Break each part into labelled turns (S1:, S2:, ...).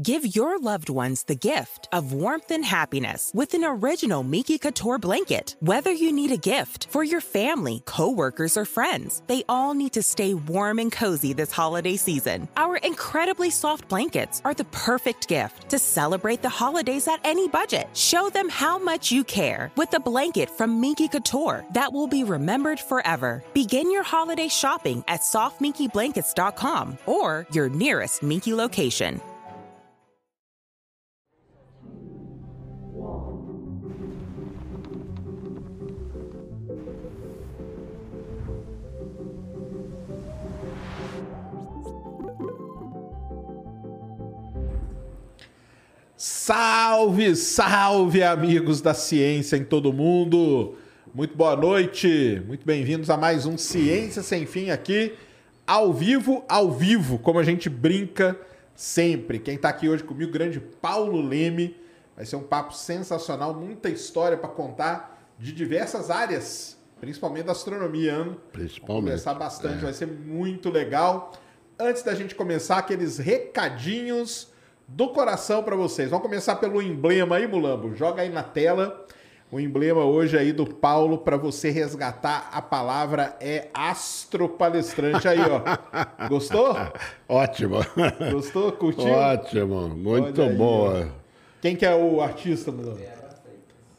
S1: Give your loved ones the gift of warmth and happiness with an original Miki Couture blanket. Whether you need a gift for your family, coworkers, or friends, they all need to stay warm and cozy this holiday season. Our incredibly soft blankets are the perfect gift to celebrate the holidays at any budget. Show them how much you care with a blanket from Miki Couture that will be remembered forever. Begin your holiday shopping at softminkyblankets.com or your nearest Miki location.
S2: Salve, salve, amigos da ciência em todo mundo. Muito boa noite. Muito bem-vindos a mais um Ciência Sem Fim aqui, ao vivo, ao vivo, como a gente brinca sempre. Quem está aqui hoje comigo, grande Paulo Leme. Vai ser um papo sensacional, muita história para contar de diversas áreas, principalmente da astronomia. Hein?
S3: Principalmente.
S2: Vamos conversar bastante, é. vai ser muito legal. Antes da gente começar, aqueles recadinhos do coração para vocês. Vamos começar pelo emblema aí, Mulambo. Joga aí na tela. O emblema hoje aí do Paulo para você resgatar a palavra é astropalestrante aí, ó. Gostou?
S3: Ótimo.
S2: Gostou? Curtiu?
S3: Ótimo. Muito aí, boa.
S2: Ó. Quem que é o artista, Mulambo?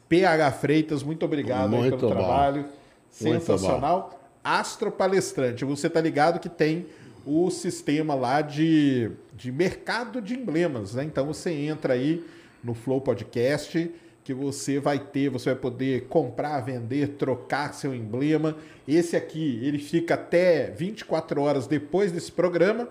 S2: PH Freitas, muito obrigado
S3: muito
S2: pelo
S3: bom.
S2: trabalho. Sensacional. Astropalestrante. Você tá ligado que tem o sistema lá de, de mercado de emblemas, né? Então você entra aí no Flow Podcast que você vai ter, você vai poder comprar, vender, trocar seu emblema. Esse aqui, ele fica até 24 horas depois desse programa.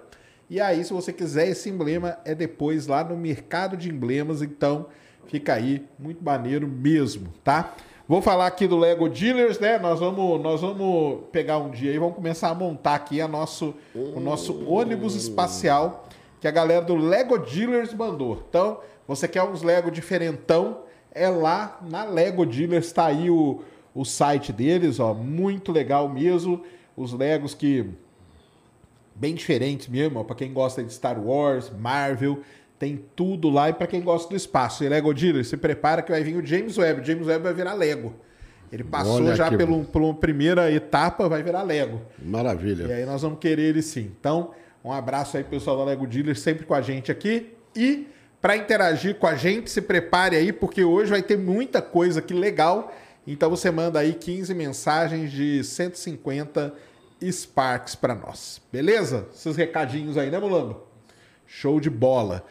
S2: E aí, se você quiser esse emblema, é depois lá no mercado de emblemas. Então, fica aí, muito maneiro mesmo, tá? Vou falar aqui do Lego Dealers, né? Nós vamos, nós vamos pegar um dia e vamos começar a montar aqui a nosso, o nosso ônibus espacial que a galera do Lego Dealers mandou. Então, você quer uns Lego diferentão, é lá na Lego Dealers, está aí o, o site deles, ó, muito legal mesmo. Os Legos que bem diferentes mesmo, para quem gosta de Star Wars, Marvel, tem tudo lá e para quem gosta do espaço. E Lego Dealer, se prepara que vai vir o James Webb. O James Webb vai virar Lego. Ele passou
S3: Olha
S2: já pelo, por uma primeira etapa, vai virar Lego.
S3: Maravilha.
S2: E aí nós vamos querer ele sim. Então, um abraço aí pessoal da Lego Dealer, sempre com a gente aqui. E para interagir com a gente, se prepare aí, porque hoje vai ter muita coisa aqui legal. Então você manda aí 15 mensagens de 150 Sparks para nós. Beleza? Esses recadinhos aí, né, Mulambo? Show de bola.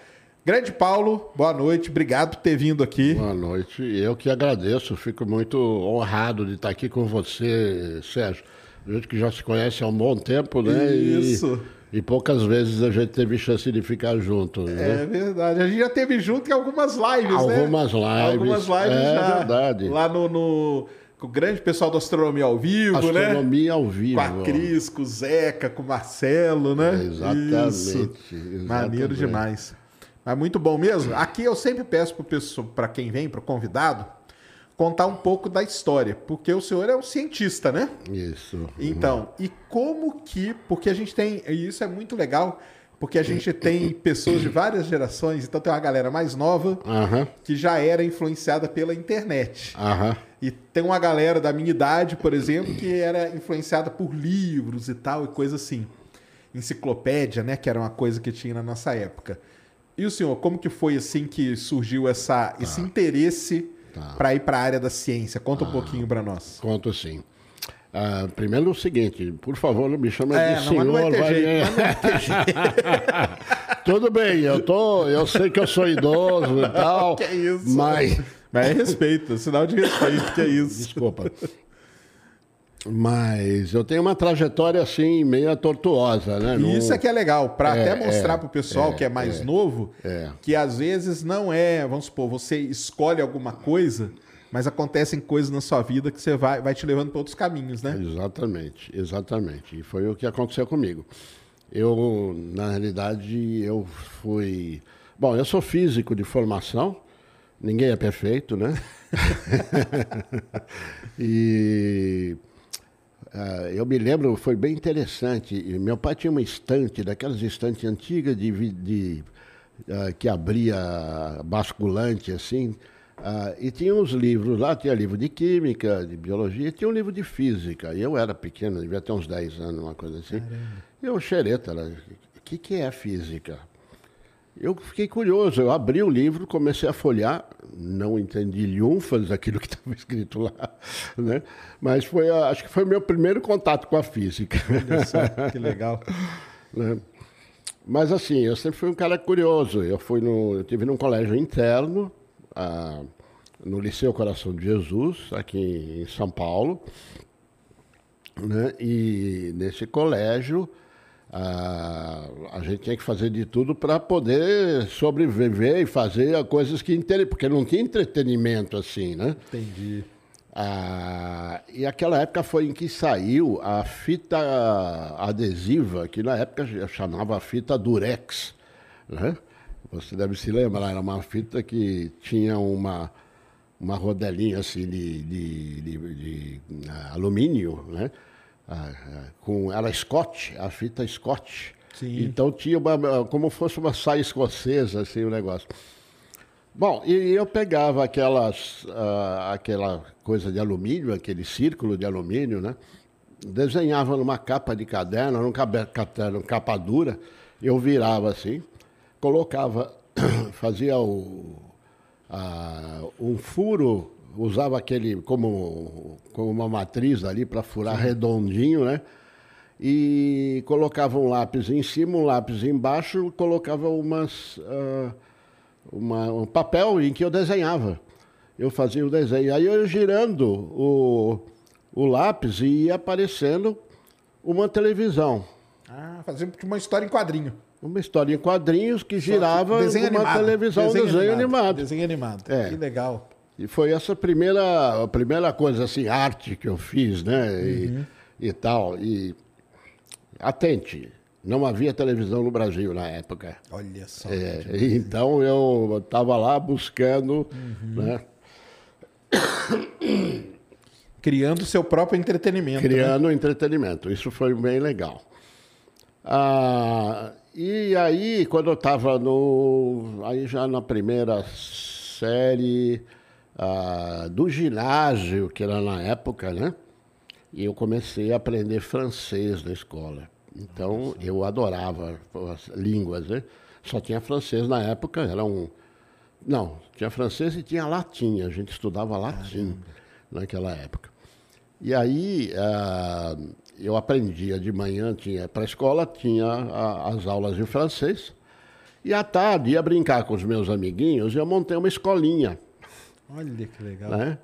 S2: Grande Paulo, boa noite, obrigado por ter vindo aqui.
S3: Boa noite, eu que agradeço, fico muito honrado de estar aqui com você, Sérgio. A gente que já se conhece há um bom tempo, né?
S2: Isso.
S3: E, e poucas vezes a gente teve chance de ficar junto. Né?
S2: É verdade, a gente já teve junto em algumas lives,
S3: algumas
S2: né?
S3: Lives,
S2: algumas lives.
S3: É
S2: já,
S3: verdade.
S2: Lá no, no, com o grande pessoal da Astronomia ao vivo,
S3: Astronomia
S2: né?
S3: Astronomia ao vivo.
S2: Com a Cris, com o Zeca, com o Marcelo, né?
S3: É, exatamente,
S2: Isso.
S3: exatamente.
S2: Maneiro demais. Mas muito bom mesmo. Aqui eu sempre peço para quem vem, para o convidado, contar um pouco da história, porque o senhor é um cientista, né?
S3: Isso.
S2: Então, e como que, porque a gente tem, e isso é muito legal, porque a gente tem pessoas de várias gerações, então tem uma galera mais nova
S3: Aham,
S2: que já era influenciada pela internet.
S3: aham.
S2: E tem uma galera da minha idade, por exemplo, que era influenciada por livros e tal, e coisa assim. Enciclopédia, né? Que era uma coisa que tinha na nossa época. E o senhor, como que foi assim que surgiu essa, esse interesse
S3: Tá.
S2: para ir para a área da ciência? Conta um pouquinho para nós.
S3: Conto sim. Ah, primeiro o seguinte, por favor, não me chame
S2: É,
S3: de
S2: não, mas
S3: senhor.
S2: não vai ter
S3: vai-
S2: jeito.
S3: Tudo bem, eu, tô, eu sei que eu sou idoso e tal.
S2: Que isso?
S3: Mas,
S2: Mas é respeito, é sinal de respeito, que é isso.
S3: desculpa. Mas eu tenho uma trajetória assim, meio tortuosa, né?
S2: E
S3: Não-
S2: isso é que é legal, para
S3: É,
S2: até mostrar
S3: é,
S2: para o pessoal
S3: é,
S2: que é mais
S3: é,
S2: novo,
S3: é.
S2: que às vezes não é, vamos supor, você escolhe alguma coisa, mas acontecem coisas na sua vida que você vai, vai te levando para outros caminhos, né?
S3: Exatamente, exatamente. E foi o que aconteceu comigo. Eu, na realidade, eu fui. Bom, eu sou físico de formação, ninguém é perfeito, né? e ah, eu me lembro, foi bem interessante. Meu pai tinha uma estante, daquelas estantes antigas de, de uh, que abria basculante assim. Uh, e tinha uns livros lá, tinha livro de química, de biologia, tinha um livro de física. E eu era pequeno, devia ter uns 10 anos, uma coisa assim. Caramba. E eu, xereta, o que, que é física? Eu fiquei curioso, eu abri o livro, comecei a folhear, não entendi lhunfas daquilo que estava escrito lá, né? mas foi, acho que foi o meu primeiro contato com a física.
S2: Olha só, que legal.
S3: né? Mas assim, eu sempre fui um cara curioso. Eu fui no, eu tive num colégio interno, ah, no Liceu Coração de Jesus, aqui em São Paulo, né? E nesse colégio a, a gente tinha que fazer de tudo para poder sobreviver e fazer coisas que interessam, porque não tinha entretenimento assim, né?
S2: Entendi.
S3: Ah, e aquela época foi em que saiu a fita adesiva, que na época chamava fita Durex, né? Você deve se lembrar, era uma fita que tinha uma, uma rodelinha assim de, de, de, de alumínio, né? Ah, ah, com era Scott, a fita Scott. Sim. Então tinha uma, como fosse uma saia escocesa, assim, o negócio. Bom, e eu pegava aquelas, uh, aquela coisa de alumínio, aquele círculo de alumínio, né? Desenhava numa capa de caderno, num caderno capa dura, eu virava assim, colocava, fazia o, uh, um furo usava aquele como, como uma matriz ali para furar Sim. redondinho, né? E colocava um lápis em cima, um lápis embaixo, colocava umas, uh, uma, um papel em que eu desenhava. Eu fazia o desenho. Aí eu girando o, o lápis e ia aparecendo uma televisão.
S2: Ah, fazia uma história em quadrinho.
S3: Uma história em quadrinhos que girava uma televisão, desenho, desenho animado. animado.
S2: Desenho animado. É. Que legal.
S3: E foi essa primeira, a primeira coisa assim, arte que eu fiz, né? Uhum. E, e tal. E atente, não havia televisão no Brasil na época.
S2: Olha só.
S3: É, então eu estava lá buscando, uhum. né?
S2: Criando seu próprio entretenimento.
S3: Criando né? entretenimento. Isso foi bem legal. Ah, e aí, quando eu estava no. Aí já na primeira série ah, do ginásio, que era na época, né? E eu comecei a aprender francês na escola. Então, Nossa. eu adorava as línguas, né? Só tinha francês na época, era um... Não, tinha francês e tinha latim, a gente estudava latim Caramba. naquela época. E aí, ah, eu aprendia de manhã, tinha para a escola, tinha a, as aulas de francês, e à tarde ia brincar com os meus amiguinhos, e eu montei uma escolinha
S2: Olha que legal.
S3: Né?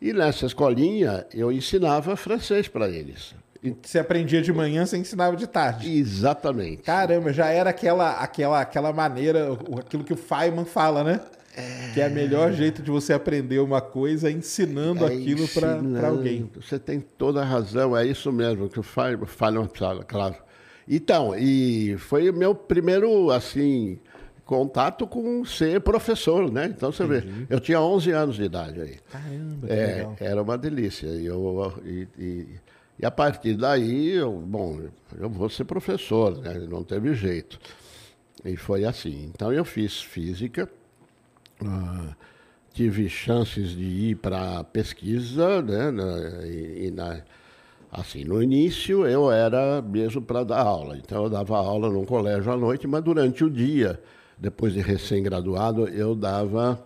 S3: E nessa escolinha eu ensinava francês para eles.
S2: Você aprendia de manhã, você ensinava de tarde.
S3: Exatamente.
S2: Caramba, já era aquela, aquela, aquela maneira, aquilo que o Feynman fala, né? É... Que é o melhor jeito de você aprender uma coisa ensinando é aquilo para alguém.
S3: Você tem toda a razão, é isso mesmo que o Feynman fala, claro. Então, e foi o meu primeiro, assim, contato com ser professor, né? Então você Entendi. vê, eu tinha 11 anos de idade aí.
S2: Caramba, que é, legal.
S3: Era uma delícia. E, eu, e, e, e, a partir daí, eu, bom, eu vou ser professor, né? Não teve jeito. E foi assim. Então eu fiz física, uh, tive chances de ir para pesquisa, né? Na, e, e na, Assim, no início eu era mesmo para dar aula, então eu dava aula num colégio à noite, mas durante o dia depois de recém-graduado, eu dava,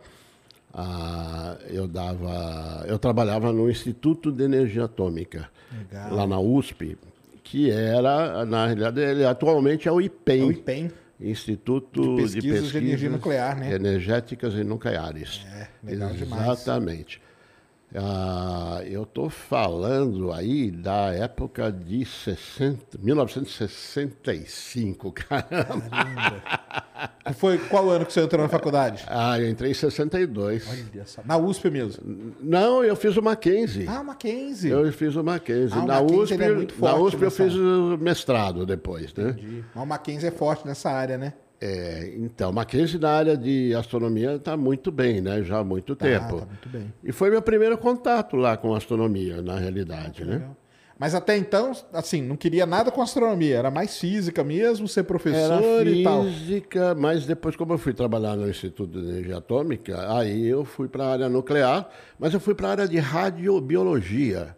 S3: ah, eu dava, eu trabalhava no Instituto de Energia Atômica, Legal. lá na USP, que era, na realidade, ele atualmente é o IPEM. É o
S2: IPEM.
S3: Instituto de Pesquisas, de, Pesquisas de
S2: Energia Nuclear, né?
S3: Energéticas e Nucleares.
S2: É, legal
S3: Exatamente. demais. Exatamente. Ah, eu estou falando aí da época de 60, 1965, caramba. caramba.
S2: Foi qual ano que você entrou na faculdade?
S3: Ah, eu entrei em 62.
S2: Olha só. Na USP mesmo?
S3: Não, eu fiz o Mackenzie.
S2: Ah, Mackenzie.
S3: Eu fiz o Mackenzie. Ah, o na Mackenzie USP, é muito forte na USP eu fiz o mestrado depois, né?
S2: Entendi. Mas o Mackenzie é forte nessa área, né?
S3: É, então, Mackenzie na área de astronomia está muito bem, né? Já há muito tá, tempo.
S2: Tá muito bem.
S3: E foi meu primeiro contato lá com astronomia, na realidade, né?
S2: Mas até então, assim, não queria nada com astronomia, era mais física mesmo, ser professor
S3: era
S2: e tal.
S3: Física, mas depois, como eu fui trabalhar no Instituto de Energia Atômica, aí eu fui para a área nuclear, mas eu fui para a área de radiobiologia.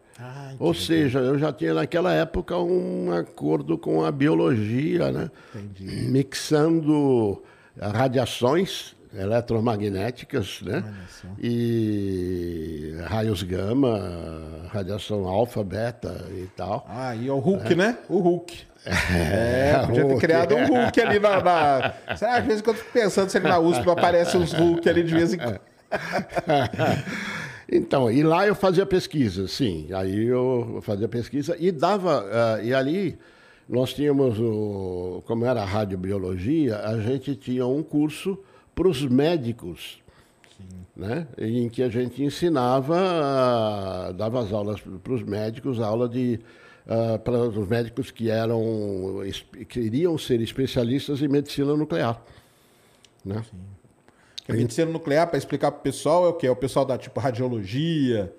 S3: Ou seja, eu já tinha naquela época um acordo com a biologia, né? Entendi. Mixando radiações eletromagnéticas, né? E raios gama, radiação alfa, beta e tal.
S2: Ah, e o Hulk, é. né? O Hulk. É, é podia ter criado um Hulk ali na. na... Às vezes quando eu fico pensando se ele na USP aparece uns Hulk ali de vez em quando.
S3: Então, e lá eu fazia pesquisa, sim. Aí eu fazia pesquisa e dava. Uh, e ali nós tínhamos, o, como era a radiobiologia, a gente tinha um curso para os médicos, né? em que a gente ensinava, dava as aulas para os médicos, aula de uh, para os médicos que eram queriam ser especialistas em medicina nuclear, né?
S2: A medicina nuclear, para explicar para o pessoal, é o que? É o pessoal da tipo radiologia,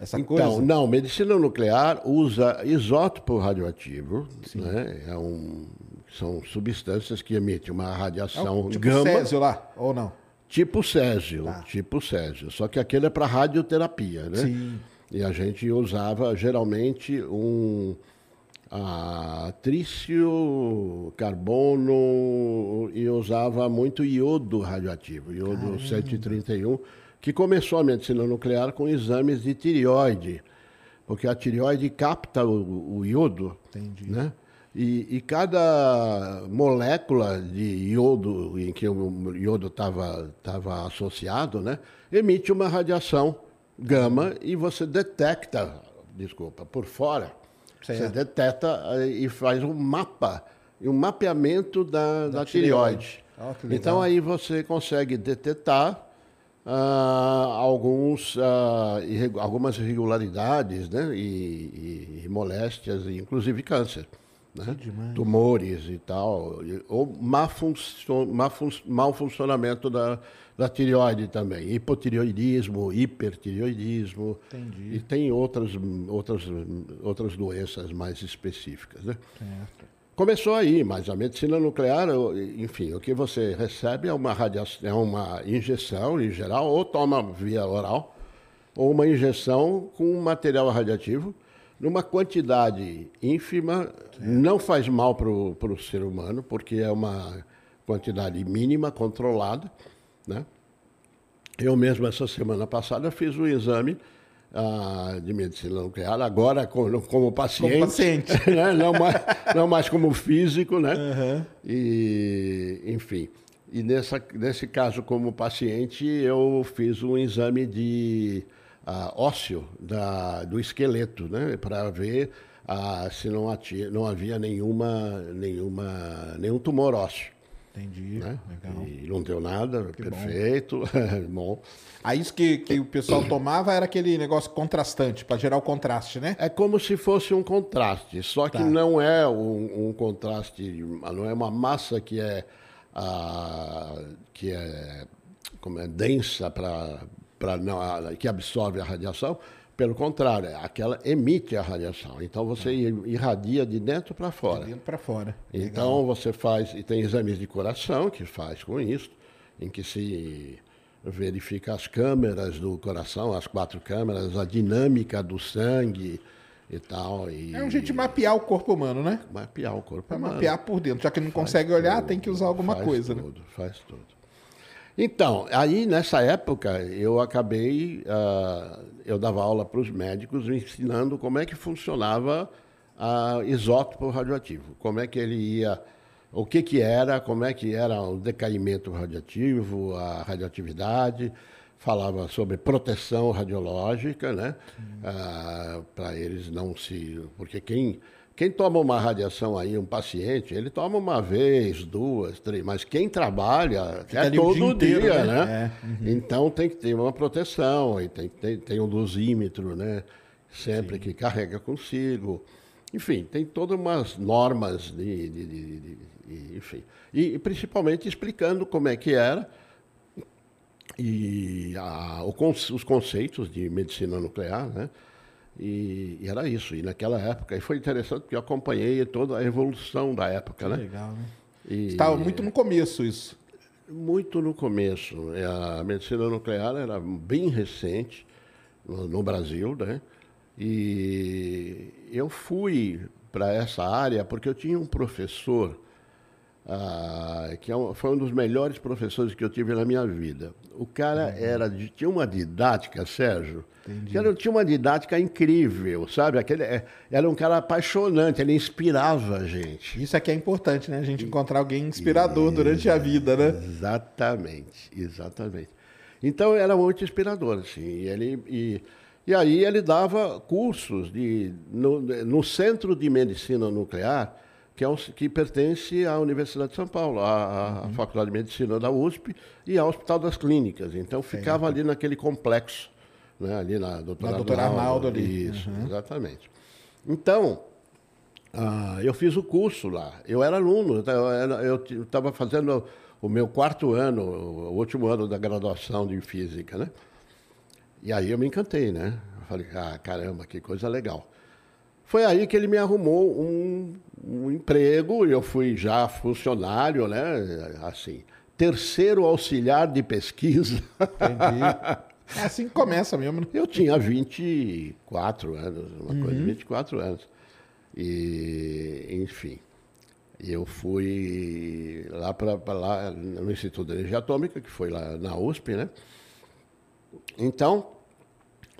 S2: essa
S3: então,
S2: coisa?
S3: Não, medicina nuclear usa isótopo radioativo, né? É um, são substâncias que emitem uma radiação é tipo gama.
S2: Césio lá, ou não?
S3: Tipo Césio, tá. tipo Césio. Só que aquele é para radioterapia, né? Sim. E a gente usava geralmente um a trício, carbono e usava muito iodo radioativo, iodo Caramba. 131, que começou a medicina nuclear com exames de tireoide, porque a tireoide capta o, o iodo, Entendi. né? E, e, cada molécula de iodo em que o iodo estava tava associado, né, emite uma radiação gama e você detecta, desculpa, por fora, certo. você detecta eh, e faz um mapa, um mapeamento da, da, da tireoide. Oh, então aí você consegue detectar uh, alguns, irregu algumas irregularidades né, e, e, e moléstias, inclusive câncer né? tumores e tal, ou má funcio má fun mau funcionamento da, da tireoide também, hipotireoidismo, hipertireoidismo, Entendi. e tem outras, outras, outras doenças mais específicas. Né? Começou aí, mas a medicina nuclear, enfim, o que você recebe é uma, radiação, é uma injeção, em geral, ou toma via oral, ou uma injeção com material radiativo, numa quantidade ínfima, não faz mal para o ser humano, porque é uma quantidade mínima, controlada. Né? Eu mesmo, essa semana passada, fiz um exame ah, de medicina nuclear, agora como, como paciente. Como paciente. Né? Não, mais, não mais como físico, né? Uhum. E, enfim. E nessa, nesse caso, como paciente, eu fiz um exame de uh, ósseo da, do esqueleto, né? Para ver uh, se não, atia, não havia nenhuma, nenhuma, nenhum tumor ósseo.
S2: Entendi. Né? Legal.
S3: E não deu nada, que perfeito. Bom. bom.
S2: Aí isso que, que o pessoal tomava era aquele negócio contrastante, para gerar o contraste, né?
S3: É como se fosse um contraste, só que tá. não é um, um, contraste, não é uma massa que é, uh, que é, como é densa para para que absorve a radiação. Pelo contrário, é aquela emite a radiação. Então você ah. irradia de dentro para fora. De
S2: dentro para fora.
S3: Então Legal. você faz, e tem exames de coração que faz com isso, em que se verifica as câmeras do coração, as quatro câmeras, a dinâmica do sangue e tal. E...
S2: É um jeito de mapear o corpo humano, né?
S3: Mapear o corpo
S2: pra
S3: humano.
S2: Mapear por dentro. Já que não faz consegue olhar, tudo, tem que usar alguma
S3: faz
S2: coisa,
S3: tudo,
S2: né?
S3: Faz tudo. Então, aí nessa época eu acabei, uh, eu dava aula para os médicos ensinando como é que funcionava a isótopo radioativo, como é que ele ia, o que que era, como é que era o decaimento radioativo, a radioatividade, falava sobre proteção radiológica, né, uh, ah, para eles não se, porque quem quem toma uma radiação aí, um paciente, ele toma uma vez, duas, três, mas quem trabalha é todo dia, dia, né? né? É. Uhum. Então tem que ter uma proteção, e tem, tem, tem um dosímetro, né? Sempre Sim. que carrega consigo. Enfim, tem todas umas normas de, de, de, de enfim. E, e, principalmente explicando como é que era e a, o, os conceitos de medicina nuclear, né? E, e, era isso. E naquela época, e foi interessante porque eu acompanhei toda a evolução da época, que né?
S2: Legal, né? E, Estava muito no começo isso.
S3: Muito no começo. A medicina nuclear era bem recente no, no Brasil, né? E eu fui para essa área porque eu tinha um professor ah, que é foi um dos melhores professores que eu tive na minha vida. O cara uhum. era tinha uma didática, Sérgio, Entendi. era, tinha uma didática incrível, sabe? Aquele, é, era um cara apaixonante, ele inspirava a gente.
S2: Isso aqui é importante, né? A gente encontrar alguém inspirador durante a vida, né?
S3: Exatamente, exatamente. Então era muito inspirador, assim. E ele, e, e aí ele dava cursos de, no, no Centro de Medicina Nuclear, que, é um, que pertence à Universidade de São Paulo, à, uhum. Faculdade de Medicina da USP e ao Hospital das Clínicas. Então ficava ali naquele complexo, né, ali na doutora, na doutora Arnaldo, Arnaldo ali. Isso, uhum. exatamente. Então, uh, eu fiz o curso lá. Eu era aluno, eu estava fazendo o meu quarto ano, o último ano da graduação de física, né? E aí eu me encantei, né? Eu falei, ah, caramba, que coisa legal. Foi aí que ele me arrumou um, um emprego, eu fui já funcionário, né? Assim, terceiro auxiliar de pesquisa.
S2: Entendi. É assim que começa mesmo. Né?
S3: Eu tinha 24 anos, uma uhum. coisa, 24 anos. E, enfim, eu fui lá para lá no Instituto de Energia Atômica, que foi lá na USP, né? Então,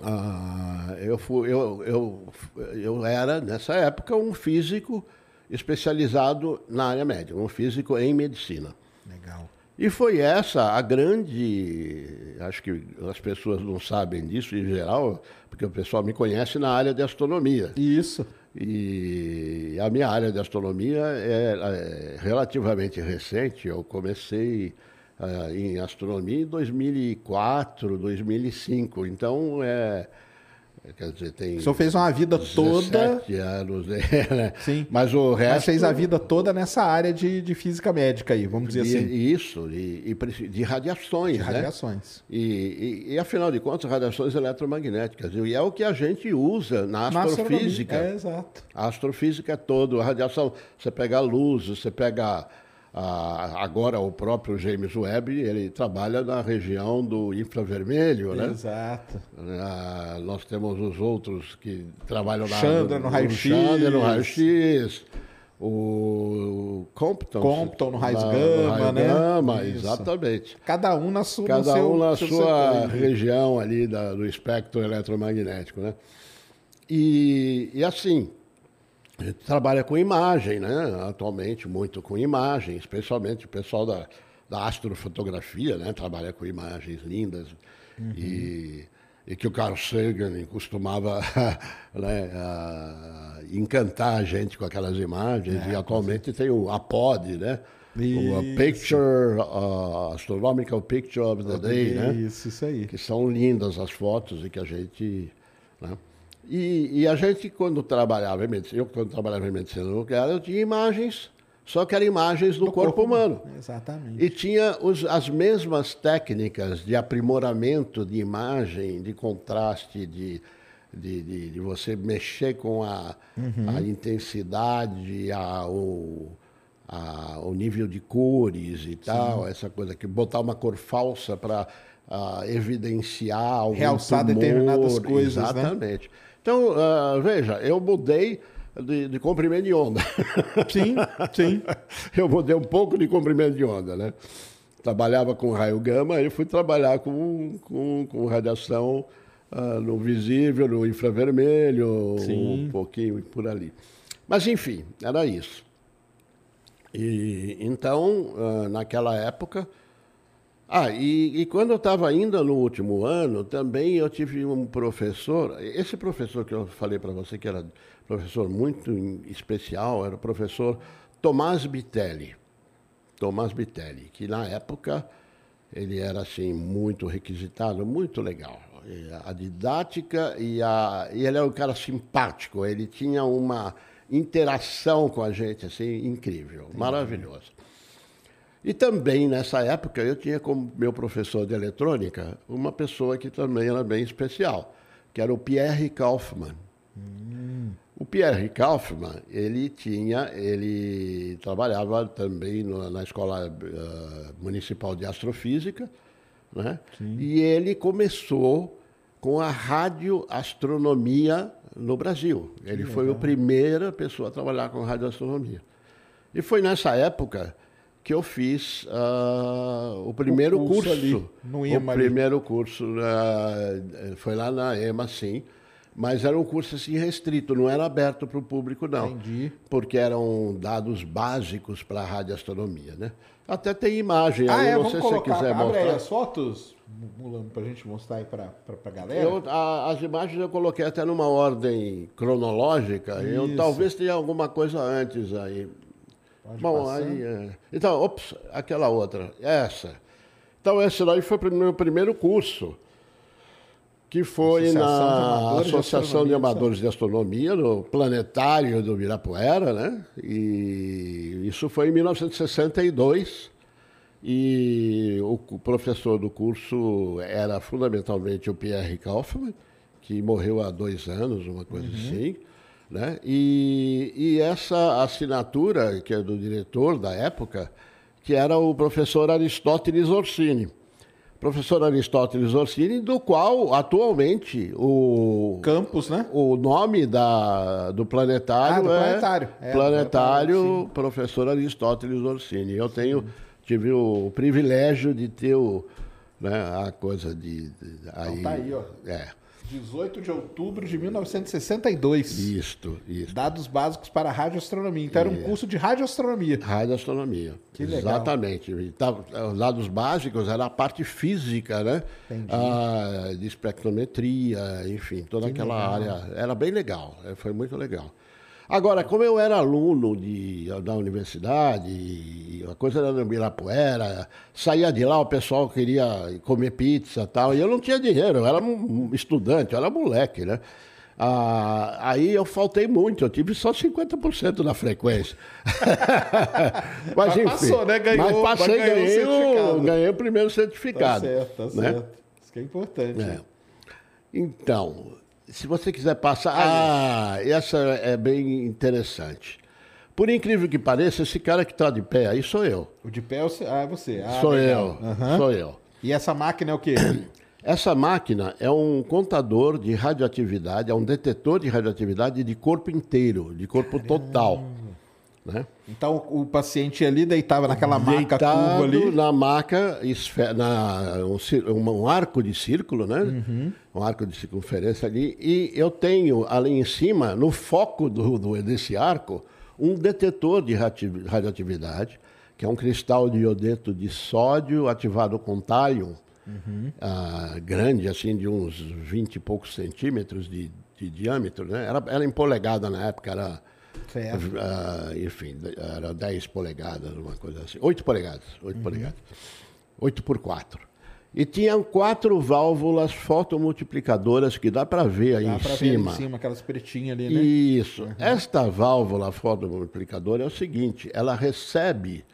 S3: ah, eu, fui, eu, eu, eu era, nessa época, um físico especializado na área médica, um físico em medicina.
S2: Legal.
S3: E foi essa a grande. Acho que as pessoas não sabem disso em geral, porque o pessoal me conhece na área de astronomia.
S2: Isso.
S3: E a minha área de astronomia é, é relativamente recente. Eu comecei uh, em astronomia em 2004, 2005. Então, é, quer dizer, tem.
S2: O senhor fez uma vida toda.
S3: anos, né?
S2: Sim.
S3: Mas o resto. Mas
S2: fez a vida toda nessa área de, de física médica aí, vamos dizer
S3: de,
S2: assim.
S3: Isso, de, de radiações. De
S2: né? radiações.
S3: E, e, e, afinal de contas, radiações eletromagnéticas. E é o que a gente usa na astrofísica.
S2: Na é, exato.
S3: A astrofísica é todo, a radiação. Você pega a luz, você pega agora o próprio James Webb ele trabalha na região do infravermelho, né?
S2: Exato.
S3: Ah, nós temos os outros que trabalham
S2: lá Chandra no, no raio-x.
S3: Chandra no raio-x. O Compton,
S2: Compton no raio gama, né?
S3: Gama, exatamente.
S2: Cada um na sua,
S3: Cada um seu, na sua região ali da, do espectro eletromagnético, né? E, e assim, a gente trabalha com imagem, né? Atualmente, muito com imagem, especialmente o pessoal da, da astrofotografia, né? Trabalha com imagens lindas. Uhum. E, e, que o Carl Sagan costumava né, encantar a gente com aquelas imagens. É, e atualmente tem o APOD, né? Isso. O Picture, uh, Astronomical Picture of the Day,
S2: né? Isso, isso aí.
S3: Que são lindas as fotos e que a gente... Né? E, e, a gente, quando trabalhava em medicina, eu quando trabalhava em medicina nuclear, eu tinha imagens, só que eram imagens do, do corpo, corpo, humano.
S2: Exatamente.
S3: E tinha os, as mesmas técnicas de aprimoramento de imagem, de contraste, de, de, de, de você mexer com a, uhum. a intensidade, a, o, a, o nível de cores e tal, Sim. essa coisa que botar uma cor falsa para uh, evidenciar algum
S2: realçar tumor, determinadas coisas,
S3: né? exatamente. Né? Então, uh, veja, eu mudei de, de, comprimento de onda.
S2: Sim, sim.
S3: eu mudei um pouco de comprimento de onda, né? Trabalhava com raio gama, aí fui trabalhar com, com, com radiação uh, no visível, no infravermelho, sim. um pouquinho por ali. Mas, enfim, era isso. E, então, uh, naquela época, ah, e, e quando eu estava ainda no último ano, também eu tive um professor, esse professor que eu falei para você, que era professor muito especial, era o professor Tomás Bitelli. Tomás Bitelli, que na época ele era assim muito requisitado, muito legal. A didática e, a, e ele era um cara simpático, ele tinha uma interação com a gente assim incrível, maravilhoso. E também nessa época eu tinha como meu professor de eletrônica uma pessoa que também era bem especial, que era o Pierre Kaufmann. Hum. O Pierre Kaufmann, ele tinha, ele trabalhava também no, na Escola uh, Municipal de Astrofísica, né? E ele começou com a radioastronomia no Brasil. Ele foi a primeira pessoa a trabalhar com radioastronomia. E foi nessa época que eu fiz uh, o primeiro o curso, curso. ali, no EMA o primeiro ali. curso uh, foi lá na EMA sim. Mas era um curso assim restrito não era aberto para o público não. Entendi. porque eram dados básicos para a radioastronomia né? Até tem imagem
S2: ah, aí, é, não sei se você quiser mostrar aí as fotos para a gente mostrar aí para a galera.
S3: Eu, a, as imagens eu coloquei até numa ordem cronológica eu talvez tenha alguma coisa antes aí Pode Bom, passar. aí. É... Então, ops, aquela outra, essa. Então, esse daí foi o meu primeiro curso, que foi Associação na de Associação de Amadores de Astronomia, no Planetário do Virapuera, né? E isso foi em 1962. E o professor do curso era fundamentalmente o Pierre Kaufmann, que morreu há dois anos, uma coisa uhum. assim. Né? E, e essa assinatura, que é do diretor da época, que era o professor Aristóteles Orsini. Professor Aristóteles Orsini, do qual atualmente o.
S2: Campus, né?
S3: O nome da, do planetário, ah, do
S2: é, planetário.
S3: é. Planetário, professor Aristóteles Orsini. Eu tenho, tive o privilégio de ter o, né, a coisa de. de
S2: aí, então tá aí, ó. É. 18 de outubro de 1962.
S3: Isto, isso.
S2: Dados básicos para radioastronomia. Então, era um curso de radioastronomia.
S3: Radioastronomia. Que legal. Exatamente. Então, os dados básicos era a parte física, né? Entendi. Ah, de espectrometria, enfim, toda que aquela legal. área. Era bem legal. É, foi muito legal. Agora, como eu era aluno de, da universidade, a coisa era no Ibirapuera, saía de lá, o pessoal queria comer pizza e tal, e eu não tinha dinheiro, eu era um estudante, eu era moleque, né? Ah, aí eu faltei muito, eu tive só 50% da frequência. mas, mas enfim, passou, né? Ganhou, mas passei, ganhei, o, ganhei o primeiro certificado. Tá
S2: certo, tá né? certo. Isso que é importante. É.
S3: Então, se você quiser passar. Ah, essa é bem interessante. Por incrível que pareça, esse cara que está de pé aí sou eu.
S2: O de pé é, ah, é você. Ah,
S3: sou legal. eu. Uhum. Sou eu.
S2: E essa máquina é o quê?
S3: Essa máquina é um contador de radioatividade, é um detetor de radioatividade de corpo inteiro, de corpo Caramba. total. Né?
S2: Então o paciente ali deitava naquela maca curva ali.
S3: na maca, na, um, um, arco de círculo, né? Uhum. Um arco de circunferência ali. E eu tenho ali em cima, no foco do, do desse arco, um detetor de radioatividade, que é um cristal de iodeto de sódio ativado com talium, uhum. uh, grande, assim, de uns 20 e poucos centímetros de, de diâmetro. Né? Era, era em polegada na época, era Uh, enfim, era 10 polegadas, uma coisa assim. 8 polegadas, 8 uhum. polegadas. 8 por 4. E tinham quatro válvulas fotomultiplicadoras que dá para ver aí dá em cima. Ver em cima,
S2: aquelas pretinhas ali, né?
S3: Isso. Uhum. Esta válvula fotomultiplicadora é o seguinte, ela recebe,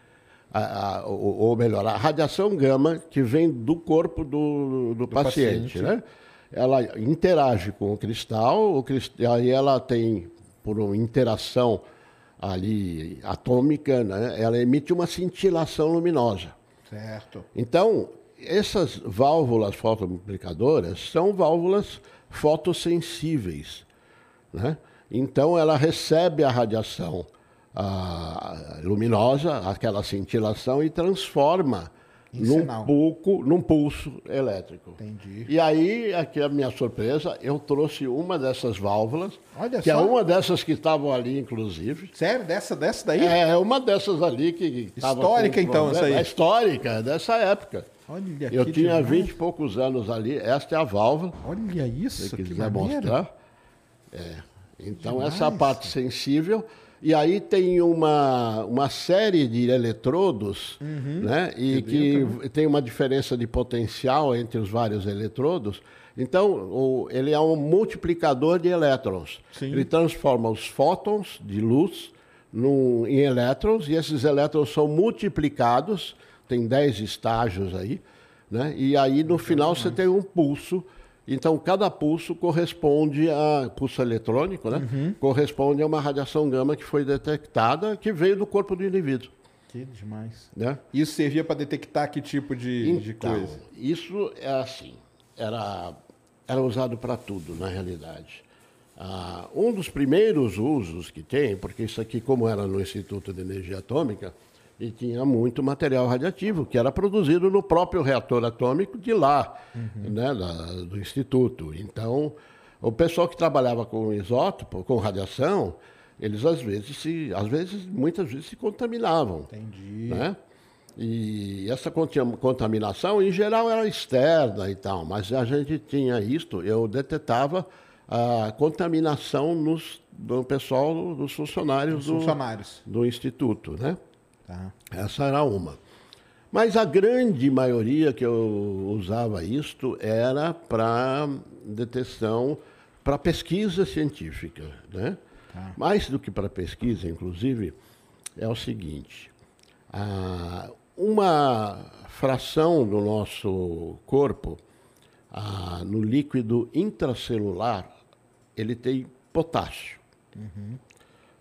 S3: a, a, ou, ou, melhor, a radiação gama que vem do corpo do, do, do paciente, paciente, né? Ela interage com o cristal, o cristal, aí ela tem por uma interação ali atômica, né, ela emite uma cintilação luminosa.
S2: Certo.
S3: Então, essas válvulas fotomultiplicadoras são válvulas fotossensíveis. Né? Então, ela recebe a radiação a, luminosa, aquela cintilação, e transforma num, pouco, num pulso elétrico.
S2: Entendi.
S3: E aí, aqui a minha surpresa, eu trouxe uma dessas válvulas, Olha que é só. é uma dessas que estavam ali, inclusive.
S2: Sério? Dessa, dessa daí?
S3: É, é uma dessas ali que
S2: Histórica, então, essa aí?
S3: É histórica, dessa época. Olha Eu tinha vinte e poucos anos ali, esta é a válvula.
S2: Olha isso,
S3: se quiser mostrar. É. Então, demais. essa parte sensível e aí tem uma, uma série de eletrodos, uhum. né? E que tem uma diferença de potencial entre os vários eletrodos. Então, o, ele é um multiplicador de elétrons. Sim. Ele transforma os fótons de luz num, em elétrons, e esses elétrons são multiplicados, tem 10 estágios aí, né? E aí, no final, você tem um pulso Então, cada pulso corresponde a pulso eletrônico, né? Uhum. Corresponde a uma radiação gama que foi detectada, que veio do corpo do indivíduo.
S2: Que demais. Né? Isso servia para detectar que tipo de, então, de coisa?
S3: Isso é assim. Era, era usado para tudo, na realidade. Ah, um dos primeiros usos que tem, porque isso aqui, como era no Instituto de Energia Atômica, e tinha muito material radiativo que era produzido no próprio reator atômico de lá, uhum. né, da, do instituto. Então, o pessoal que trabalhava com isótopo, com radiação, eles às vezes se, às vezes, muitas vezes se contaminavam.
S2: Entendi.
S3: Né? E essa contaminação, em geral, era externa e tal, mas a gente tinha isto, eu detetava a contaminação nos, do pessoal, dos funcionários,
S2: do, funcionários.
S3: do instituto, né? Tá. Essa era uma. Mas a grande maioria que eu usava isto era para detecção, para pesquisa científica. Né? Tá. Mais do que para pesquisa, inclusive, é o seguinte: uma fração do nosso corpo, no líquido intracelular, ele tem potássio. Uhum.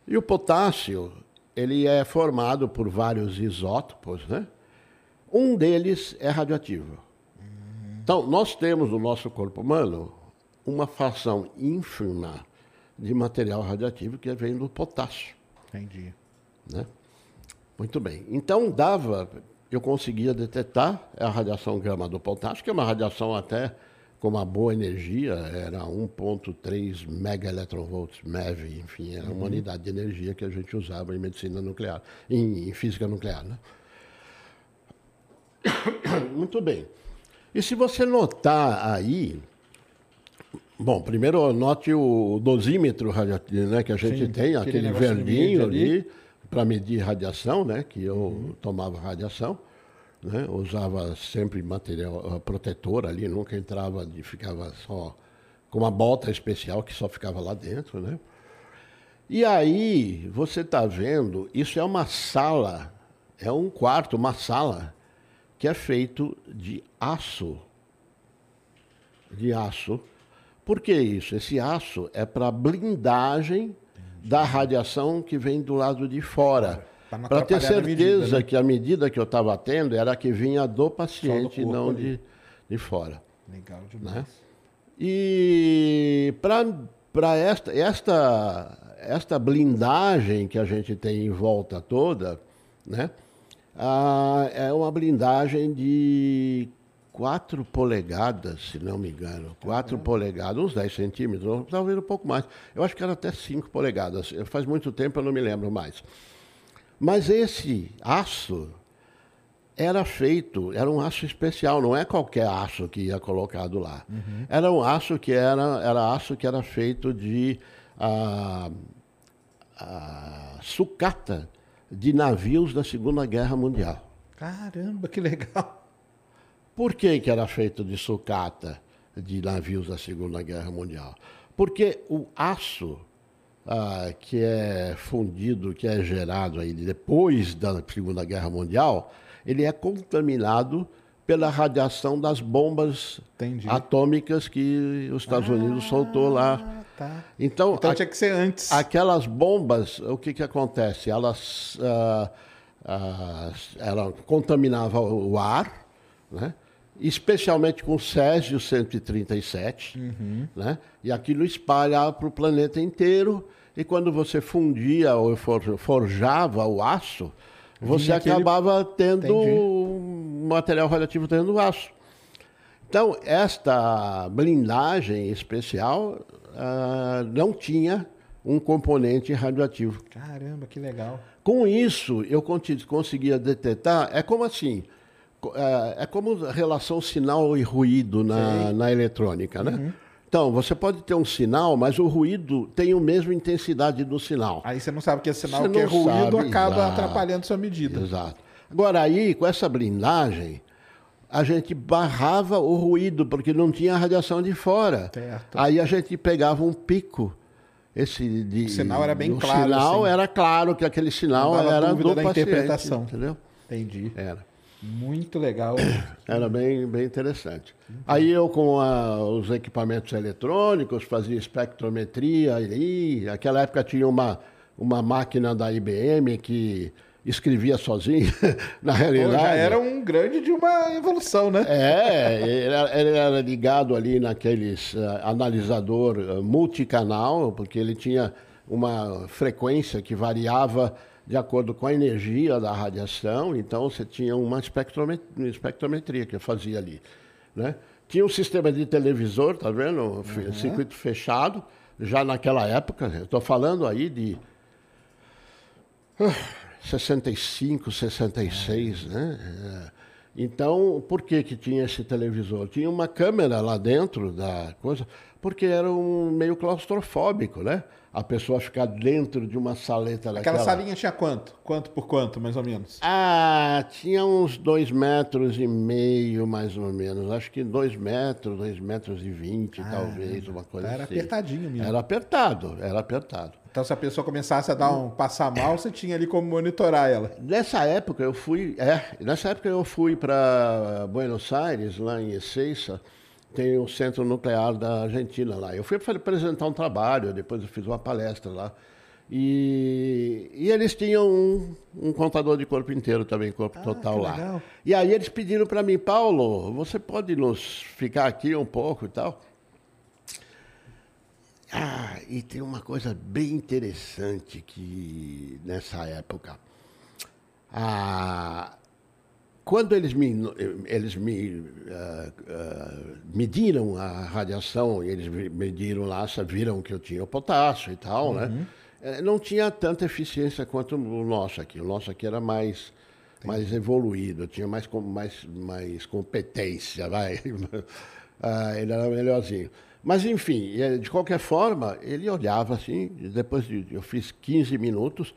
S3: E o potássio ele é formado por vários isótopos, né? Um deles é radioativo. Então, nós temos no nosso corpo humano uma fração ínfima de material radioativo que vem do potássio.
S2: Entendi.
S3: Né? Muito bem. Então, dava, eu conseguia detectar a radiação gama do potássio, que é uma radiação até com uma boa energia, era 1.3 megaelectronvolts MeV, enfim, era uma uhum. unidade de energia que a gente usava em medicina nuclear, em, em física nuclear. Né? Muito bem. E se você notar aí, bom, primeiro note o dosímetro radioativo né, que a gente Sim, tem, aquele, aquele verdinho ali, ali para medir radiação, né, que eu uhum. tomava radiação né? usava sempre material uh, protetor ali, nunca entrava e ficava só com uma bota especial que só ficava lá dentro. Né? E aí, você está vendo, isso é uma sala, é um quarto, uma sala, que é feito de aço. De aço. Por que isso? Esse aço é para blindagem da radiação que vem do lado de fora. Para ter certeza medida, né? que a medida que eu estava tendo era a que vinha do paciente, do não de, de fora.
S2: Legal demais. Né?
S3: E para esta, esta, esta blindagem que a gente tem em volta toda, né? Ah, é uma blindagem de 4 polegadas, se não me engano. 4 uhum. polegadas, uns 10 centímetros, talvez um pouco mais. Eu acho que era até 5 polegadas. Faz muito tempo, eu não me lembro mais. Mas esse aço era feito, era um aço especial, não é qualquer aço que ia colocado lá. Uhum. Era um aço que era, era aço que era feito de a, a sucata de navios da Segunda Guerra Mundial.
S2: Caramba, que legal!
S3: Por que, que era feito de sucata de navios da Segunda Guerra Mundial? Porque o aço ah, que é fundido, que é gerado aí depois da Segunda Guerra Mundial, ele é contaminado pela radiação das bombas Entendi. atômicas que os Estados ah, Unidos soltou lá.
S2: Tá. Então, então a, tinha que ser antes.
S3: Aquelas bombas, o que, que acontece? Elas, ah, ah, ela contaminava o ar, né? Especialmente com Césio 137, uhum. né? e aquilo espalhava para o planeta inteiro e quando você fundia ou forjava o aço, você Vinha acabava aquele... tendo um material radioativo tendo aço. Então, esta blindagem especial uh, não tinha um componente radioativo.
S2: Caramba, que legal.
S3: Com isso, eu conseguia detectar, é como assim, é, é como relação sinal e ruído na, na eletrônica, né? Uhum. Então, você pode ter um sinal, mas o ruído tem a mesma intensidade do sinal.
S2: Aí você não sabe que é sinal, você que é ruído sabe, acaba exato, atrapalhando sua medida.
S3: Exato. Agora, aí, com essa blindagem, a gente barrava o ruído, porque não tinha radiação de fora. Certo. Aí a gente pegava um pico. Esse de,
S2: o sinal era bem claro.
S3: O sinal assim. era claro que aquele sinal era do da paciente, interpretação. Entendeu?
S2: Entendi.
S3: Era.
S2: Muito legal.
S3: Era bem, bem interessante. Aí eu, com a, os equipamentos eletrônicos, fazia espectrometria. E aquela época tinha uma, uma máquina da IBM que escrevia sozinho, na realidade. Já
S2: era um grande de uma evolução, né?
S3: É, ele era, ele era ligado ali naqueles uh, analisador uh, multicanal, porque ele tinha uma frequência que variava de acordo com a energia da radiação, então você tinha uma espectrometria, espectrometria que eu fazia ali. Né? Tinha um sistema de televisor, tá vendo? Uhum. Circuito fechado, já naquela época, estou falando aí de uh, 65, 66, uhum. né? É. Então, por que, que tinha esse televisor? Tinha uma câmera lá dentro da coisa, porque era um meio claustrofóbico, né? A pessoa ficar dentro de uma saleta
S2: daquela. Aquela salinha tinha quanto? Quanto por quanto, mais ou menos?
S3: Ah, tinha uns dois metros e meio, mais ou menos. Acho que dois metros, dois metros e vinte, ah, talvez, uma coisa
S2: era
S3: assim.
S2: Era apertadinho mesmo.
S3: Era apertado, era apertado.
S2: Então, se a pessoa começasse a dar um passar mal, você tinha ali como monitorar ela.
S3: Nessa época eu fui, é, nessa época eu fui para Buenos Aires, lá em Ezeiza, tem o Centro Nuclear da Argentina lá. Eu fui para apresentar um trabalho, depois eu fiz uma palestra lá. E, e eles tinham um, um, contador de corpo inteiro também, corpo ah, total lá. E aí eles pediram para mim, Paulo, você pode nos ficar aqui um pouco e tal? Ah, e tem uma coisa bem interessante que nessa época. Ah, quando eles me, eles me uh, uh, mediram a radiação, eles mediram lá, viram que eu tinha o potássio e tal, né? uhum. né? não tinha tanta eficiência quanto o nosso aqui. O nosso aqui era mais, mais evoluído, tinha mais, mais, mais competência, vai. uh, ele era melhorzinho. Mas, enfim, de qualquer forma, ele olhava assim, depois de, eu fiz 15 minutos,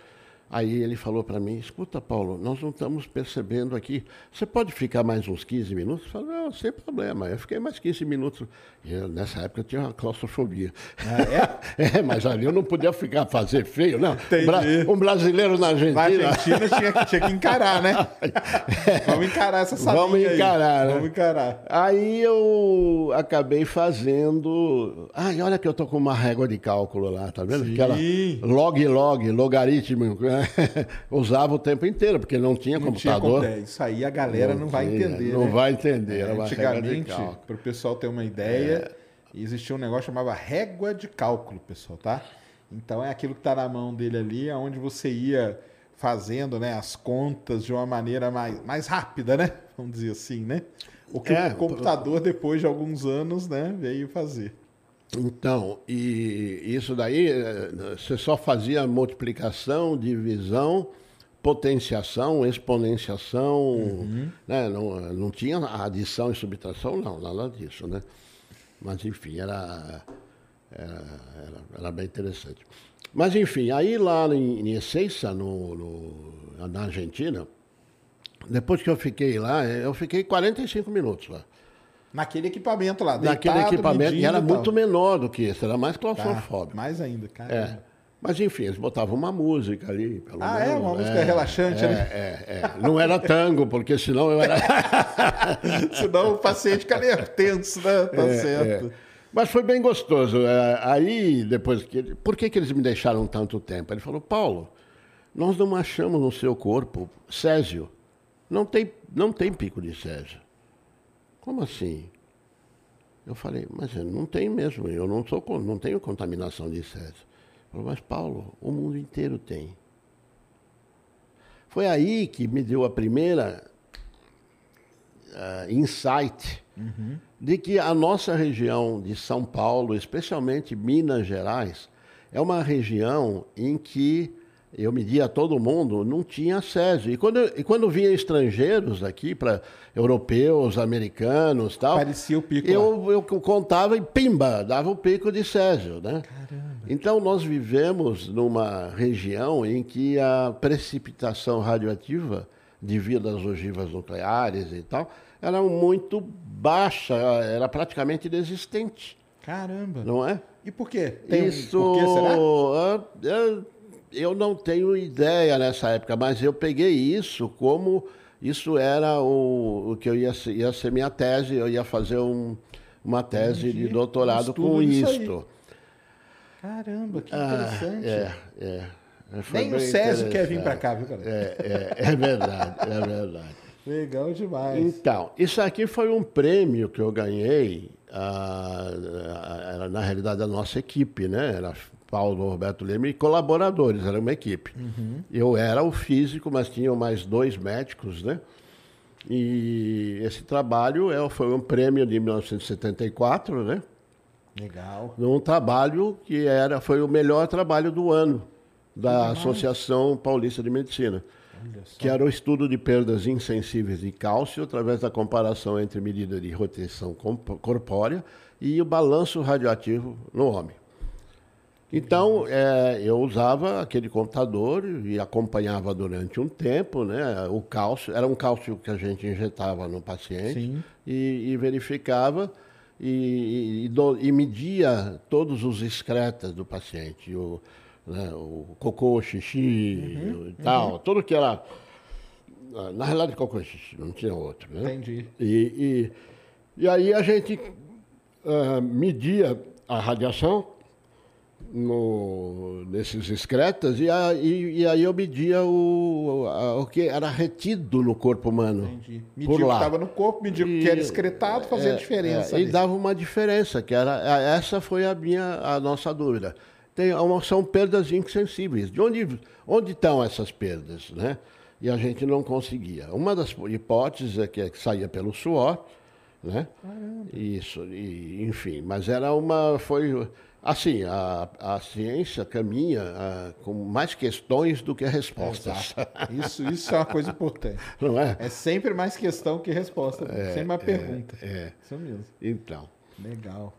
S3: Aí ele falou para mim, escuta, Paulo, nós não estamos percebendo aqui. Você pode ficar mais uns 15 minutos? Eu falei, não, sem problema. Eu fiquei mais 15 minutos. Eu, nessa época eu tinha uma claustrofobia. Ah, é? é? mas ali eu não podia ficar fazer feio, não. Entendi. Um brasileiro na Argentina. Na
S2: Argentina tinha, tinha que encarar, né? Vamos encarar essa salinha
S3: Vamos encarar,
S2: aí.
S3: Né?
S2: Vamos encarar.
S3: Aí eu acabei fazendo. Ai, olha que eu tô com uma régua de cálculo lá, tá vendo? Sim. Aquela log, log, logaritmo. Né? usava o tempo inteiro, porque não tinha não computador. Tinha,
S2: é, isso aí a galera não, não vai entender.
S3: Não
S2: né?
S3: vai entender. É,
S2: antigamente, para o pessoal ter uma ideia, é. existia um negócio chamado régua de cálculo, pessoal, tá? Então é aquilo que está na mão dele ali, onde você ia fazendo né, as contas de uma maneira mais, mais rápida, né? Vamos dizer assim, né? O que é, o computador, depois de alguns anos, né, veio fazer.
S3: Então, e isso daí, eh, você só fazia multiplicação, divisão, potenciação, exponenciação, uhum. né? não, não tinha adição e subtração, não, nada disso, né? Mas, enfim, era, era, era, era bem interessante. Mas, enfim, aí lá em, em Ezeiza, no, no, na Argentina, depois que eu fiquei lá, eu fiquei 45 minutos lá.
S2: Naquele equipamento lá,
S3: deitado, Naquele equipamento, e era muito menor do que esse, era mais claustrofóbico. Tá,
S2: mais ainda, cara.
S3: É. Mas enfim, eles botavam uma música ali.
S2: Pelo ah, menos. é? Uma música é, relaxante,
S3: é,
S2: né?
S3: É, é. Não era tango, porque senão eu era.
S2: senão o paciente ficaria tenso, né? Tá é, certo. É.
S3: Mas foi bem gostoso. É, aí, depois que. Por que, que eles me deixaram tanto tempo? Ele falou, Paulo, nós não achamos no seu corpo Césio. Não tem, não tem pico de Césio. Como assim? Eu falei, mas não tem mesmo, eu não, sou, não tenho contaminação de Césio. Falei, mas Paulo, o mundo inteiro tem. Foi aí que me deu a primeira uh, insight uhum. de que a nossa região de São Paulo, especialmente Minas Gerais, é uma região em que eu media todo mundo, não tinha Césio. E quando, e quando vinha estrangeiros aqui, para europeus, americanos tal.
S2: Parecia o pico.
S3: Eu, eu contava e pimba, dava o pico de Césio. Né? Caramba. Então nós vivemos numa região em que a precipitação radioativa, devido às ogivas nucleares e tal, era muito baixa, era praticamente inexistente.
S2: Caramba!
S3: Não é?
S2: E por quê?
S3: Tem Isso. Um, por quê, será? Uh, uh, eu não tenho ideia nessa época, mas eu peguei isso como Isso era o, o que eu ia, ia ser minha tese, eu ia fazer um, uma tese Entendi. de doutorado com isto.
S2: Caramba, que interessante.
S3: Ah, é, é.
S2: Nem o Césio quer vir para cá, viu, cara?
S3: É, é, é verdade, é verdade.
S2: Legal demais.
S3: Então, isso aqui foi um prêmio que eu ganhei, ah, era na realidade a nossa equipe, né? Era Paulo Roberto Leme e colaboradores, era uma equipe. Uhum. Eu era o físico, mas tinham mais dois médicos, né? E esse trabalho é, foi um prêmio de 1974, né?
S2: Legal.
S3: Num trabalho que era, foi o melhor trabalho do ano da Associação Paulista de Medicina, que era o estudo de perdas insensíveis de cálcio através da comparação entre medida de rotação corpórea e o balanço radioativo no homem. Então, é, eu usava aquele computador e acompanhava durante um tempo né, o cálcio. Era um cálcio que a gente injetava no paciente e, e, verificava e, e, do, e, media todos os excretas do paciente. O, né, o cocô, xixi uhum, e tal, uhum. tudo que era... Na realidade, cocô e xixi, não tinha outro. Né?
S2: Entendi.
S3: E, e, aí a gente uh, media a radiação no, nesses excretas e, a, e, e, aí eu media o, a, o que era retido no corpo humano. Entendi.
S2: Media o que estava no corpo, media o que era excretado, fazia é, diferença.
S3: É, e dava uma diferença, que era essa foi a minha a nossa dúvida. Tem, são perdas insensíveis. De onde, onde estão essas perdas? Né? E a gente não conseguia. Uma das hipóteses é que, é que saía pelo suor, né? Isso, e, enfim, mas era uma. Foi Assim, a, a ciência caminha a, com mais questões do que respostas.
S2: Isso, isso é uma coisa importante.
S3: Não é?
S2: É sempre mais questão que resposta, é, sempre uma é, pergunta.
S3: É.
S2: Isso mesmo.
S3: Então.
S2: Legal.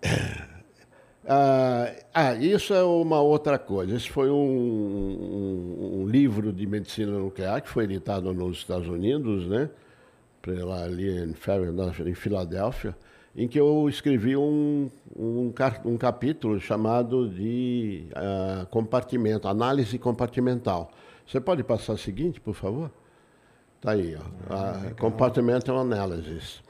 S3: Ah, ah, isso é uma outra coisa. Esse foi um, um, um, livro de medicina nuclear que foi editado nos Estados Unidos, né? Pela ali em, em Filadélfia em que eu escrevi um, um, um capítulo chamado de uh, compartimento, análise compartimental. Você pode passar o seguinte, por favor? Está aí, ó. Ah, compartimental Analysis.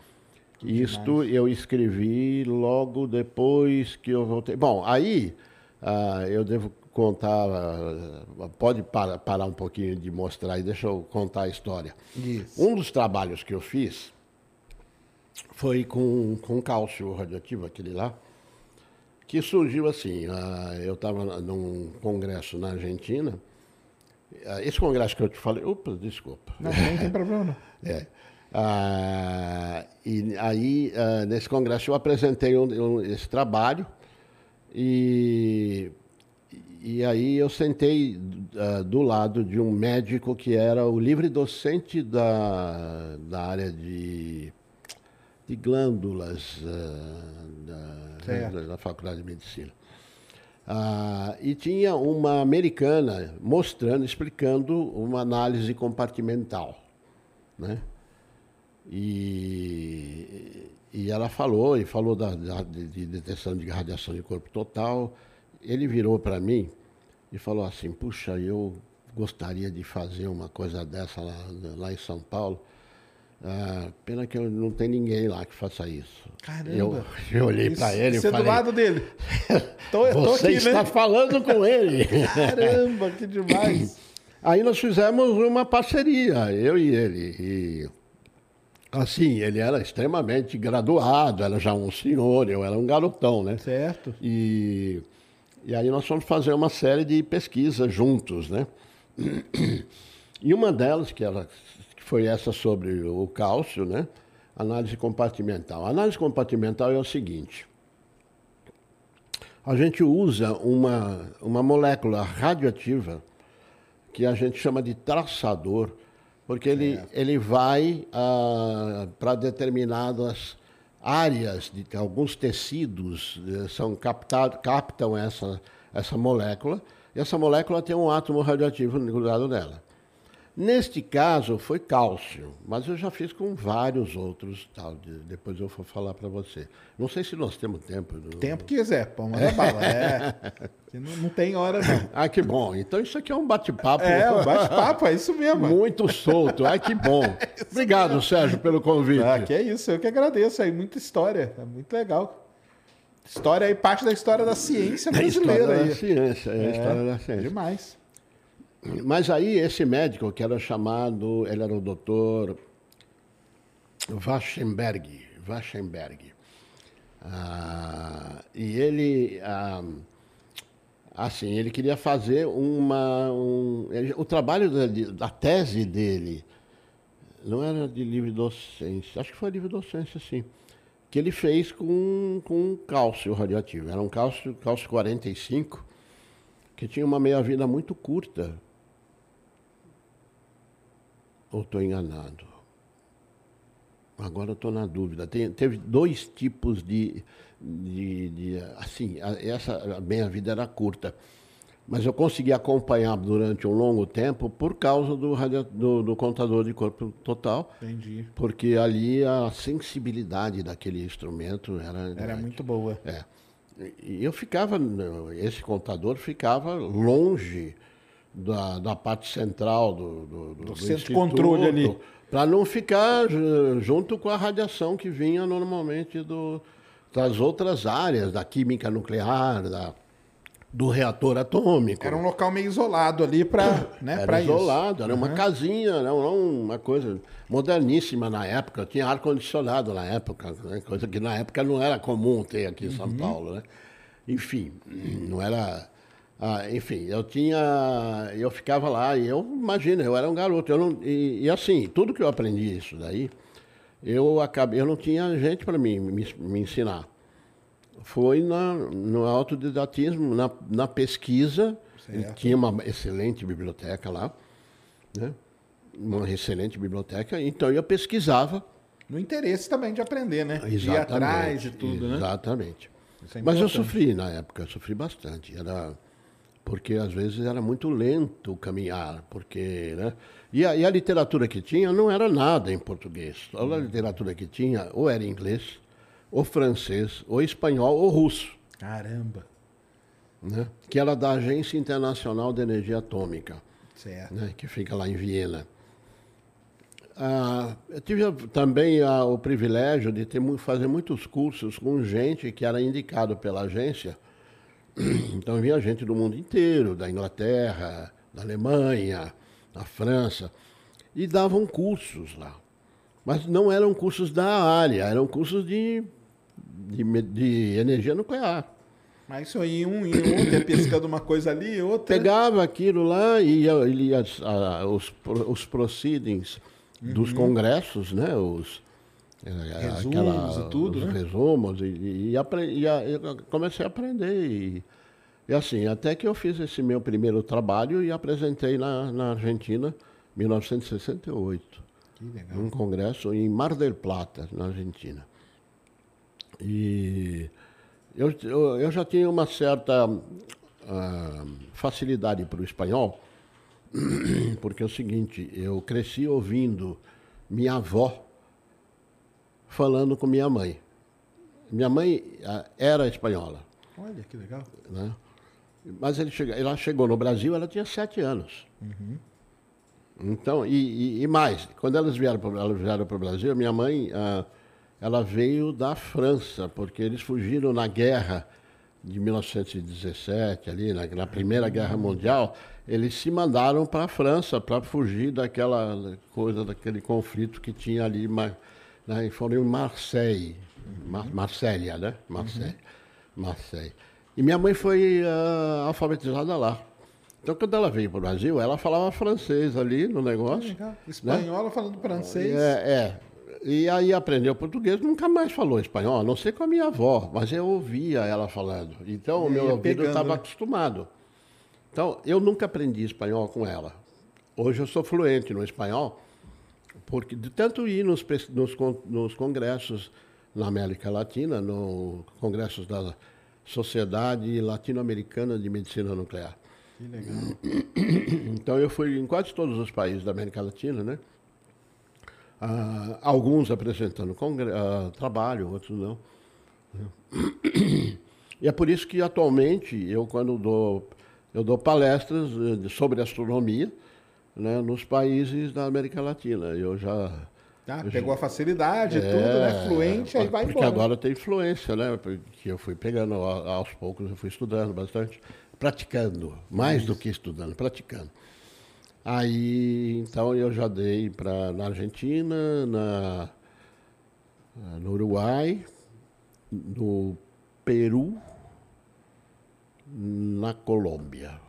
S3: Isto demais. eu escrevi logo depois que eu voltei. Bom, aí uh, eu devo contar, uh, pode parar, parar um pouquinho de mostrar e deixa eu contar a história.
S2: Isso.
S3: Um dos trabalhos que eu fiz foi com, com cálcio radioativo, aquele lá, que surgiu assim. Eu estava num congresso na Argentina. Esse congresso que eu te falei. Opa, desculpa.
S2: Não, não tem problema.
S3: É. Uh, e aí, nesse congresso, eu apresentei um, um, esse trabalho. E, e aí eu sentei do lado de um médico que era o livre docente da, da área de de glândulas uh, da, da, da, Faculdade de Medicina. Ah, e tinha uma americana mostrando, explicando uma análise compartimental. Né? E, e ela falou, e falou da, da de, de detecção de radiação de corpo total. Ele virou para mim e falou assim: Puxa, eu gostaria de fazer uma coisa dessa lá, lá em São Paulo. Ah, pena que não tem ninguém lá que faça isso.
S2: Caramba!
S3: Eu, eu olhei para ele e
S2: falei...
S3: Você
S2: do lado dele.
S3: Tô, Você tô aqui, né? está né? falando com ele.
S2: Caramba, que demais!
S3: Aí nós fizemos uma parceria, eu e ele. E, assim, ele era extremamente graduado, era já um senhor, eu era um garotão, né?
S2: Certo.
S3: E, e aí nós fomos fazer uma série de pesquisas juntos, né? E uma delas, que ela foi essa sobre o cálcio, né? Análise compartimental. A análise compartimental é o seguinte: a gente usa uma, uma molécula radioativa que a gente chama de traçador, porque ele, é. ele vai ah, para determinadas áreas de alguns tecidos eh, são captado, captam essa, essa molécula, e essa molécula tem um átomo radioativo grudado nela. Neste caso foi cálcio, mas eu já fiz com vários outros, tal, depois eu vou falar para você. Não sei se nós temos tempo.
S2: Tempo que quiser, pô, manda bala. É. Não, não, tem hora não.
S3: Ah, que bom. Então isso aqui é um bate-papo.
S2: É, um bate-papo, é isso mesmo.
S3: Muito solto. Ai, que bom. É Obrigado, mesmo. Sérgio, pelo convite.
S2: Ah, que é isso, eu que agradeço aí, muita história, é muito legal. História aí, parte da história da ciência brasileira. É
S3: da ciência, é, a história da ciência.
S2: Demais.
S3: Mas aí esse médico, que era chamado, ele era o doutor Waschenberg, Waschenberg. Ah, e ele, ah, assim, ele queria fazer uma, um, ele, o trabalho da, da, tese dele não era de livre docência, acho que foi livre docência, sim, que ele fez com, com cálcio radioativo. Era um cálcio, cálcio 45, que tinha uma meia-vida muito curta, ou estou enganado? Agora estou na dúvida. Tem, teve dois tipos de, de, de assim, essa minha vida era curta, mas eu consegui acompanhar durante um longo tempo por causa do, do, do contador de corpo total.
S2: Entendi.
S3: Porque ali a sensibilidade daquele instrumento era
S2: era muito boa.
S3: É. E eu ficava, esse contador ficava longe da, da parte central do, do, do, do
S2: centro de controle ali.
S3: Para não ficar junto com a radiação que vinha normalmente do, das outras áreas, da química nuclear, da, do reator atômico.
S2: Era um local meio isolado ali para né,
S3: Era isolado, isso. era uma uhum. casinha, não, não uma coisa moderníssima na época. Tinha ar-condicionado na época, né, coisa que na época não era comum ter aqui em São uhum. Paulo. Né? Enfim, não era ah, enfim, eu tinha. Eu ficava lá e eu, imagina, eu era um garoto. Eu não, e, e assim, tudo que eu aprendi isso daí, eu acabei, eu não tinha gente para me, me, me, ensinar. Foi na, no autodidatismo, na, na pesquisa. Tinha uma excelente biblioteca lá, né? uma excelente biblioteca. Então eu pesquisava.
S2: No interesse também de aprender, né?
S3: Exatamente, de ir
S2: atrás de tudo,
S3: exatamente. né? Exatamente. É Mas eu sofri na época, eu sofri bastante. Era porque às vezes era muito lento o caminhar, porque, né? E a, e a, literatura que tinha não era nada em português. A literatura que tinha ou era inglês, ou francês, ou espanhol, ou russo.
S2: Caramba!
S3: Né? Que era da Agência Internacional de Energia Atômica,
S2: certo.
S3: Né? que fica lá em Viena. Ah, eu tive também ah, o privilégio de ter, fazer muitos cursos com gente que era indicado pela agência então vinha gente do mundo inteiro, da Inglaterra, da Alemanha, da França, e davam cursos lá. Mas não eram cursos da área, eram cursos de, de, de energia nuclear.
S2: Mas isso aí, um e outro, ia pescando uma coisa ali, outra.
S3: Pegava aquilo lá e ia, ia a, os, os proceedings uhum. dos congressos, né? Os,
S2: resumos aquela, e tudo,
S3: os
S2: né?
S3: resumos, e, e, e, e, comecei a aprender. E, e assim, até que eu fiz esse meu primeiro trabalho e apresentei na, na Argentina, 1968. Que legal. Num congresso em Mar del Plata, na Argentina. E eu, eu, eu já tinha uma certa uh, facilidade para o espanhol, porque é o seguinte, eu cresci ouvindo minha avó falando com minha mãe. Minha mãe ah, era espanhola.
S2: Olha, que legal.
S3: Né? Mas ele chega, ela chegou no Brasil, ela tinha sete anos. Uhum. Então, e, e, e, mais, quando elas vieram para o Brasil, minha mãe, ah, ela veio da França, porque eles fugiram na guerra de 1917, ali, na, na Primeira Guerra Mundial, eles se mandaram para a França para fugir daquela coisa, daquele conflito que tinha ali né? E foram em Marseille, Mar Marsella, né? Marseille. Uhum. Marseille. E minha mãe foi uh, alfabetizada lá. Então, quando ela veio para o Brasil, ela falava francês ali no negócio. Né?
S2: Espanhola né? falando francês.
S3: É, é. E aí aprendeu português, nunca mais falou espanhol, a não ser com a minha avó, mas eu ouvia ela falando. Então, o meu ouvido estava acostumado. Então, eu nunca aprendi espanhol com ela. Hoje eu sou fluente no espanhol, porque de tanto ir nos, nos, nos congressos na América Latina, no congressos da Sociedade Latino-Americana de Medicina Nuclear.
S2: Que legal.
S3: Então eu fui em quase todos os países da América Latina, né? Ah, alguns apresentando ah, trabalho, outros não. E é por isso que atualmente eu quando dou eu dou palestras eh, sobre astronomia, né, nos países da América Latina. Eu já
S2: ah, pegou a facilidade, é, tudo, né? Fluente, aí vai
S3: porque
S2: embora.
S3: Porque agora tem influência, né? Porque eu fui pegando aos poucos, eu fui estudando bastante, praticando, mais Isso. do que estudando, praticando. Aí, então, eu já dei para na Argentina, na, no Uruguai, no Peru, na Colômbia.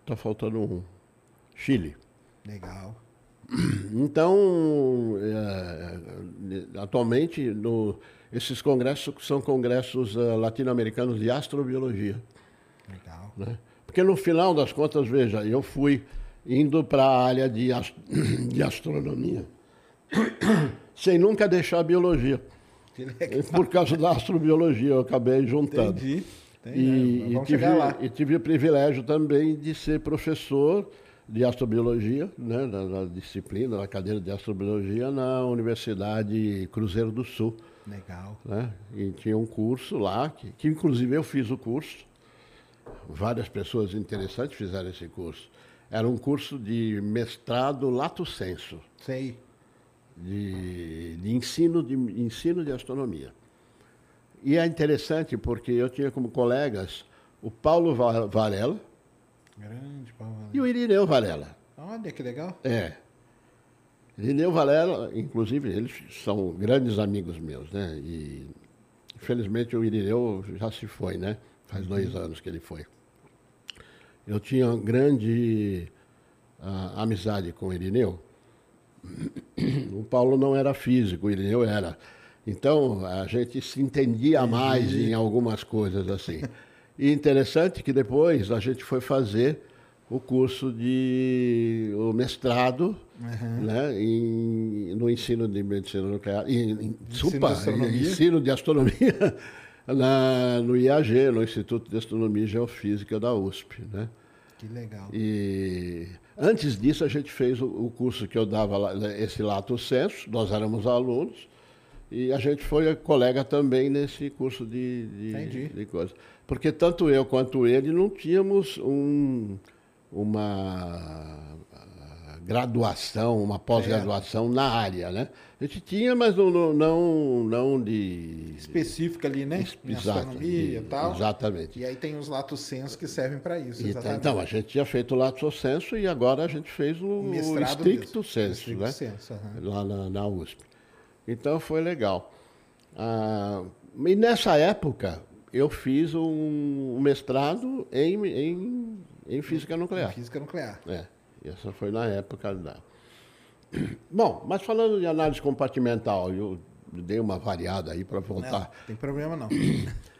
S3: Está faltando um. Chile.
S2: Legal.
S3: Então, é, atualmente, no, esses congressos são congressos uh, latino-americanos de astrobiologia.
S2: Legal.
S3: Né? Porque no final das contas, veja, eu fui indo para a área de, ast de astronomia, sem nunca deixar a biologia. Por causa da astrobiologia, eu acabei juntando.
S2: Entendi.
S3: Entendi. E, e, tive, e tive o privilégio também de ser professor de astrobiologia, né, na, disciplina, na cadeira de astrobiologia na Universidade Cruzeiro do Sul.
S2: Legal.
S3: Né? E tinha um curso lá, que, que inclusive eu fiz o curso. Várias pessoas interessantes fizeram esse curso. Era um curso de mestrado lato senso.
S2: Sei.
S3: De, de, ensino, de ensino de astronomia. E é interessante porque eu tinha como colegas o Paulo Varela,
S2: Grande Paulo
S3: E o Irineu Varela.
S2: Olha que legal.
S3: É. Irineu Varela, inclusive, eles são grandes amigos meus, né? E infelizmente o Irineu já se foi, né? Faz uhum. dois anos que ele foi. Eu tinha grande uh, amizade com o Irineu. O Paulo não era físico, o Irineu era. Então, a gente se entendia mais em algumas coisas assim. E interessante que depois a gente foi fazer o curso de o mestrado uhum. né, em, no ensino de medicina nuclear, em, em, ensino, de astronomia. ensino de astronomia na, no IAG, no Instituto de Astronomia e Geofísica da USP. Né?
S2: Que legal.
S3: E antes disso a gente fez o, o curso que eu dava, esse lato senso, nós éramos alunos, e a gente foi colega também nesse curso de, de, de coisa. Porque tanto eu quanto ele não tínhamos um, uma ah, graduação, uma pós-graduação na área, né? A gente tinha, mas não, não, não de...
S2: Específica ali, né? Exato, astronomia e tal.
S3: Exatamente.
S2: E aí tem os lato senso que servem para isso,
S3: então, exatamente. Então, a gente tinha feito o lato senso e agora a gente fez o, o estricto senso, né? Senso, uhum. Lá na, na USP. Então, foi legal. Ah, e nessa época, eu fiz um mestrado em, em, em física nuclear. Em
S2: física nuclear.
S3: É. Essa foi na época da. Bom, mas falando de análise compartimental, eu dei uma variada aí para voltar.
S2: Não, tem problema não.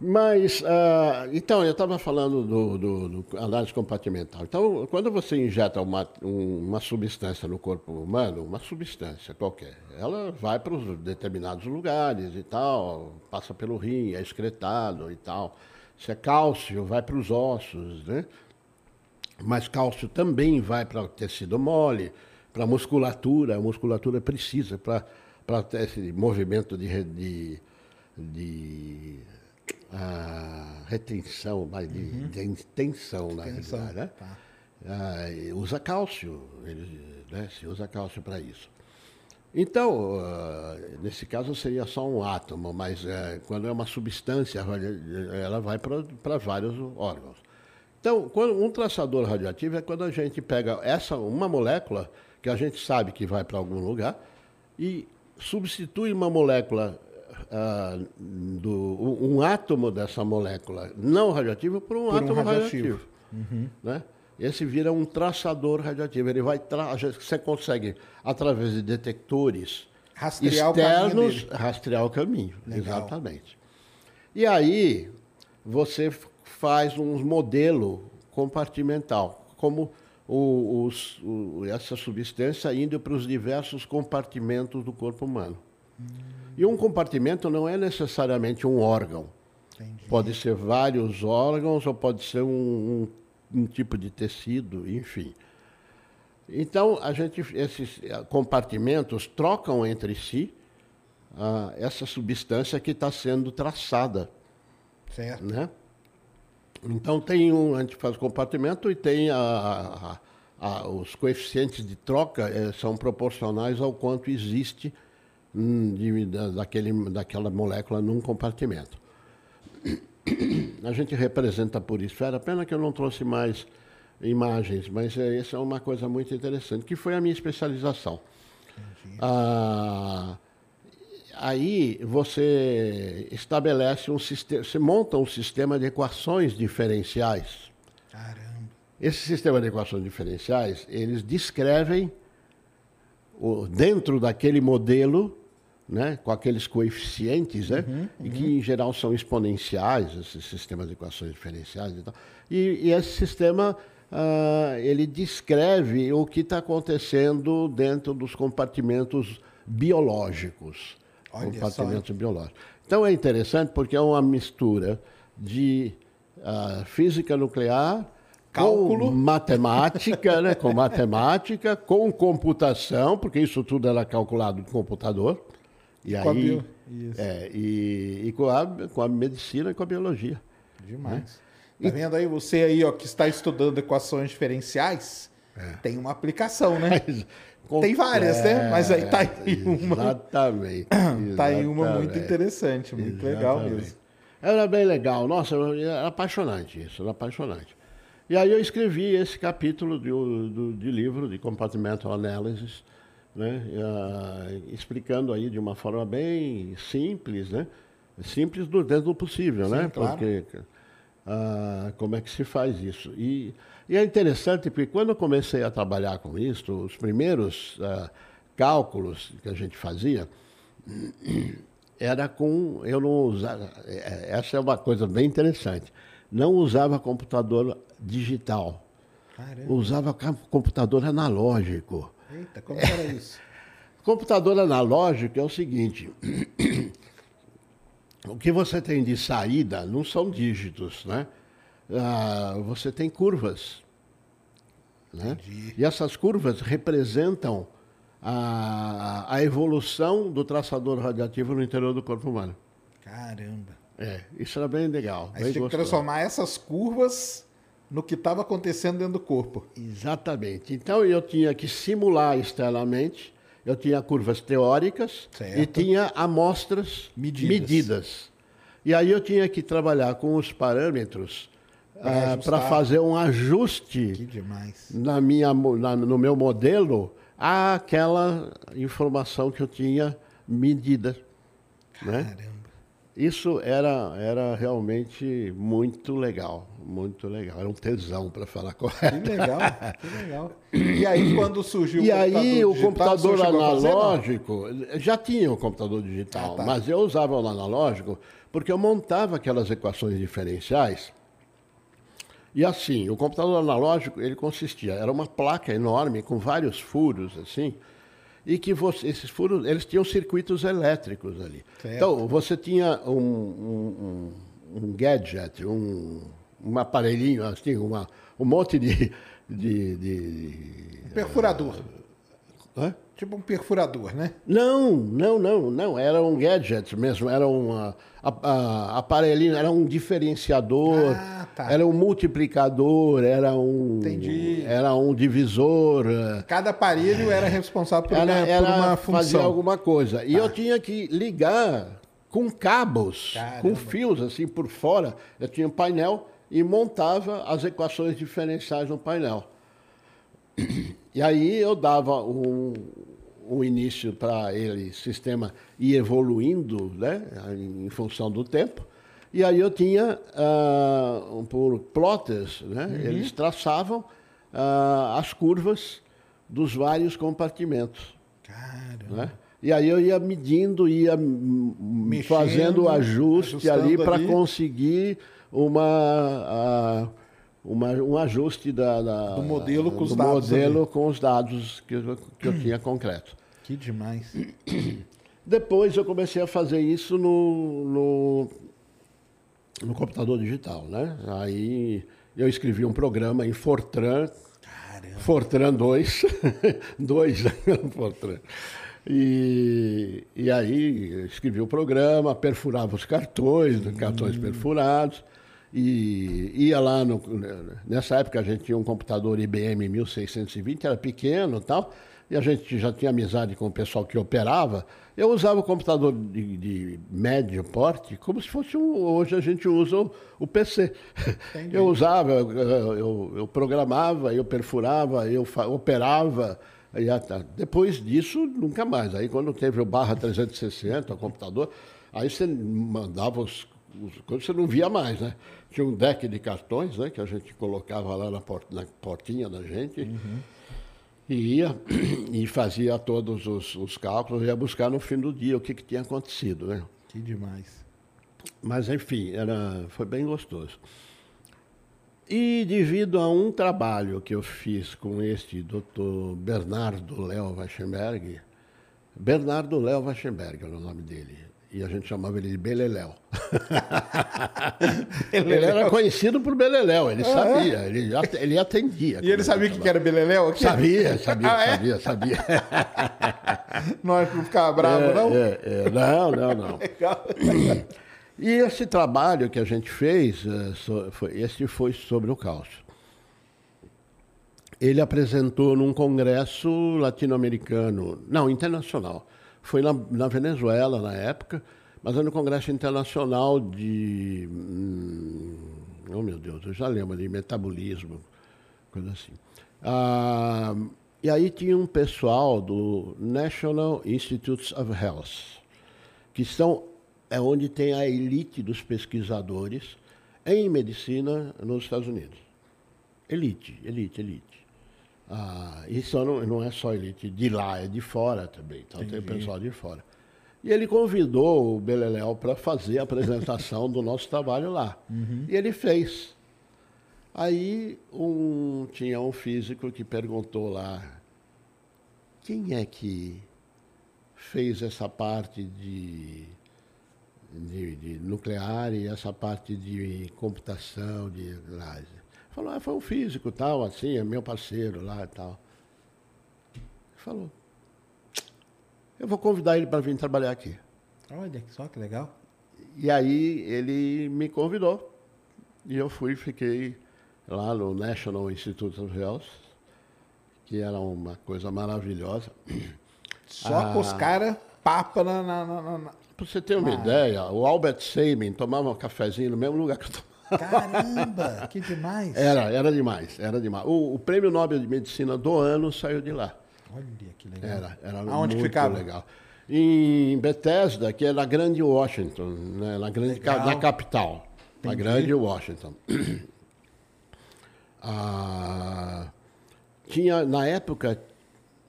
S3: Mas, uh, então, eu estava falando do, do, do, análise compartimental. Então, quando você injeta uma, um, uma substância no corpo humano, uma substância qualquer, ela vai para os determinados lugares e tal, passa pelo rim, é excretado e tal. Se é cálcio, vai para os ossos, né? Mas cálcio também vai para o tecido mole, para a musculatura. A musculatura precisa para esse movimento de, de, de a retenção, mas de, uhum. de intenção, na realidade, né? Tá. Ah, usa cálcio, ele, né? se usa cálcio para isso. Então, uh, nesse caso seria só um átomo, mas uh, quando é uma substância, ela vai para vários órgãos. Então, quando, um traçador radioativo é quando a gente pega essa uma molécula que a gente sabe que vai para algum lugar e substitui uma molécula uh, do, um átomo dessa molécula não radioativa por um por átomo um radioativo. radioativo uhum. né? Esse vira um traçador radioativo. Ele vai tra... Você consegue, através de detectores rastrear externos, o rastrear o caminho. Legal. Exatamente. E aí você faz um modelo compartimental, como o, os, o, essa substância indo para os diversos compartimentos do corpo humano. Hum. E um compartimento não é necessariamente um órgão. Entendi. Pode ser vários órgãos ou pode ser um, um, um tipo de tecido, enfim. Então, a gente, esses eh, compartimentos trocam entre si ah, essa substância que está sendo traçada.
S2: Certo.
S3: Né? Então, tem um, a gente faz o compartimento e tem a, a, a, os coeficientes de troca eh, são proporcionais ao quanto existe de, da, daquele, daquela molécula num compartimento. A gente representa por esfera, pena que eu não trouxe mais imagens, mas essa é uma coisa muito interessante, que foi a minha especialização. Ah, aí você estabelece um sistema, você monta um sistema de equações diferenciais.
S2: Caramba.
S3: Esse sistema de equações diferenciais, eles descrevem o, dentro daquele modelo, né, com aqueles coeficientes, né, uhum, uhum. e que em geral são exponenciais, esses sistemas de equações diferenciais e tal. E, e esse sistema uh, ele descreve o que está acontecendo dentro dos compartimentos biológicos. Olha compartimentos só. biológicos. Então é interessante porque é uma mistura de uh, física nuclear, Cálculo. com matemática, né? com matemática, com computação, porque isso tudo era calculado no computador. E com aí, é, e, e com, a, com a medicina e com a biologia.
S2: Demais. Né? Tá vendo aí? Você aí, ó, que está estudando equações diferenciais, é. tem uma aplicação, né? Tem várias, né? é, né? Mas aí tá aí uma.
S3: Exatamente.
S2: tá aí uma muito interessante, muito exatamente. legal mesmo.
S3: Era bem legal. Nossa, era apaixonante isso, era apaixonante. E aí eu escrevi esse capítulo de, do, de livro de Compartmental Analysis, né? Uh, explicando aí de uma forma bem simples, né? Simples do, dentro do possível, Sim, né?
S2: Claro.
S3: Porque ah, como é que se faz isso. E, e, é interessante porque quando eu comecei a trabalhar com isso, os primeiros ah, cálculos que a gente fazia era com eu não usava é, essa é uma coisa bem interessante não usava computador digital Caramba. usava computador analógico
S2: eita como era isso
S3: computador analógico é o seguinte o que você tem de saída não são dígitos, né? Ah, você tem curvas. Né? E essas curvas representam a, a evolução do traçador radiativo no interior do corpo humano.
S2: Caramba.
S3: É, isso era bem legal.
S2: Aí bem tinha que transformar essas curvas no que estava acontecendo dentro do corpo.
S3: Exatamente. Então eu tinha que simular externamente eu tinha curvas teóricas
S2: certo.
S3: e tinha amostras medidas. medidas. E aí eu tinha que trabalhar com os parâmetros para ah, fazer um ajuste na minha, na, no meu modelo àquela informação que eu tinha medida. Né?
S2: Caramba. Né?
S3: Isso era, era realmente muito legal, muito legal. Era um tesão para falar correto.
S2: Que legal, que legal. E aí quando surgiu
S3: e o computador aí, o computador analógico, fazer, já tinha o computador digital, ah, tá. mas eu usava o analógico porque eu montava aquelas equações diferenciais. E assim, o computador analógico, ele consistia, era uma placa enorme com vários furos assim, e que você, esses furos eles tinham circuitos elétricos ali. Certo. Então você tinha um, um, um gadget, um, um aparelhinho, assim, uma, um monte de, de, de
S2: um perfurador. Uh, tipo um perfurador, né?
S3: Não, não, não, não. Era um gadget mesmo. Era um aparelhinho, era um diferenciador, ah, tá. era um multiplicador, era um,
S2: Entendi.
S3: era um divisor. Eh,
S2: Cada aparelho era responsável por, era, uma,
S3: era
S2: por uma função.
S3: Fazer alguma coisa. E tá. eu tinha que ligar com cabos, Caramba. com fios assim por fora. Eu tinha um painel e montava as equações diferenciais no painel. E aí eu dava um, um início para ele, sistema ir evoluindo, né, em função do tempo. E aí eu tinha, uh, por plotters, né, uhum. eles traçavam uh, as curvas dos vários compartimentos.
S2: Caramba. Né?
S3: E aí eu ia medindo, ia Mexendo, fazendo ajuste ali para conseguir uma... Uh, uma, um ajuste da, da,
S2: do modelo com os
S3: dados. modelo com os dados que, eu, que eu tinha concreto.
S2: Que demais.
S3: Depois eu comecei a fazer isso no, no, no computador digital, né? Aí eu escrevi um programa em Fortran, Caramba. Fortran 2, 2, Fortran. E, e aí escrevi o programa, perfurava os cartões, hum. cartões perfurados, e ia lá, no, nessa época a gente tinha um computador IBM 1620, era pequeno e tal, e a gente já tinha amizade com o pessoal que operava, eu usava o computador de, de médio porte como se fosse um. Hoje a gente usa o, o PC. Entendi. Eu usava, eu, eu, eu, programava, eu perfurava, eu operava. Depois disso, nunca mais. Aí quando teve o barra 360, o computador, aí você mandava os, coisas, você não via mais, né? Tinha um deck de cartões, né? Que a gente colocava lá na portinha da gente. Uhum e ia e fazia todos os, os cálculos, ia buscar no fim do dia o que, que tinha acontecido, né?
S2: Que demais.
S3: Mas, enfim, era, foi bem gostoso. E devido a um trabalho que eu fiz com este doutor Bernardo Léo Weichenberg, Bernardo Léo Weichenberg era o nome dele, e a gente chamava ele de Beleléu. ele era conhecido por Beleléu, ele ah, sabia, é? ele, ele atendia.
S2: E ele sabia o que era Beleléu? Aqui?
S3: Sabia, sabia, ah, é? sabia, sabia.
S2: Não é para ficar bravo, é, não?
S3: É, é, não, não, não. Legal. E esse trabalho que a gente fez, eh, esse foi sobre o cálcio. Ele apresentou num congresso latino-americano, não, internacional, foi na, na Venezuela na época, mas era no Congresso Internacional de. Hum, oh, meu Deus, eu já lembro de metabolismo, coisa assim. Ah, e aí tinha um pessoal do National Institutes of Health, que são é onde tem a elite dos pesquisadores em medicina nos Estados Unidos. Elite, elite, elite. Ah, isso não, não é só elite de lá, é de fora também. Então Entendi. tem pessoal de fora. E ele convidou o Beleléu para fazer a apresentação do nosso trabalho lá. Uhum. E ele fez. Aí um, tinha um físico que perguntou lá quem é que fez essa parte de, de, de nuclear e essa parte de computação, de laser. Falou, ah, foi um físico tal, assim, é meu parceiro lá e tal. Falou, eu vou convidar ele para vir trabalhar aqui.
S2: Olha só que legal.
S3: E aí ele me convidou. E eu fui, fiquei lá no National Institute of Health, que era uma coisa maravilhosa.
S2: Só ah, com os caras papa na, na, na, na...
S3: Pra você ter uma ah. ideia, o Albert Sabin tomava um cafezinho no mesmo lugar que eu tomava.
S2: Caramba, que demais.
S3: Era, era demais, era demais. O, o, Prêmio Nobel de Medicina do ano saiu de lá.
S2: Olha que legal.
S3: Era, era Aonde muito ficava? legal. Em Bethesda, que é na Grande Washington, né, na, grande, na capital. Entendi. Na Grande Washington. ah, tinha, na época,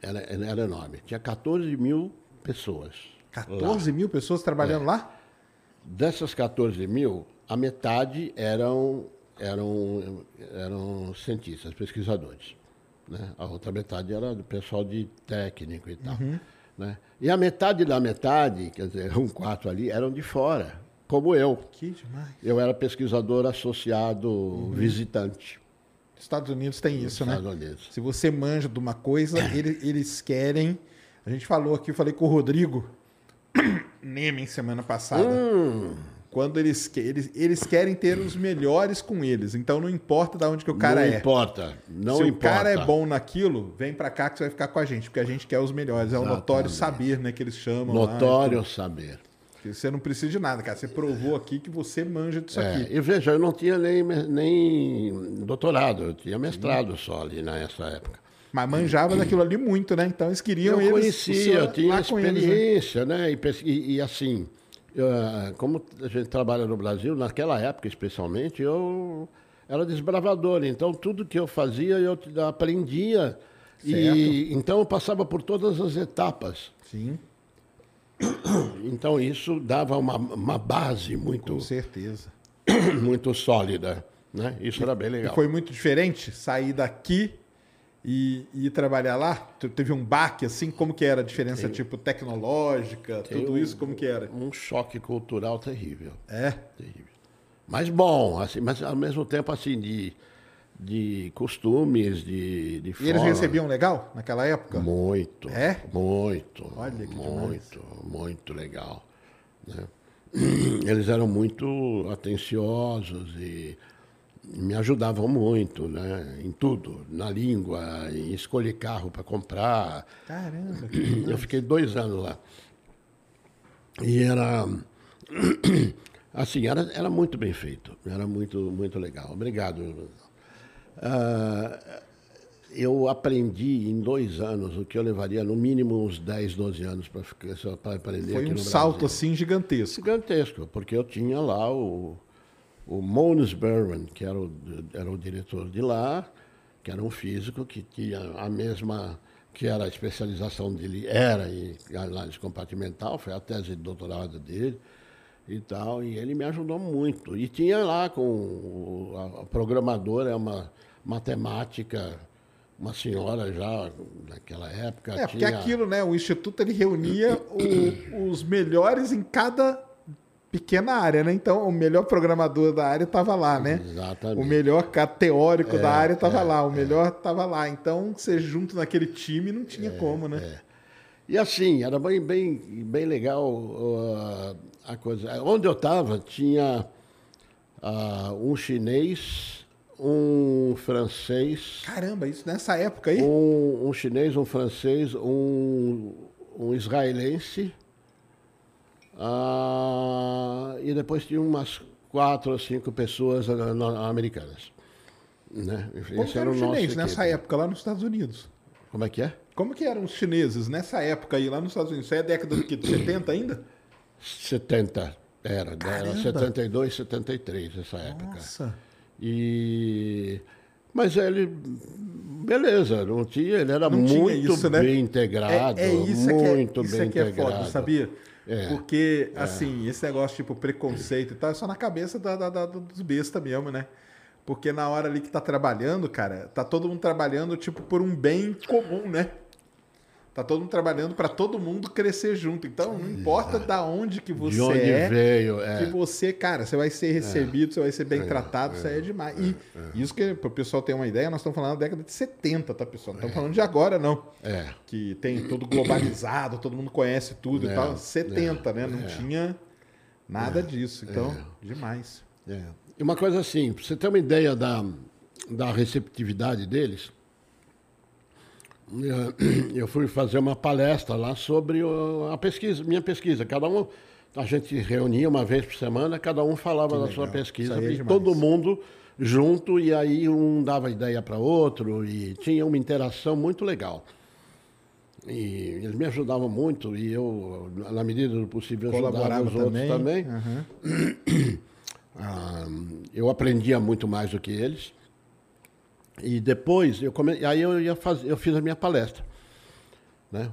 S3: era, era enorme, tinha 14 mil pessoas.
S2: 14 lá. mil pessoas trabalhando é. lá?
S3: Dessas 14 mil, a metade eram, eram, eram cientistas, pesquisadores. Né? A outra metade era do pessoal de técnico e tal. Uhum. Né? E a metade da metade, quer dizer, um quarto ali, eram de fora, como eu.
S2: Que demais.
S3: Eu era pesquisador associado uhum. visitante.
S2: Estados Unidos tem isso, né? Estados Unidos. Se você manja de uma coisa, eles, eles querem. A gente falou aqui, eu falei com o Rodrigo Nemen semana passada. Hum quando eles, eles, eles querem ter os melhores com eles. Então não importa de onde que o cara
S3: não
S2: é.
S3: Não importa, não
S2: Se
S3: importa. Se
S2: o cara é bom naquilo, vem para cá que você vai ficar com a gente, porque a gente quer os melhores. É o notório saber, né, que eles chamam
S3: Notório
S2: lá,
S3: saber.
S2: Você não precisa de nada, cara. Você provou aqui que você manja disso é, aqui.
S3: E veja, eu não tinha nem, nem doutorado, eu tinha mestrado Sim. só ali nessa época.
S2: Mas manjava daquilo ali muito, né? Então eles queriam
S3: eu
S2: eles.
S3: Conhecia, eu tinha experiência, eles, né? né? E, e assim, eu, como a gente trabalha no Brasil, naquela época especialmente, eu era desbravador. Então, tudo que eu fazia, eu aprendia. Certo. E então eu passava por todas as etapas.
S2: Sim.
S3: Então isso dava uma, uma base muito.
S2: Com certeza.
S3: Muito sólida. Né? Isso era bem legal.
S2: E foi muito diferente sair daqui e, e trabalhar lá? Teve um baque, assim? Como que era a diferença, tem, tipo, tecnológica, tudo um, isso, como que era?
S3: Um choque cultural terrível.
S2: É?
S3: Terrível. Mas bom, assim, mas ao mesmo tempo assim de, de costumes, de, de
S2: E eles recebiam legal naquela época?
S3: Muito.
S2: É?
S3: Muito.
S2: Olha que
S3: Muito,
S2: demais.
S3: muito legal. Né? Eles eram muito atenciosos e me ajudavam muito, né? Em tudo, na língua, em escolher carro para comprar.
S2: Caramba,
S3: Eu fiquei dois anos lá. E era. Assim, era, era muito bem feito. Era muito, muito legal. Obrigado. Ah, eu aprendi em dois anos o que eu levaria no mínimo uns 10, 12 anos para aprender
S2: Foi um salto
S3: Brasil.
S2: assim gigantesco.
S3: Gigantesco, porque eu tinha lá o, o Mons Berman, que era o, era o diretor de lá, que era um físico que tinha a mesma, que era a especialização dele, era em análise compartimental, foi a tese de doutorado dele e tal, e ele me ajudou muito. E tinha lá com a, programadora, é uma matemática, uma senhora já naquela época.
S2: É, porque
S3: tinha,
S2: aquilo, né? O Instituto ele reunia o- os melhores em cada pequena área, né? Então, o melhor programador da área estava lá, né?
S3: Exatamente.
S2: O melhor teórico
S3: É,
S2: da área estava lá, o melhor estava lá. Então, você junto naquele time não tinha como, né?
S3: E assim, era bem, bem, bem legal uh, a coisa. Onde eu estava, tinha ah, um chinês, um francês,
S2: Caramba, isso nessa época aí?
S3: um, um chinês, um francês, um, um israelense. Ah, e depois tinha umas quatro ou cinco pessoas na- americanas. Né?
S2: Como que era o
S3: nosso
S2: chinês nessa
S3: equipe.
S2: época lá nos Estados Unidos?
S3: Como é que é?
S2: Como que eram os chineses nessa época aí lá nos Estados Unidos? Isso é década do quê? de 70 ainda?
S3: 70 era, era
S2: Caramba!
S3: 72, 73 essa época.
S2: Nossa.
S3: E mas ele beleza, não tinha, ele era
S2: Não
S3: muito
S2: isso, né?
S3: bem integrado,
S2: É, é isso que é,
S3: muito
S2: isso
S3: bem
S2: é que é
S3: integrado.
S2: foda, sabia?
S3: É.
S2: Porque, assim, esse negócio tipo preconceito e tal, é só na cabeça da, da- da- dos bestas mesmo, né? Porque na hora ali que tá trabalhando, cara, tá todo mundo trabalhando, tipo, por um bem comum, né? Tá todo mundo trabalhando pra todo mundo crescer junto. Então, não importa da onde que você
S3: De onde
S2: é,
S3: veio, é.
S2: que você, cara, você vai ser recebido, você vai ser bem tratado, isso aí é demais. E isso que, pro pessoal ter uma ideia, nós estamos falando da década de 70, tá, pessoal? Não estamos falando de agora, não
S3: É.
S2: que tem tudo globalizado, todo mundo conhece tudo e
S3: É,
S2: tal. 70, né? Não
S3: é.
S2: tinha nada disso. Então, demais.
S3: É. E uma coisa assim, pra você ter uma ideia da, da receptividade deles, eu- eu fui fazer uma palestra lá sobre a pesquisa, minha pesquisa. Cada um, a gente reunia uma vez por semana, cada um falava da sua
S2: legal.
S3: pesquisa
S2: Isso aí é
S3: e todo mundo junto e aí um dava ideia para outro e tinha uma interação muito legal. E eles me ajudavam muito e eu, na medida do possível, ajudava os outros
S2: também.
S3: também.
S2: Aham.
S3: Ah, eu aprendia muito mais do que eles. E depois, eu come... aí eu, ia faz... eu fiz a minha palestra. Né?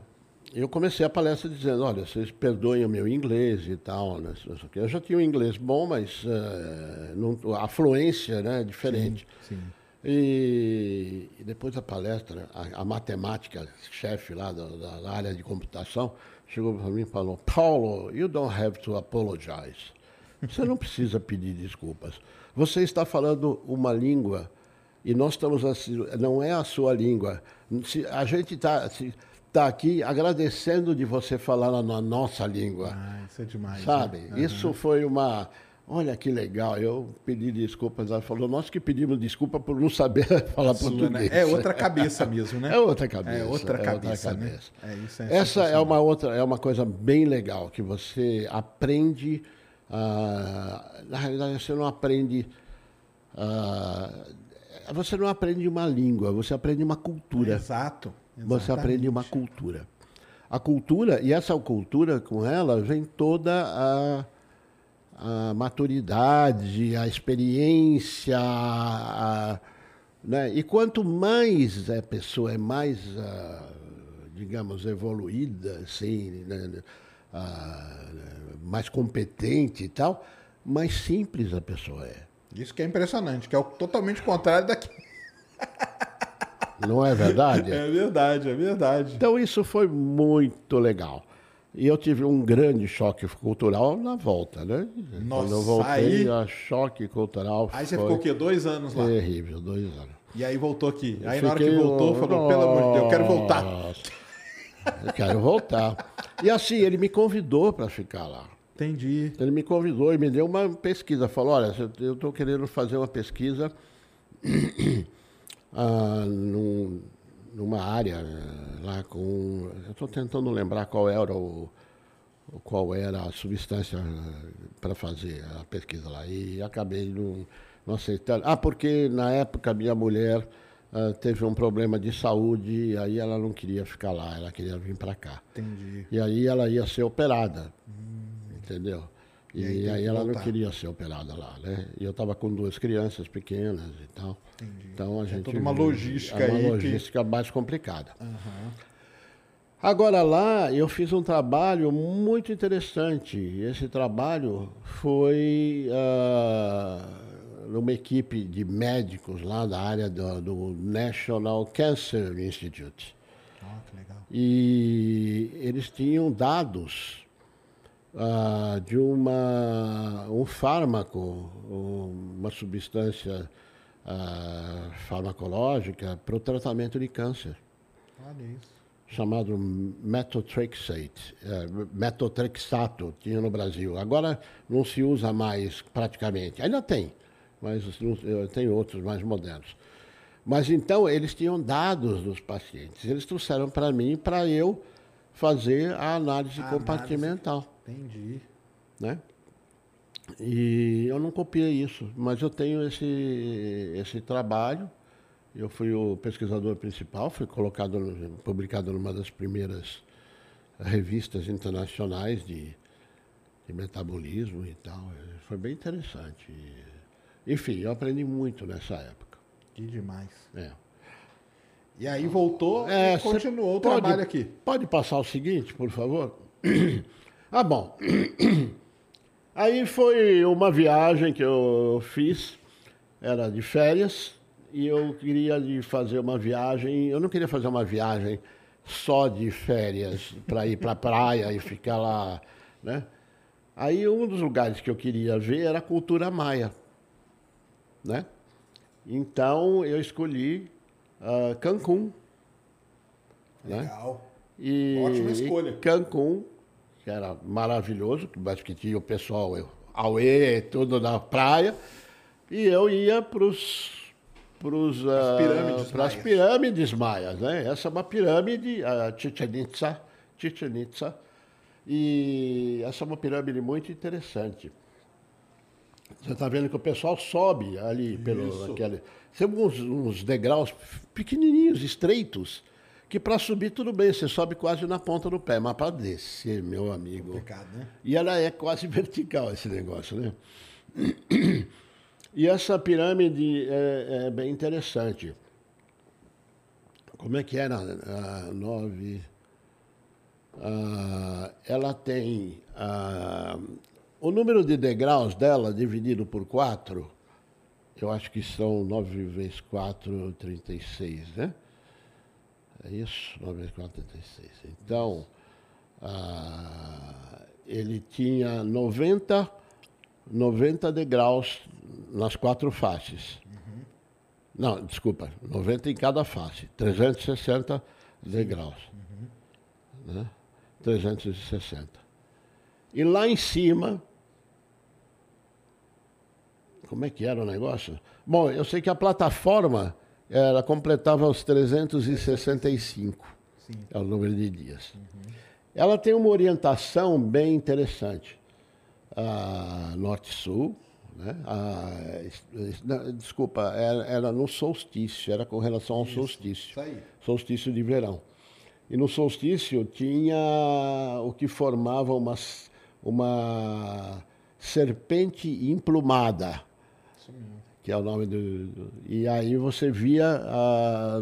S3: Eu comecei a palestra dizendo, olha, vocês perdoem o meu inglês e tal. Né? Eu já tinha um inglês bom, mas eh, não... a fluência né, é diferente.
S2: Sim.
S3: E, e depois da palestra, a, a matemática chefe lá da- da área de computação chegou para mim e falou: Paulo, you don't have to apologize. Você não precisa pedir desculpas. Você está falando uma língua e nós estamos assim, não é a sua língua. Se- a gente está tá aqui agradecendo de você falar na, nossa língua.
S2: Ah, isso é demais.
S3: Sabe?
S2: né?
S3: Isso foi uma. Olha que legal. Eu pedi desculpas. Ela falou, nós que pedimos desculpa por não saber falar
S2: Sua, né?
S3: português.
S2: É outra cabeça mesmo, né?
S3: É outra cabeça.
S2: É outra cabeça, né?
S3: cabeça.
S2: É, isso é
S3: Essa é uma outra, é uma coisa bem legal que você aprende. ah, na realidade, você não aprende. ah, você não aprende uma língua, você aprende uma cultura.
S2: Exato.
S3: Você aprende uma
S2: exatamente.
S3: cultura. A cultura, e essa cultura com ela vem toda a, a maturidade, a experiência. a- né? E quanto mais a pessoa é mais, ah, digamos, evoluída, assim, né? Ah, mais competente e tal, mais simples a pessoa é.
S2: Isso que é impressionante, que é o totalmente contrário daqui.
S3: Não é verdade?
S2: É verdade, é verdade.
S3: Então isso foi muito legal. E eu tive um grande choque cultural na volta, né?
S2: Nossa,
S3: Quando eu voltei,
S2: aí...
S3: a choque cultural
S2: Aí você ficou o quê? Dois anos lá?
S3: Terrível, dois anos.
S2: E aí voltou aqui. Aí na hora que voltou, falou, pelo amor de Deus, eu quero voltar.
S3: Eu quero voltar. E assim, ele me convidou para ficar lá.
S2: Entendi.
S3: Ele me convidou e me deu uma pesquisa. Falou, olha, eu estou querendo fazer uma pesquisa ah, num, numa área eh, lá com. Eu estou tentando lembrar qual era o qual era a substância eh, para fazer a pesquisa lá. E acabei não, não aceitando. Ah, porque na época minha mulher uh, teve um problema de saúde e aí ela não queria ficar lá, ela queria vir para cá.
S2: Entendi.
S3: E aí ela ia ser operada, hum. Entendeu? E, e aí, ela voltar. não queria ser operada lá, né? E eu estava com duas crianças pequenas e tal. Entendi. Então a é gente...
S2: toda uma logística é
S3: uma
S2: aí
S3: logística que... mais complicada. Uhum. Agora lá eu fiz um trabalho muito interessante. Esse trabalho foi uh, numa equipe de médicos lá da área do, do National Cancer Institute.
S2: Oh, que legal.
S3: E eles tinham dados uh, de uma, um fármaco, uma substância uh, farmacológica para o tratamento de câncer.
S2: Olha isso.
S3: Chamado metotrexate, uh, metotrexato, tinha no Brasil. Agora não se usa mais praticamente. Ainda tem, mas tem outros mais modernos. Mas então eles tinham dados dos pacientes. Eles trouxeram para mim para eu fazer a análise a compartimental. Análise.
S2: Entendi.
S3: Né? E eu não copiei isso, mas eu tenho esse, esse trabalho. Eu fui o pesquisador principal, fui colocado, publicado numa das primeiras revistas internacionais de, de metabolismo e tal. Foi bem interessante. Enfim, eu aprendi muito nessa época.
S2: Que demais.
S3: É.
S2: E aí voltou é, e continuou o pode, trabalho aqui.
S3: Pode passar o seguinte, por favor? Ah, bom. Aí foi uma viagem que eu fiz, era de férias, e eu queria fazer uma viagem, eu não queria fazer uma viagem só de férias para ir para a praia e ficar lá, né? Aí um dos lugares que eu queria ver era a cultura maia, né? Então eu escolhi uh, Cancún.
S2: Né? Legal.
S3: Né? E, Ótima escolha. Cancún que era maravilhoso, mas que tinha o pessoal, eu, Aue, tudo na praia, e eu ia para os pros, uh, pirâmides, pras pirâmides maias. Né? Essa é uma pirâmide, a Chichen Itza, Chichen Itza, e essa é uma pirâmide muito interessante. Você está vendo que o pessoal sobe ali pelo aquele, tem uns, uns degraus pequenininhos, estreitos, que para subir tudo bem, você sobe quase na ponta do pé, mas para descer, meu amigo.
S2: Complicado, né?
S3: E ela é quase vertical esse negócio, né? E essa pirâmide é, é bem interessante. Como é que era? Ah, nove. Ah, ela tem. Ah, o número de degraus dela dividido por quatro, eu acho que são 9 vezes 4, 36, né? É isso? 9,46. Então, ah, ele tinha 90, 90 degraus nas quatro faces. Uhum. Não, desculpa, 90 em cada face, 360 Sim. degraus. Uhum. Né? 360. E lá em cima, como é que era o negócio? Bom, eu sei que a plataforma ela completava os 365, Sim. é o número de dias. Uhum. Ela tem uma orientação bem interessante. Norte-Sul, né? Desculpa, era, era, no solstício, era com relação ao Isso, solstício. Isso. Solstício de verão. E no solstício tinha o que formava uma, uma serpente emplumada. Que é o nome do. e aí você via a,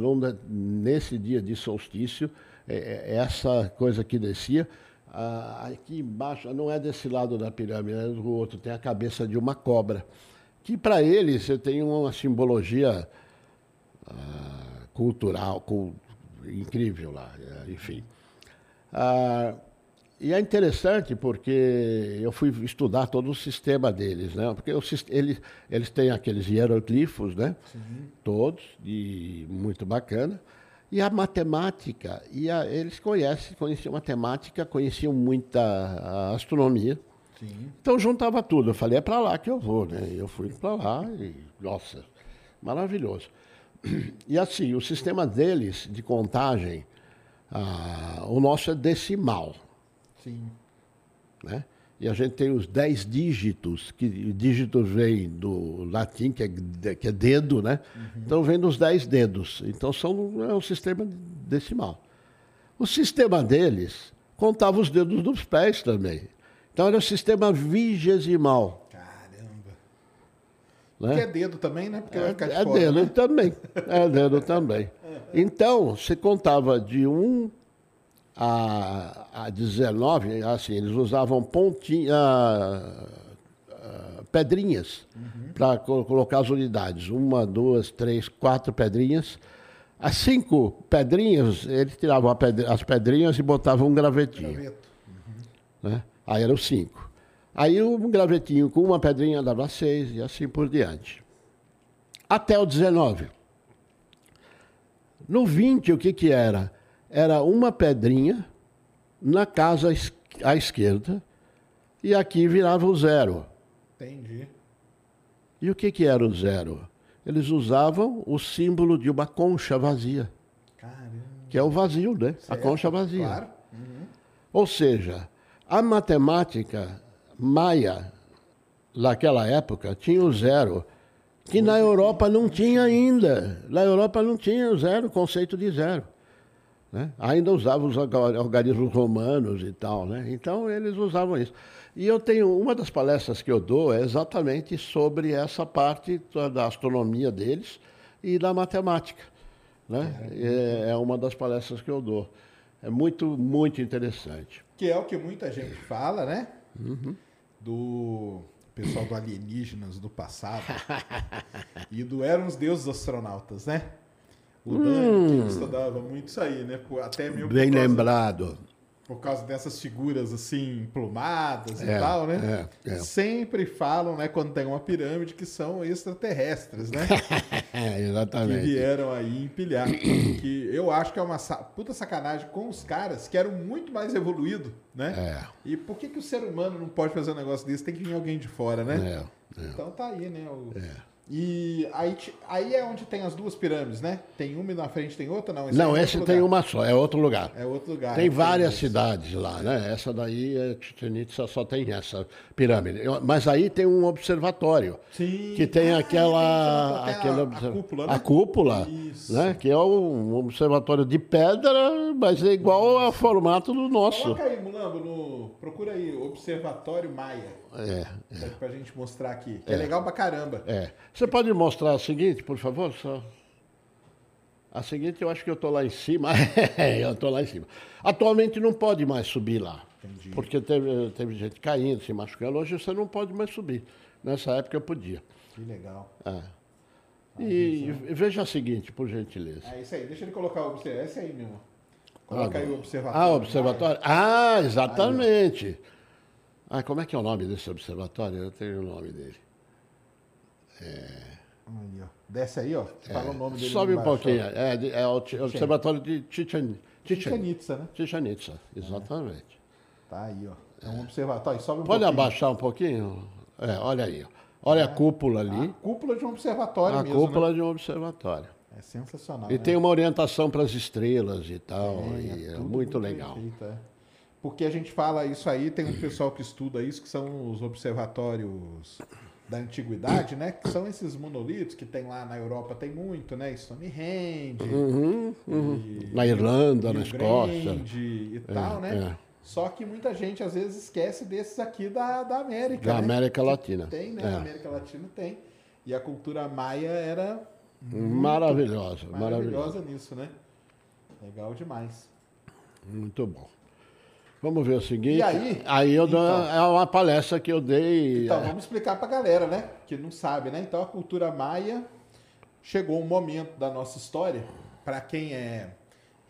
S3: nesse dia de solstício é, é, essa coisa que descia. aqui embaixo, não é desse lado da pirâmide, é do outro, tem a cabeça de uma cobra. Que para eles você tem uma simbologia ah, cultural incrível lá, é, enfim. E é interessante porque eu fui estudar todo o sistema deles, né? Porque eles, eles têm aqueles hieroglifos, né? Sim. Todos, e muito bacana. E a matemática, e a, eles conhecem, conheciam matemática, conheciam muita astronomia. Sim. Então juntava tudo. Eu falei, é para lá que eu vou, né? Eu fui para lá e, nossa, maravilhoso. E assim, o sistema deles de contagem, ah, o nosso é decimal. Sim. Né? E a gente tem os dez dígitos, que dígitos vem do latim, que é, que é dedo, né? Uhum. Então vem dos dez dedos. Então são, é um sistema decimal. O sistema deles contava os dedos dos pés também. Então era o sistema vigesimal.
S2: Caramba. Né? Que é dedo também, né? Porque é, vai ficar de
S3: é
S2: fora,
S3: dedo
S2: né?
S3: também. É dedo também. Então, você contava de um a, a 19, assim, eles usavam pontinha, pedrinhas uhum. para colocar as unidades. Uma, duas, três, quatro pedrinhas. As cinco pedrinhas, eles tiravam pedra, as pedrinhas e botavam um gravetinho. Graveto. Uhum. Né? Aí eram cinco. Aí um gravetinho com uma pedrinha dava seis e assim por diante. Até o 19. No 20, o que, que era? Era uma pedrinha na casa à esquerda e aqui virava o zero.
S2: Entendi.
S3: E o que, que era o zero? Eles usavam o símbolo de uma concha vazia. Caramba. Que é o vazio, né? Certo, a concha vazia. Claro. Uhum. Ou seja, a matemática maia, naquela época, tinha o zero, que na Europa não tinha ainda. Na Europa não tinha o zero, o conceito de zero. Né? Ainda usavam os organismos romanos e tal, né? Então eles usavam isso. E eu tenho uma das palestras que eu dou é exatamente sobre essa parte da astronomia deles e da matemática, né? É, é uma das palestras que eu dou. É muito, muito interessante.
S2: Que é o que muita gente fala, né? Uhum. Do pessoal do alienígenas do passado e do eram os deuses astronautas, né? O Dani, hum. que estudava muito isso aí, né? Até
S3: mesmo Bem causa, lembrado.
S2: Por causa dessas figuras assim, plumadas é, e tal, né? É, é. Sempre falam, né, quando tem uma pirâmide, que são extraterrestres, né?
S3: É, exatamente.
S2: Que vieram aí empilhar. que eu acho que é uma puta sacanagem com os caras que eram muito mais evoluídos, né? É. E por que, que o ser humano não pode fazer um negócio desse? Tem que vir alguém de fora, né? É, é. Então tá aí, né? O... É. E aí, aí é onde tem as duas pirâmides, né? Tem uma e na frente tem outra? Não,
S3: esse não, é esse tem lugar. uma só, é outro lugar.
S2: É outro lugar.
S3: Tem várias cidades lá, né? Essa daí, é Itza, só tem essa pirâmide. Mas aí tem um observatório. Sim. Que tem ah, aquela... Tem aquela a, a, cúpula, né? A cúpula, né? Que é um observatório de pedra, mas é igual ao formato do nosso.
S2: Coloca aí, Mulambo, no... procura aí, Observatório Maia. É. é. Pra gente mostrar aqui. Que é. é legal pra caramba.
S3: É. Você pode mostrar a seguinte, por favor? Só. A seguinte, eu acho que eu estou lá em cima. eu estou lá em cima. Atualmente não pode mais subir lá. Entendi. Porque teve, teve gente caindo, se machucando. Hoje você não pode mais subir. Nessa época eu podia.
S2: Que legal.
S3: É. E, e veja a seguinte, por gentileza.
S2: É isso aí. Deixa ele colocar o observatório. É esse aí mesmo. Coloca ah, aí o observatório.
S3: Ah, observatório. Ah, exatamente. Aí, ah, como é que é o nome desse observatório? Eu tenho o nome dele.
S2: É... Aí, ó. Desce aí, ó.
S3: É. Fala o nome dele. Sobe um pouquinho. É, é, o Observatório de Chichen,
S2: Chichen, Itza, né?
S3: Chichen Itza, exatamente.
S2: É. Tá aí, ó. É um observatório. Sobe um
S3: Pode
S2: pouquinho.
S3: abaixar um pouquinho? É, olha aí. Olha é. a cúpula ali. A
S2: cúpula de um observatório
S3: a
S2: mesmo,
S3: cúpula
S2: né?
S3: de um observatório.
S2: É sensacional.
S3: E né? tem uma orientação para as estrelas e tal. É, e é, muito, muito legal. Perfeito, é
S2: porque a gente fala isso aí, tem um pessoal que estuda isso, que são os observatórios da antiguidade, né? Que são esses monolitos que tem lá na Europa, tem muito, né? Stonehenge.
S3: Uhum, uhum. E, na Irlanda, na Escócia.
S2: E é, tal, né? É. Só que muita gente às vezes esquece desses aqui da, da América.
S3: Da né? América Latina.
S2: Tem, né? É. Na América Latina tem. E a cultura maia era.
S3: Maravilhosa, maravilhosa.
S2: Maravilhosa nisso, né? Legal demais.
S3: Muito bom. Vamos ver o seguinte.
S2: E aí?
S3: Aí eu então, dou, é uma palestra que eu dei.
S2: Então, é... vamos explicar para a galera, né? Que não sabe, né? Então, a cultura maia chegou um momento da nossa história, para quem é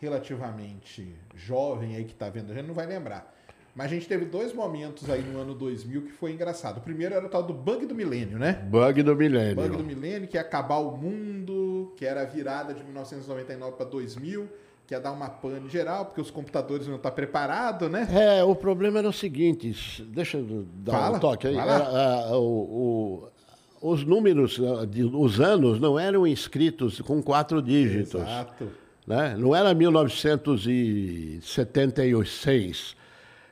S2: relativamente jovem aí que está vendo, a gente não vai lembrar. Mas a gente teve dois momentos aí no ano 2000 que foi engraçado. O primeiro era o tal do bug do milênio, né?
S3: Bug do milênio.
S2: Bug do milênio, que ia acabar o mundo, que era a virada de 1999 para 2000, que ia dar uma pane geral, porque os computadores não estão preparados, né?
S3: É, o problema era o seguinte, deixa eu dar Fala, um toque aí. Era, o, o, os números, os anos não eram inscritos com quatro dígitos. Exato. Né? Não era 1976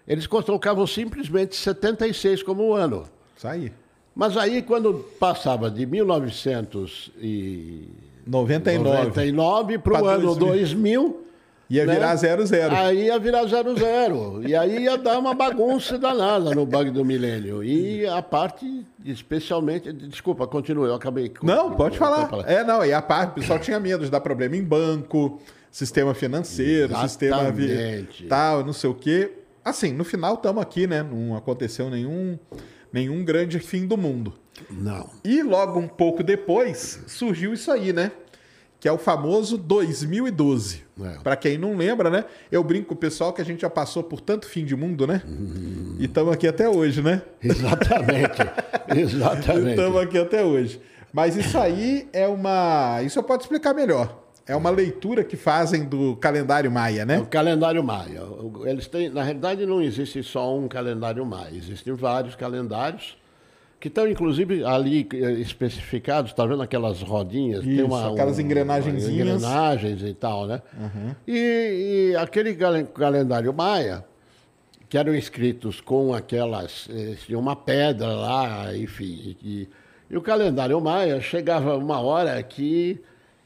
S3: eles colocavam simplesmente 76 como ano.
S2: Isso aí.
S3: Mas aí, quando passava de 1999 para o ano 2000...
S2: Ia né? virar 00. Zero,
S3: Aí ia virar 00. Zero, e aí ia dar uma bagunça danada no bug do milênio. E a parte, especialmente. Desculpa, continue, eu acabei.
S2: Não, pode falar. É, não, e a parte, o pessoal tinha medo de dar problema em banco, sistema financeiro, Exatamente. sistema tal, não sei o quê. Assim, no final estamos aqui, né? Não aconteceu nenhum, nenhum grande fim do mundo.
S3: Não.
S2: E logo um pouco depois surgiu isso aí, né? Que é o famoso 2012. É. Para quem não lembra, né? Eu brinco com o pessoal que a gente já passou por tanto fim de mundo, né? Hum. E estamos aqui até hoje, né?
S3: Exatamente. Exatamente.
S2: Estamos aqui até hoje. Mas isso aí é uma. Isso eu posso explicar melhor. É uma leitura que fazem do calendário maia, né? É
S3: o calendário maia. Eles têm, na realidade, não existe só um calendário maia, existem vários calendários que estão, inclusive, ali eh, especificados. Está vendo aquelas rodinhas?
S2: Isso, tem uma, aquelas um, engrenagenzinhas.
S3: Engrenagens e tal, né? Uhum. E, e, aquele calendário maia, que eram escritos com aquelas... Eh, tinha uma pedra lá, enfim. E, e o calendário maia chegava uma hora que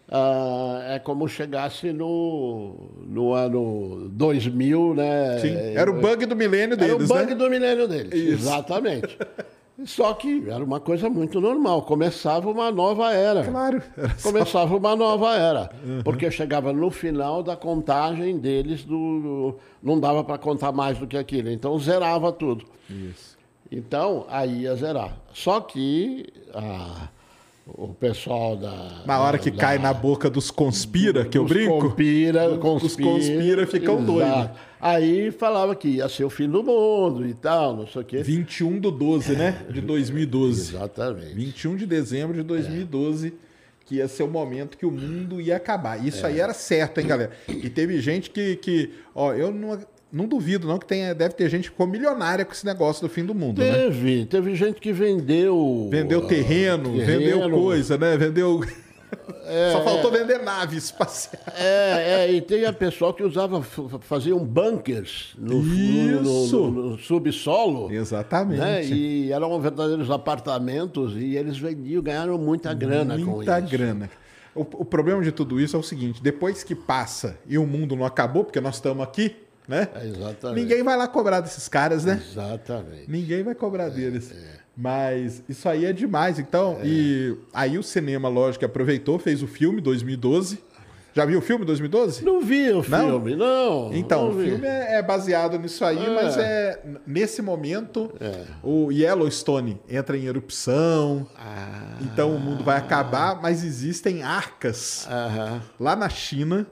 S3: Uh, é como chegasse no, no ano 2000, né?
S2: Sim, era o bug do milênio deles, Era
S3: o bug né? do milênio deles, Isso. exatamente. Só que era uma coisa muito normal. Começava uma nova era.
S2: Claro.
S3: Começava só... uma nova era. Uhum. Porque chegava no final da contagem deles, do, do não dava para contar mais do que aquilo. Então zerava tudo.
S2: Isso.
S3: Então, aí ia zerar. Só que... Ah, o pessoal da.
S2: Na hora que
S3: da,
S2: cai na boca dos conspira, que eu brinco.
S3: Conspira, conspira. Os
S2: conspira ficam doidos.
S3: Aí falava que ia ser o fim do mundo e tal, não sei o quê.
S2: 21 do 12, né? De 2012.
S3: Exatamente.
S2: 21 de dezembro de 2012. É. Que ia ser o momento que o mundo ia acabar. Isso é. aí era certo, hein, galera? E teve gente que, que. Ó, eu não não duvido, não, que tenha, deve ter gente que ficou milionária com esse negócio do fim do mundo.
S3: Né? Teve, né? teve gente que vendeu.
S2: Vendeu terreno, terreno. vendeu coisa, né? Vendeu. É, Só faltou é, vender nave espacial.
S3: É, é, e tem a pessoal que usava, faziam bunkers no, no, no, no subsolo.
S2: Exatamente.
S3: Né? E eram verdadeiros apartamentos e eles vendiam, ganharam muita grana
S2: muita
S3: com isso. Muita
S2: grana. O, o problema de tudo isso é o seguinte: depois que passa e o mundo não acabou, porque nós estamos aqui, né?
S3: É, exatamente.
S2: Ninguém vai lá cobrar desses caras, né?
S3: Exatamente.
S2: Ninguém vai cobrar é, deles. É. Mas isso aí é demais. Então, é. e aí o cinema, lógico, aproveitou, fez o filme 2012 já viu o filme 2012?
S3: Não vi o filme, não.
S2: Então,
S3: não
S2: o filme é, é, baseado nisso aí, é. mas é nesse momento é. o Yellowstone entra em erupção. Ah. Então o mundo vai acabar, mas existem arcas lá na China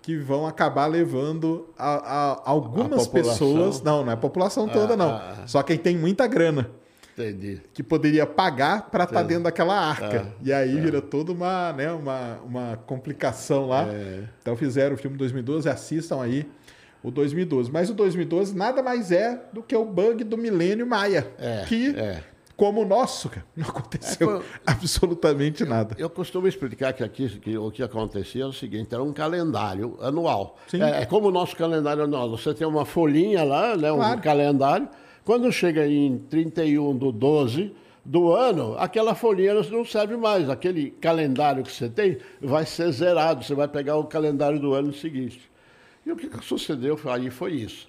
S2: que vão acabar levando a, a algumas a pessoas. Não, não é a população toda, ah, não. Ah, ah. Só quem tem muita grana.
S3: Entendi.
S2: Que poderia pagar para estar tá dentro daquela arca. Ah, e aí ah. vira toda uma, né, uma, uma complicação lá. É. Então fizeram o filme 2012, assistam aí o 2012. Mas o 2012 nada mais é do que o bug do milênio Maia. É, que, é. como o nosso, não aconteceu é, absolutamente
S3: eu,
S2: nada.
S3: Eu costumo explicar que aqui que, o que acontecia é o seguinte: era um calendário anual. É, é, como o nosso calendário anual. Você tem uma folhinha lá, né, um calendário quando chega em 31 do 12 do ano, aquela folhinha não serve mais. Aquele calendário que você tem vai ser zerado. Você vai pegar o calendário do ano seguinte. E o que sucedeu aí foi isso.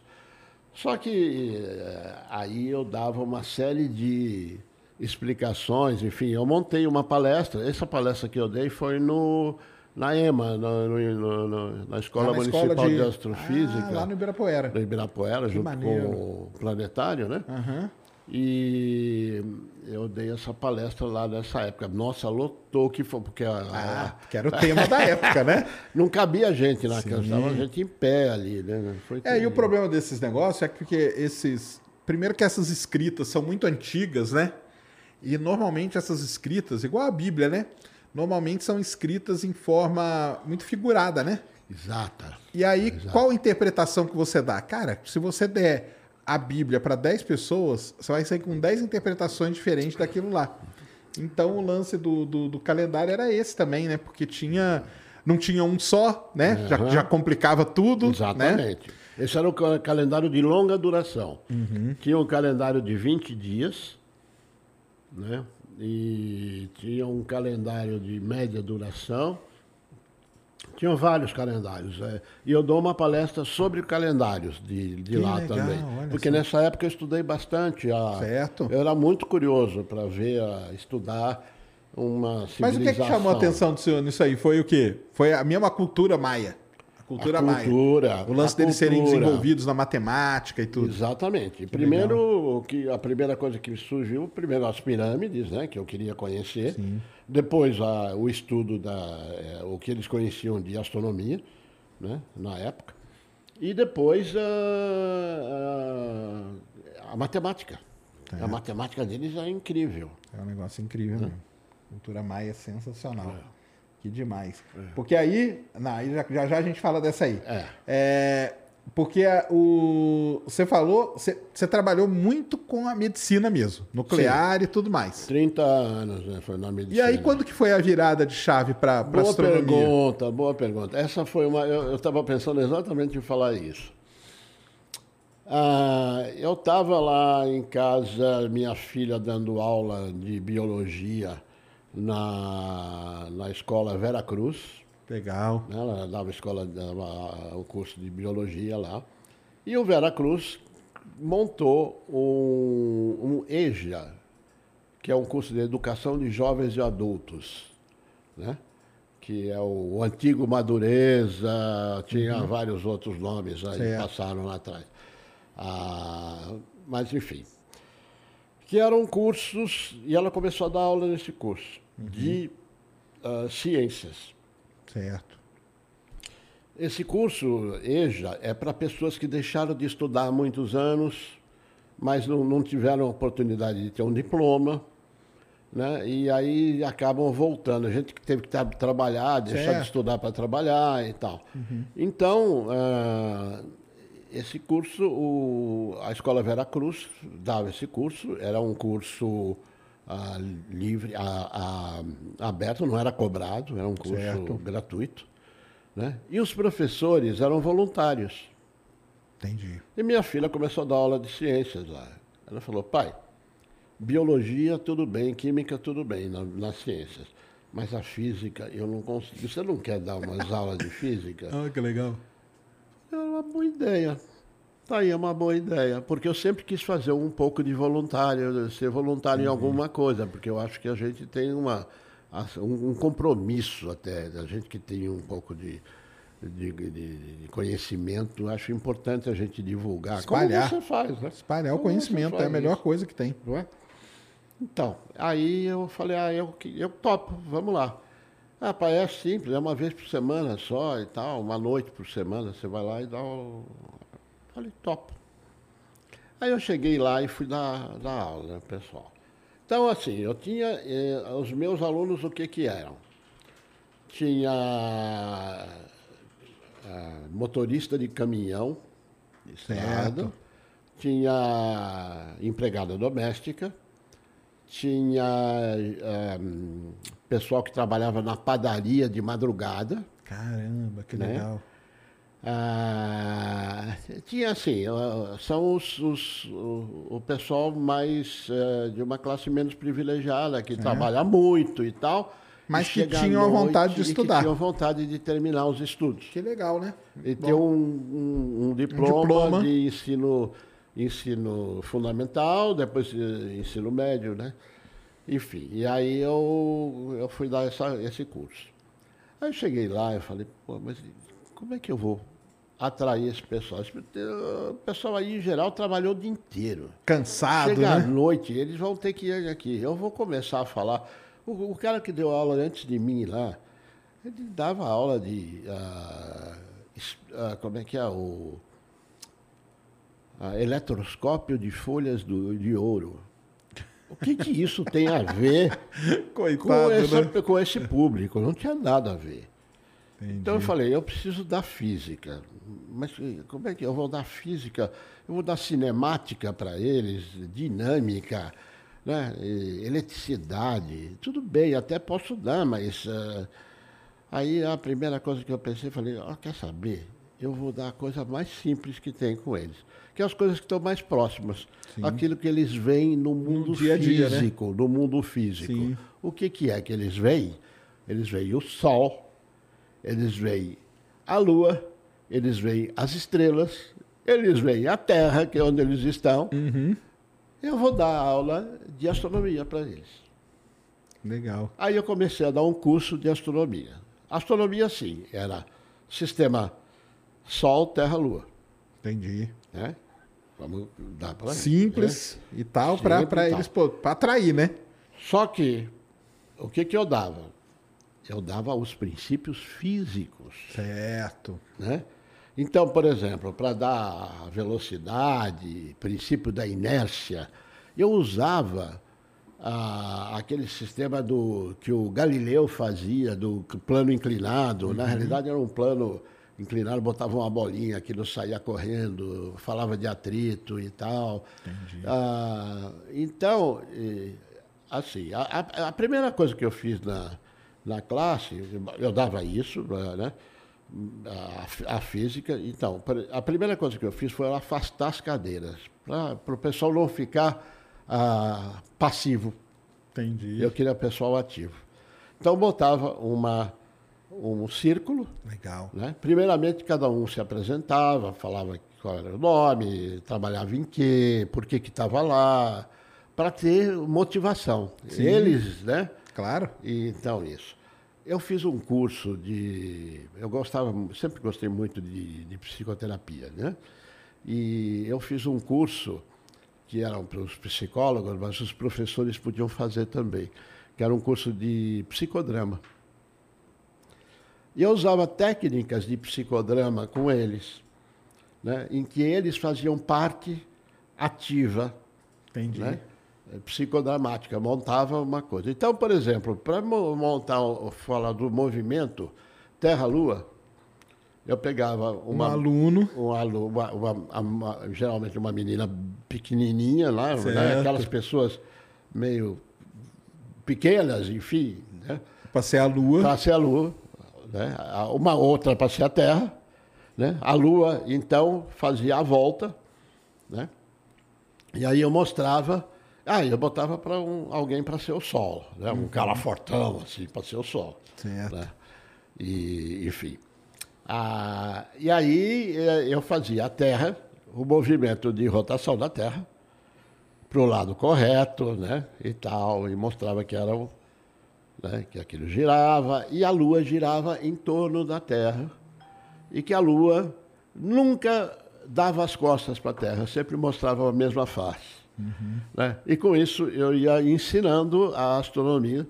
S3: Só que eh, aí eu dava uma série de explicações, enfim, eu montei uma palestra. Essa palestra que eu dei foi no na EMA, no, no, no, na Escola na Municipal escola de... de... Astrofísica. Ah,
S2: lá no Ibirapuera.
S3: No Ibirapuera, que junto maneiro. com o Planetário, né? Uhum. E eu dei essa palestra lá nessa época. Nossa, lotou que foi, porque... A,
S2: ah, que era o tema da época, né?
S3: Não cabia gente na casa, estava a gente em pé ali, né?
S2: Foi é, e o problema desses negócios é que esses... Primeiro que essas escritas são muito antigas, né? E normalmente essas escritas, igual a Bíblia, né? Normalmente são escritas em forma muito figurada, né?
S3: Exata.
S2: E aí, Exato. qual interpretação que você dá? Cara, se você der a Bíblia para 10 pessoas, você vai sair com 10 interpretações diferentes daquilo lá. Então o lance do, do, do, calendário era esse também, né? Porque tinha. Não tinha um só, né? Uhum. Já, já complicava tudo. Né?
S3: Exatamente. Né? Esse era o calendário de longa duração. Uhum. Tinha um calendário de 20 dias, né? E tinha um calendário de média duração tinham vários calendários. É, e eu dou uma palestra sobre calendários de, de lá legal, também. Porque só. nessa época eu estudei bastante. A,
S2: certo.
S3: Eu era muito curioso para ver, a, estudar uma civilização. Mas o
S2: que, é que chamou a atenção do senhor nisso aí? Foi o quê? Foi a mesma cultura maia. Cultura, a cultura maia. O lance deles serem desenvolvidos na matemática e tudo.
S3: Exatamente. Que primeiro, que a primeira coisa que surgiu, primeiro as pirâmides, né, que eu queria conhecer. Sim. Depois a, o estudo da é, o que eles conheciam de astronomia, né, na época. E depois a, a, a matemática. É. A matemática deles é incrível.
S2: É um negócio incrível, né? Cultura maia sensacional. É. Que demais. É. Porque aí, não, aí já, já, já a gente fala dessa aí.
S3: É.
S2: é porque a, o, você falou, você, você, trabalhou muito com a medicina mesmo, nuclear Sim. e tudo mais.
S3: 30 anos, né, foi na medicina.
S2: E aí, quando que foi a virada de chave para a astronomia?
S3: Boa pergunta, boa pergunta. Essa foi uma... Eu estava pensando exatamente em falar isso. Ah, eu estava lá em casa, minha filha dando aula de biologia na, na escola Vera Cruz.
S2: Legal.
S3: Né? Ela dava escola, dava o curso de biologia lá. E o Vera Cruz montou um, um EJA, que é um curso de educação de jovens e adultos, né? que é o, o antigo Madureza, tinha uhum. vários outros nomes aí, certo. passaram lá atrás. Ah, mas, enfim. Que eram cursos, e ela começou a dar aula nesse curso uhum. de uh, ciências.
S2: Certo.
S3: Esse curso, EJA, é para pessoas que deixaram de estudar há muitos anos, mas não, não tiveram oportunidade de ter um diploma, né? e aí acabam voltando. A gente que teve que trabalhar, deixar certo. de estudar para trabalhar e tal. Uhum. Então, uh, esse curso, o, a Escola Vera Cruz dava esse curso, era um curso a, livre, a, a, aberto, não era cobrado, era um curso certo. gratuito. Né? E os professores eram voluntários.
S2: Entendi.
S3: E minha filha começou a dar aula de ciências lá. Ela falou, pai, biologia tudo bem, química tudo bem na, nas ciências. Mas a física eu não consigo. Você não quer dar umas aulas de física?
S2: Ah, que legal.
S3: É uma boa ideia. Tá aí, é uma boa ideia, porque eu sempre quis fazer um pouco de voluntário, ser voluntário uhum. em alguma coisa, porque eu acho que a gente tem uma, um compromisso até, a gente que tem um pouco de, de, de, de conhecimento, acho importante a gente divulgar.
S2: Espalhar.
S3: Como você faz, né?
S2: Espalhar o conhecimento, é a melhor isso? coisa que tem.
S3: Não é? Então, aí eu falei, ah, eu, eu topo, vamos lá. Ah, pai, é simples, é uma vez por semana só e tal, uma noite por semana, você vai lá e dá o, Falei, topo. Aí eu cheguei lá e fui dar, dar aula, né, pessoal. Então, assim, eu tinha eh, os meus alunos, o que que eram? Tinha eh, motorista de caminhão, estrada, tinha empregada doméstica, tinha eh, pessoal que trabalhava na padaria de madrugada.
S2: Caramba, que né? legal.
S3: Ah, tinha assim, são os, os o, o, pessoal mais uh, de uma classe menos privilegiada, que é. trabalha muito e tal.
S2: Mas que tinham a vontade de estudar. Que
S3: tinham vontade de terminar os estudos.
S2: Que legal, né?
S3: E Bom. ter um, um, um, diploma um, diploma de ensino, ensino fundamental, depois eh, ensino médio, né? Enfim, e aí eu, eu fui dar essa, esse curso. Aí eu cheguei lá e falei, pô, mas como é que eu vou atrair esse pessoal. O pessoal aí, em geral, trabalhou o dia inteiro.
S2: Cansado,
S3: Chega
S2: né?
S3: à noite, eles vão ter que ir aqui. Eu vou começar a falar. O, o cara que deu aula antes de mim lá, ele dava aula de. Uh, uh, como é que é? O. Uh, eletroscópio de folhas do, de ouro. O que, que isso tem a ver
S2: Coitado,
S3: com, essa,
S2: né?
S3: com esse público? Não tinha nada a ver.
S2: Entendi.
S3: Então eu falei, eu preciso da física. Mas como é que eu vou dar física? Eu vou dar cinemática para eles, dinâmica, né? eletricidade. Tudo bem, até posso dar, mas. Uh, aí a primeira coisa que eu pensei, falei, oh, quer saber? Eu vou dar a coisa mais simples que tem com eles, que é as coisas que estão mais próximas. Sim. Aquilo que eles veem no mundo no dia -dia, físico, né? no mundo físico. Sim. O que, que é que eles veem? Eles veem o sol, eles veem a lua, eles veem as estrelas, eles veem a Terra, que é onde eles estão.
S2: Uhum.
S3: Eu vou dar aula de astronomia para eles.
S2: Legal.
S3: Aí eu comecei a dar um curso de astronomia. Astronomia, sim, era sistema Sol, Terra, Lua.
S2: Entendi.
S3: Né? Vamos dar para
S2: Simples né? e tal, para eles, para atrair, né?
S3: Só que, o que, que eu dava? Eu dava os princípios físicos.
S2: Certo.
S3: Né? Então, por exemplo, para dar velocidade, princípio da inércia, eu usava ah, aquele sistema do que o Galileu fazia, do plano inclinado. Uhum. Na realidade, era um plano inclinado, botava uma bolinha, aquilo saía correndo, falava de atrito e tal.
S2: Entendi.
S3: Ah, então, assim, a, a, primeira coisa que eu fiz na, na classe, eu dava isso, né? A, a, física. Então, a primeira coisa que eu fiz foi afastar as cadeiras, para o pessoal não ficar ah, passivo.
S2: Entendi.
S3: Eu queria pessoal ativo. Então, botava uma, um círculo.
S2: Legal.
S3: Né? Primeiramente, cada um se apresentava, falava qual era o nome, trabalhava em quê, por que estava lá, para ter motivação. Sim. Eles, né?
S2: Claro.
S3: E, então, isso. Eu fiz um curso de. Eu gostava, sempre gostei muito de, de psicoterapia, né? E eu fiz um curso que eram para os psicólogos, mas os professores podiam fazer também, que era um curso de psicodrama. E eu usava técnicas de psicodrama com eles, né, em que eles faziam parte ativa.
S2: Entendi.
S3: Né? Psicodramática, montava uma coisa. Então, por exemplo, para montar, falar do movimento Terra-Lua, eu pegava uma,
S2: um aluno,
S3: um aluno uma, uma, uma, geralmente uma menina pequenininha lá, né? aquelas pessoas meio pequenas, enfim. Né?
S2: Para ser a Lua.
S3: Para ser a Lua. Né? Uma outra para ser a Terra. Né? A Lua, então, fazia a volta. Né? E aí eu mostrava ah, eu botava para um, alguém para ser o sol, né? um uhum. cara fortão, assim, para ser o sol.
S2: Certo.
S3: Né? E, enfim. Ah, e aí eh, eu fazia a Terra, o movimento de rotação da Terra, para o lado correto, né? E tal, e mostrava que era o, né? que aquilo girava, e a Lua girava em torno da Terra, e que a Lua nunca dava as costas para a Terra, sempre mostrava a mesma face.
S2: Uhum.
S3: Né? E com isso eu ia ensinando a astronomia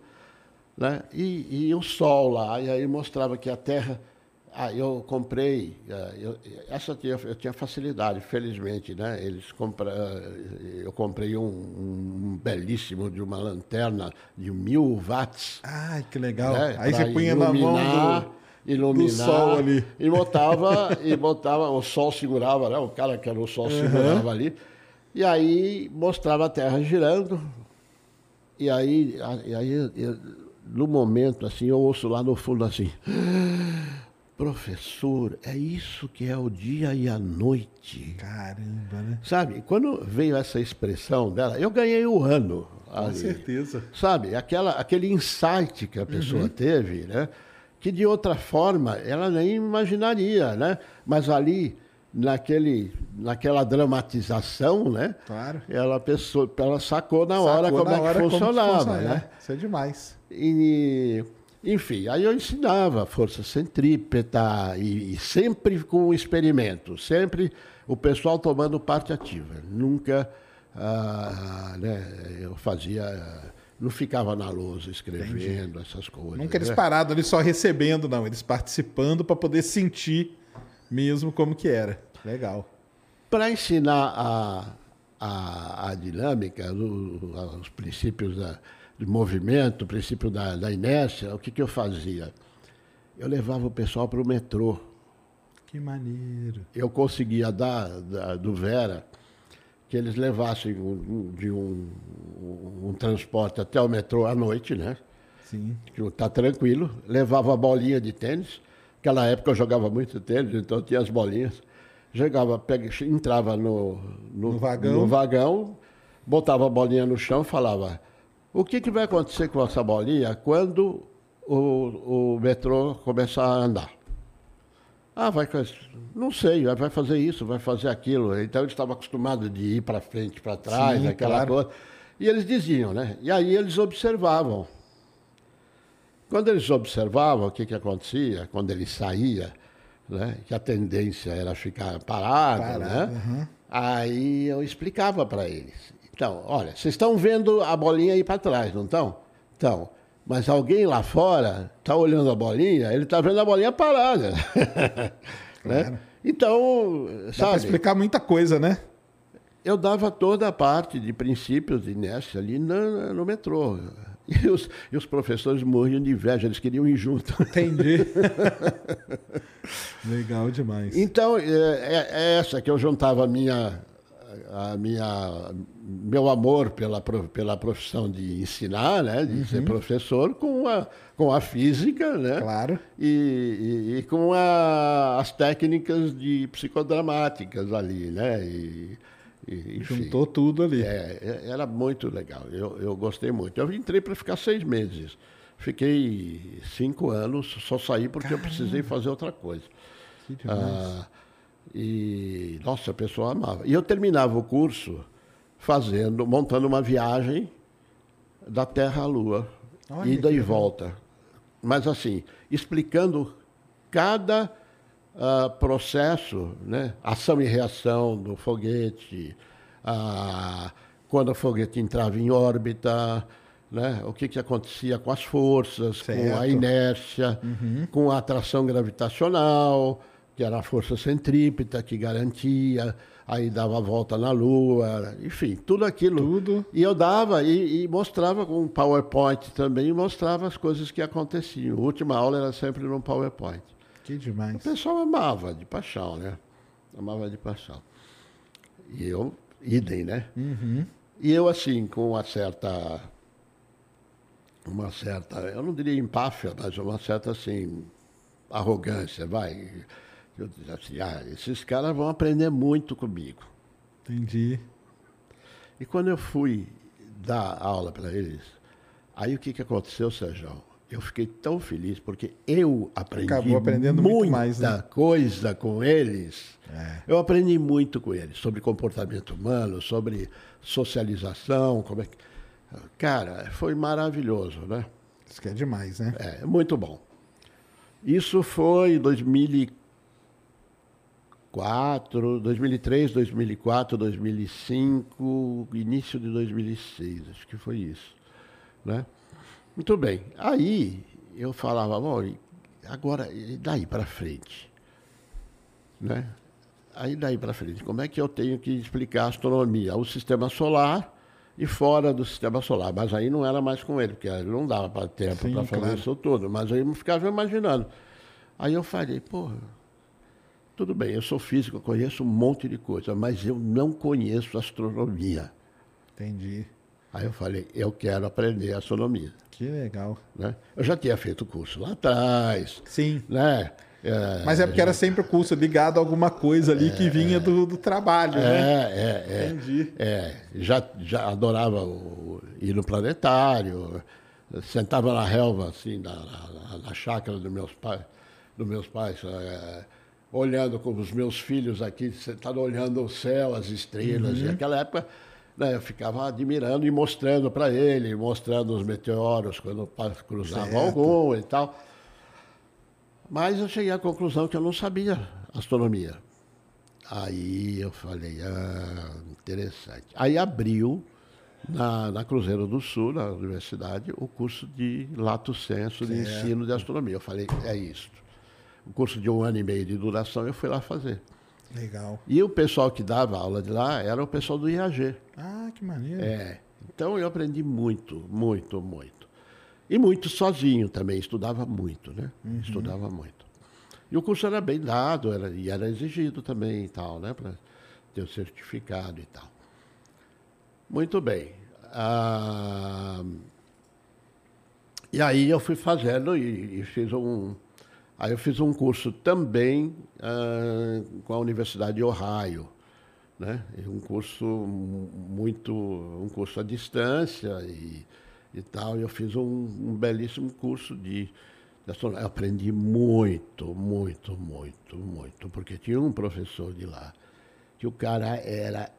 S3: né? e, e o Sol lá, e aí mostrava que a Terra. Ah, eu comprei, eh, eu, essa eu tinha, eu tinha facilidade, felizmente, né? Eles compra, eh, eu comprei um, um, belíssimo de uma lanterna de mil watts.
S2: Ai, que legal! Né? Aí você punha na mão do
S3: iluminar. Do
S2: sol ali.
S3: E botava, e botava, o sol segurava, né? O cara que era o sol uhum. segurava ali. E aí mostrava a Terra girando. E aí, e aí eu, no momento, assim, eu ouço lá no fundo assim. Professor, é isso que é o dia e a noite.
S2: Caramba, né?
S3: Sabe, quando veio essa expressão dela, eu ganhei o ano.
S2: Com ali, certeza.
S3: Sabe, aquela, aquele insight que a pessoa uhum. teve, né? Que de outra forma ela nem imaginaria, né? Mas ali naquele, naquela dramatização, né?
S2: Claro.
S3: Ela, pensou, ela sacou na hora sacou como na é que funcionava, que né?
S2: Isso é demais.
S3: E, Enfim, aí eu ensinava força centrípeta e, e sempre com experimento, sempre o pessoal tomando parte ativa. Nunca ah, né, eu fazia não ficava na lousa escrevendo Entendi. essas coisas.
S2: Nunca eles né? parados ali só recebendo, não. Eles participando para poder sentir mesmo como que era. Legal.
S3: Para ensinar a, a, a dinâmica, o, os princípios da, de movimento, o princípio da, da inércia, o que, que eu fazia? Eu levava o pessoal para o metrô.
S2: Que maneiro.
S3: Eu conseguia dar, dar do Vera que eles levassem um, de um, um, transporte até o metrô à noite, né?
S2: Sim.
S3: Que tá tranquilo. Levava a bolinha de tênis. Naquela época eu jogava muito tênis, então tinha as bolinhas. Jogava, pega, entrava no, no, no, vagão. no vagão, botava a bolinha no chão e falava: o que, que vai acontecer com essa bolinha quando o, o metrô começar a andar? Ah, vai. Não sei, vai fazer isso, vai fazer aquilo. Então ele estava acostumado de ir para frente, para trás, Sim, aquela claro. coisa. E eles diziam, né? E aí eles observavam. Quando eles observavam o que, que acontecia, quando ele saía, né? que a tendência era ficar parado, Para, né? Uhum. Aí eu explicava para eles. Então, olha, vocês estão vendo a bolinha aí para trás, não estão? Então, mas alguém lá fora está olhando a bolinha, ele está vendo a bolinha parada. né? Então, Dá sabe... Dá
S2: explicar muita coisa, né?
S3: Eu dava toda a parte de princípios de inércia ali no, no metrô. E os, e os, professores morriam de inveja, eles queriam ir junto.
S2: Entendi. Legal demais.
S3: Então, é, é, é essa que eu juntava a minha, a minha meu amor pela, pela profissão de ensinar, né, de uhum. ser professor, com a, com a física, né?
S2: Claro.
S3: E, e, e com a, as técnicas de psicodramáticas ali, né? E,
S2: e, Juntou tudo ali.
S3: É, é, era muito legal. Eu, eu gostei muito. Eu entrei para ficar seis meses. Fiquei cinco anos, só saí porque Caramba. eu precisei fazer outra coisa. Que demais. Ah, e, nossa, a pessoa amava. E eu terminava o curso fazendo, montando uma viagem da Terra à Lua, Olha ida e volta. Mas assim, explicando cada uh, processo, né? ação e reação do foguete, uh, quando o foguete entrava em órbita, né? o que, que acontecia com as forças, certo. com a inércia, uhum. com a atração gravitacional, que era a força centrípeta que garantia aí dava a volta na Lua, enfim, tudo aquilo.
S2: Tudo.
S3: E eu dava e, e mostrava com PowerPoint também, mostrava as coisas que aconteciam. A última aula era sempre no PowerPoint.
S2: Que demais.
S3: O pessoal amava de paixão, né? Amava de paixão. E eu, idem, né?
S2: Uhum.
S3: E eu, assim, com uma certa. Uma certa. Eu não diria empáfia, mas uma certa, assim. Arrogância, vai eu disse assim, ah, esses caras vão aprender muito comigo.
S2: Entendi.
S3: E quando eu fui dar aula para eles, aí o que, que aconteceu, Sérgio? Eu fiquei tão feliz porque eu aprendi Acabou aprendendo muita muito mais, né? coisa com eles. É. Eu aprendi muito com eles sobre comportamento humano, sobre socialização, como é que... Cara, foi maravilhoso, né?
S2: Isso que é demais, né?
S3: É, muito bom. Isso foi em 2004. 2004, 2003, 2004, 2005, início de 2006, acho que foi isso. Né? Muito bem. Aí eu falava, bom, agora, e daí para frente? Né? Aí daí para frente, como é que eu tenho que explicar a astronomia? O sistema solar e fora do sistema solar. Mas aí não era mais com ele, porque não dava para tempo para fazer claro. isso tudo. Mas aí eu ficava imaginando. Aí eu falei, porra tudo bem, eu sou físico, conheço um monte de coisa, mas eu não conheço astronomia.
S2: Entendi.
S3: Aí eu falei, eu quero aprender astronomia.
S2: Que legal.
S3: Né? Eu já tinha feito curso lá atrás.
S2: Sim.
S3: Né?
S2: É, Mas é porque já... era sempre o curso ligado a alguma coisa ali é, que vinha do, do trabalho,
S3: é,
S2: né?
S3: É, é. Entendi. É, já, já adorava o, ir no planetário, sentava na relva, assim, na, na, na chácara dos meus pais, dos meus pais é, olhando com os meus filhos aqui, sentado olhando o céu, as estrelas. Uhum. E naquela época, né, eu ficava admirando e mostrando para ele, mostrando os meteoros quando cruzava certo. algum e tal. Mas eu cheguei à conclusão que eu não sabia astronomia. Aí eu falei, ah, interessante. Aí abriu na, na, Cruzeiro do Sul, na universidade, o curso de Lato Senso, de ensino de astronomia. Eu falei, é isso. O curso de um ano e meio de duração, eu fui lá fazer.
S2: Legal.
S3: E o pessoal que dava aula de lá era o pessoal do IAG.
S2: Ah, que maneiro.
S3: É. Então eu aprendi muito, muito, muito. E muito sozinho também, estudava muito, né? Uhum. Estudava muito. E o curso era bem dado, era, e era exigido também e tal, né? Para ter o certificado e tal. Muito bem. Ah, e aí eu fui fazendo e, e fiz um, Aí eu fiz um curso também uh, com a Universidade de Ohio, né? Um curso muito, um curso à distância e, e tal. Eu fiz um, um belíssimo curso de, de aprendi muito, muito, muito, muito, porque tinha um professor de lá que o cara era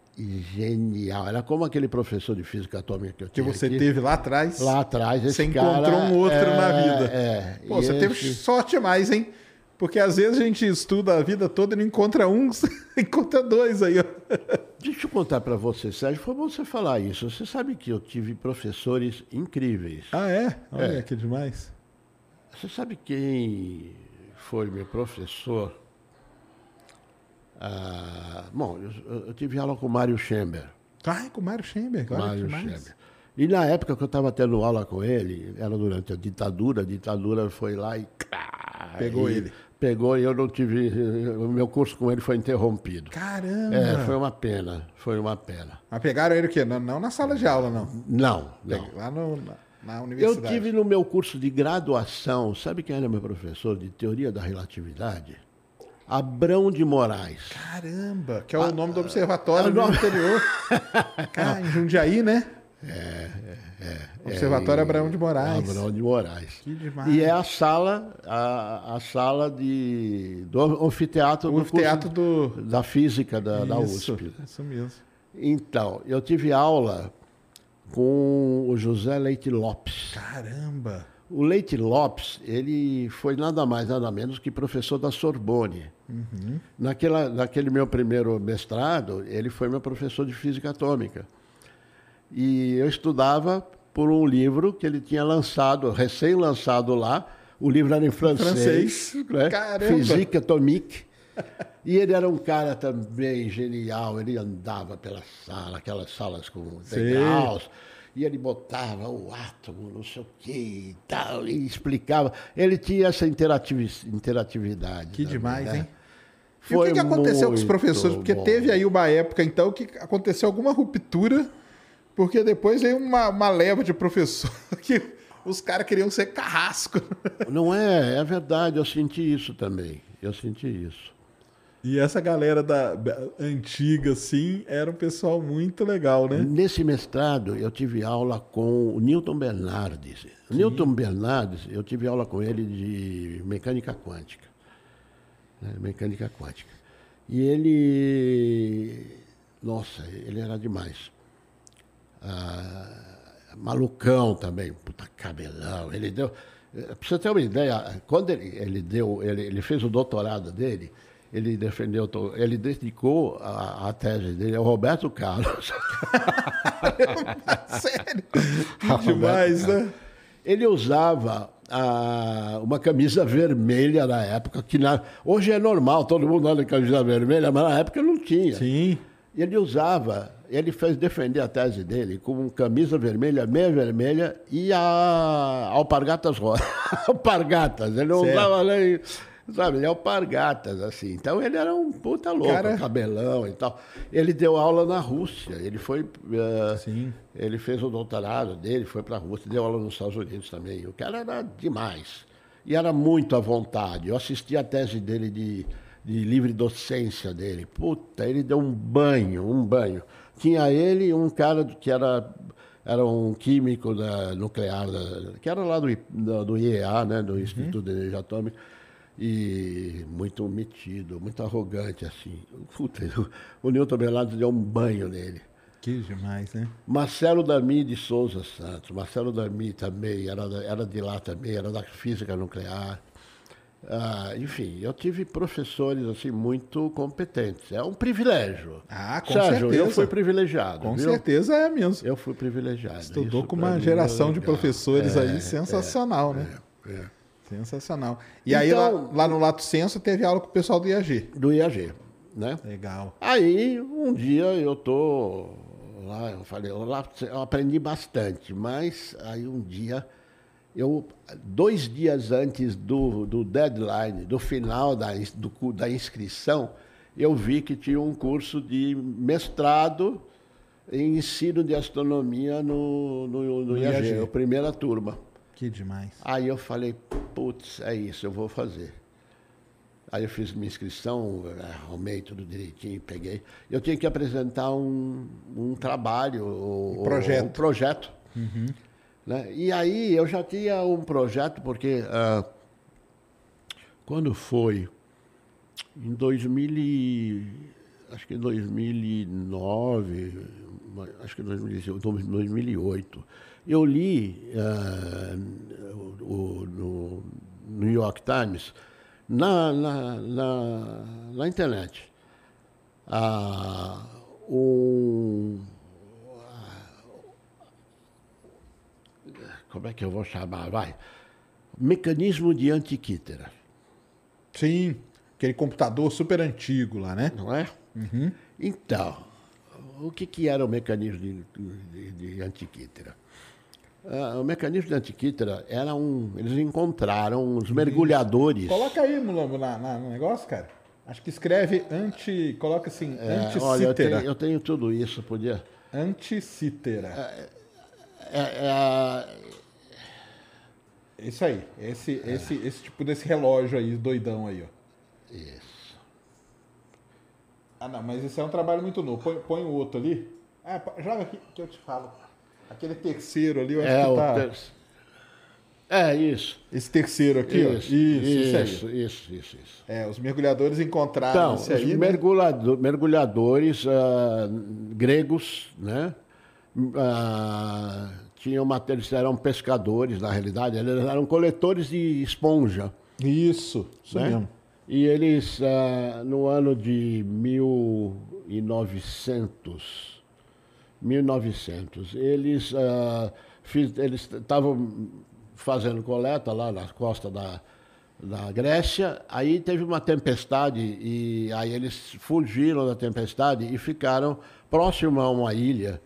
S3: genial. Era como aquele professor de física atômica que eu
S2: tinha.
S3: Que
S2: você aqui. teve lá atrás.
S3: Lá atrás, esse
S2: Você encontrou um outro
S3: é,
S2: na vida.
S3: É.
S2: Pô, você esse... teve sorte mais, hein? Porque às vezes a gente estuda a vida toda e não encontra uns, encontra dois aí. Ó.
S3: Deixa eu contar para você, Sérgio, foi bom você falar isso. Você sabe que eu tive professores incríveis.
S2: Ah, é? Olha é. que demais.
S3: Você sabe quem foi meu professor? Ah, bom, eu, eu, tive aula com o Mário Schember.
S2: Ah, com o Mário Schember, claro. Mário Schember.
S3: E na época que eu estava tendo aula com ele, era durante a ditadura, a ditadura foi lá e.
S2: Pegou e ele.
S3: Pegou e eu não tive. O meu curso com ele foi interrompido.
S2: Caramba!
S3: É, foi uma pena. Foi uma pena.
S2: Mas pegaram ele o quê? Não, não na sala de aula, não?
S3: Não, não.
S2: Lá no, na, na universidade.
S3: Eu tive no meu curso de graduação, sabe quem era meu professor de teoria da relatividade? Abrão de Moraes.
S2: Caramba, que é o ah, nome do observatório do interior. Cara, em Jundiaí, né?
S3: É, é, é.
S2: Observatório é, Abraão de Moraes.
S3: Abraão de Moraes.
S2: Que demais.
S3: E é a sala, a, a sala de, do anfiteatro,
S2: o anfiteatro do,
S3: da física da,
S2: isso,
S3: da USP.
S2: Isso mesmo.
S3: Então, eu tive aula com o José Leite Lopes.
S2: Caramba!
S3: O Leite Lopes, ele foi nada mais, nada menos que professor da Sorbonne. Uhum. Naquela, naquele meu primeiro mestrado, ele foi meu professor de física atômica. E eu estudava por um livro que ele tinha lançado, recém-lançado lá. O livro era em francês,
S2: francês. Né?
S3: Physique Atomique. E ele era um cara também genial. Ele andava pela sala, aquelas salas com degraus e ele botava o átomo, não sei o quê e tal, e explicava. Ele tinha essa interatividade.
S2: Que também, demais, né? hein? Foi e o que, que aconteceu com os professores? Porque bom. teve aí uma época, então, que aconteceu alguma ruptura, porque depois veio uma, uma leva de professor que os caras queriam ser carrasco.
S3: Não é, é verdade, eu senti isso também. Eu senti isso.
S2: E essa galera da antiga, assim, era um pessoal muito legal, né?
S3: Nesse mestrado, eu tive aula com o Newton Bernardes. Newton Bernardes, eu tive aula com ele de mecânica quântica. Né? Mecânica quântica. E ele. Nossa, ele era demais. Ah, malucão também, puta cabelão. Ele deu. Eh, pra você ter uma ideia, quando ele, ele deu, ele, ele fez o doutorado dele, ele defendeu, ele dedicou a, a tese dele ao Roberto Carlos.
S2: Sério? Demais, né?
S3: Ele usava a, uma camisa vermelha na época, que na, hoje é normal, todo mundo anda camisa vermelha, mas na época não tinha.
S2: Sim.
S3: Ele usava, ele fez defender a tese dele com camisa vermelha, meia vermelha e a alpargatas rosa. alpargatas, ele não certo. usava nem Sabe, ele é o Pargatas, assim. Então ele era um puta louco, Cara... cabelão e tal. Ele deu aula na Rússia. Ele foi. Uh. Ele fez o doutorado dele, foi para a Rússia, deu aula nos Estados Unidos também. O cara era demais. E era muito à vontade. Eu assisti a tese dele de, de livre docência dele. Puta, ele deu um banho, um banho. Tinha ele e um cara que era era um químico da, nuclear, da, que era lá do, do IEA, né, do Instituto uhum. de Energia Atômica e muito metido, muito arrogante, assim. Puta, o Newton Bernardo deu um banho nele.
S2: Que demais, né?
S3: Marcelo Dami de Souza Santos. Marcelo Dami também, era, era de lá também, era da física nuclear. Ah, enfim, eu tive professores assim muito competentes. É um privilégio.
S2: Ah, com Sérgio, certeza.
S3: eu fui privilegiado.
S2: Com
S3: viu?
S2: certeza é mesmo.
S3: Eu fui privilegiado.
S2: Estudou Isso com uma geração de professores é, aí sensacional, é, né? É, é. Sensacional. E então, aí lá, lá, no Lato Senso teve aula com o pessoal do IAG.
S3: Do IAG, né?
S2: Legal.
S3: Aí um dia eu tô lá, eu falei, eu, lá, eu aprendi bastante, mas aí um dia eu, dois dias antes do, do deadline, do final da, do, da inscrição, eu vi que tinha um curso de mestrado em ensino de astronomia no, no, no, no IAG, IAG, a primeira turma.
S2: Que demais.
S3: Aí eu falei, putz, é isso, eu vou fazer. Aí eu fiz minha inscrição, arrumei tudo direitinho, peguei. Eu tinha que apresentar um, um trabalho, um
S2: projeto. Um
S3: projeto.
S2: Uhum.
S3: Né? E aí eu já tinha um projeto, porque uh, quando foi em 2000 acho que em 2009, acho que 2008, eu li uh, o, no New York Times na, na, na, na internet uh, um como é que eu vou chamar? Vai. Mecanismo de antiquítera.
S2: Sim, aquele computador super antigo lá, né?
S3: Não é?
S2: Uhum.
S3: Então, o que, que era o mecanismo de, de, de antiquítera? Uh, o mecanismo de antiquítera era um. Eles encontraram os mergulhadores.
S2: Coloca aí, Mulambo, na, na, no negócio, cara. Acho que escreve anti. Coloca assim, é,
S3: Olha, eu tenho, eu tenho, tudo isso, podia.
S2: Anticítera.
S3: É, é, é,
S2: isso aí. Esse, é. esse, esse tipo desse relógio aí, doidão aí, ó.
S3: Isso.
S2: Ah, não, mas esse é um trabalho muito novo. Põe, põe o outro ali. Ah, joga aqui que eu te falo. Aquele terceiro ali, eu acho
S3: é,
S2: que tá...
S3: Ter... É, isso.
S2: Esse terceiro aqui,
S3: isso,
S2: ó.
S3: Isso, isso, isso, isso, isso,
S2: É, os mergulhadores encontraram
S3: então, os aí, mergulhador, né? mergulhadores uh, gregos, né? Uh, tinham uma, eles eram pescadores, na realidade, eles eram coletores de esponja.
S2: Isso, isso né? mesmo.
S3: E eles, uh, no ano de 1900, 1900, eles uh, eles estavam fazendo coleta lá na costa da, da Grécia, aí teve uma tempestade e aí eles fugiram da tempestade e ficaram próximo a uma ilha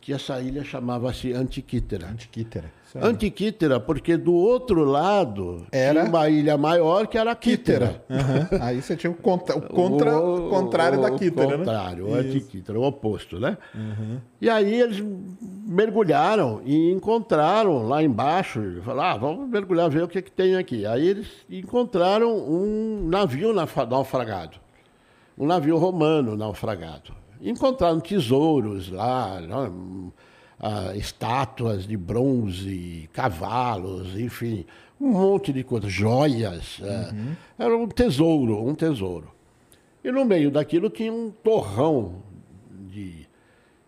S3: que essa ilha chamava-se Antiquítera.
S2: Antiquítera.
S3: Antiquítera, porque do outro lado era tinha uma ilha maior que era Quítera.
S2: Uhum. Aí você tinha o, contra, o, contra, o, contrário o, da Quítera,
S3: né? O contrário, o Antiquítera, o oposto, né?
S2: Uhum.
S3: E aí eles mergulharam e encontraram lá embaixo, falaram, ah, vamos mergulhar, ver o que, que tem aqui. Aí eles encontraram um navio naufragado, um navio romano naufragado encontraram tesouros lá, né? Ah, estátuas de bronze, cavalos, enfim, um monte de coisas, joias. É. Uhum. Era um tesouro, um tesouro. E no meio daquilo tinha um torrão de.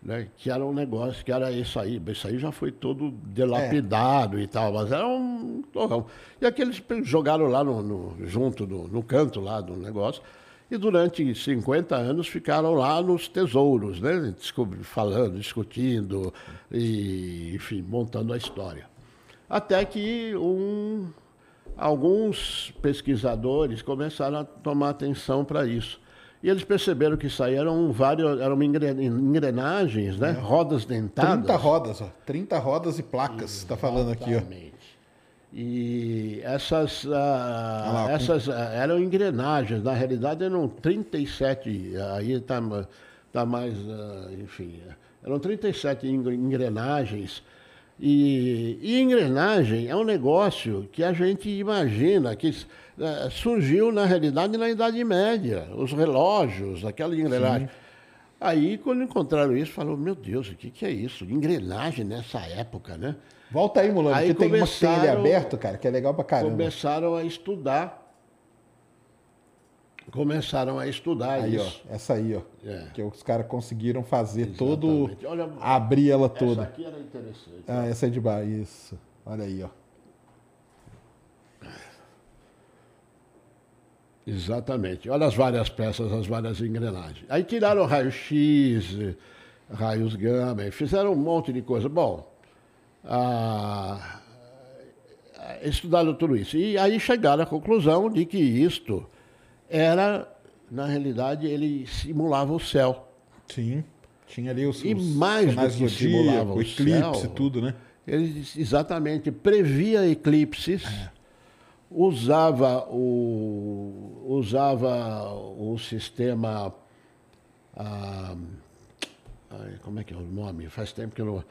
S3: Né, que era um negócio que era isso aí. Isso aí já foi todo delapidado é. e tal, mas era um torrão. E aqueles jogaram lá no, no junto, no, no canto lá do negócio e durante 50 anos ficaram lá nos tesouros, né? falando, discutindo e, enfim, montando a história. Até que um, alguns pesquisadores começaram a tomar atenção para isso. E eles perceberam que isso aí eram vários, eram engrenagens, né? Rodas dentadas.
S2: 30 rodas, ó. 30 rodas e placas, está falando aqui, ó.
S3: E essas, ah, ah, essas ah, eram engrenagens, na realidade eram 37, aí está tá mais, ah, enfim, eram 37 engrenagens. E, e, engrenagem é um negócio que a gente imagina que uh, surgiu na realidade na Idade Média, os relógios, aquela engrenagem. Sim. Aí, quando encontraram isso, falaram: Meu Deus, o que, que é isso? Engrenagem nessa época, né?
S2: Volta aí, Mulano, aí tem uma telha aberto, cara, que é legal pra caramba.
S3: Começaram a estudar começaram a estudar
S2: aí,
S3: isso.
S2: Ó, essa aí, ó. É. Que os caras conseguiram fazer Exatamente. todo. Olha, abrir ela toda.
S3: Essa aqui era interessante.
S2: Ah, essa é de baixo. Isso. Olha aí, ó.
S3: Exatamente. Olha as várias peças, as várias engrenagens. Aí tiraram raio-x, raios gama, fizeram um monte de coisa. Bom, ah, estudaram tudo isso. E aí chegaram à conclusão de que isto era, na realidade, ele simulava o céu.
S2: Sim. Tinha ali os,
S3: e mais do que simulava
S2: o eclipse, céu, tudo, né?
S3: Ele exatamente previa eclipses. É usava o, usava o sistema. Ah, como é que é o nome? Faz tempo que eu não.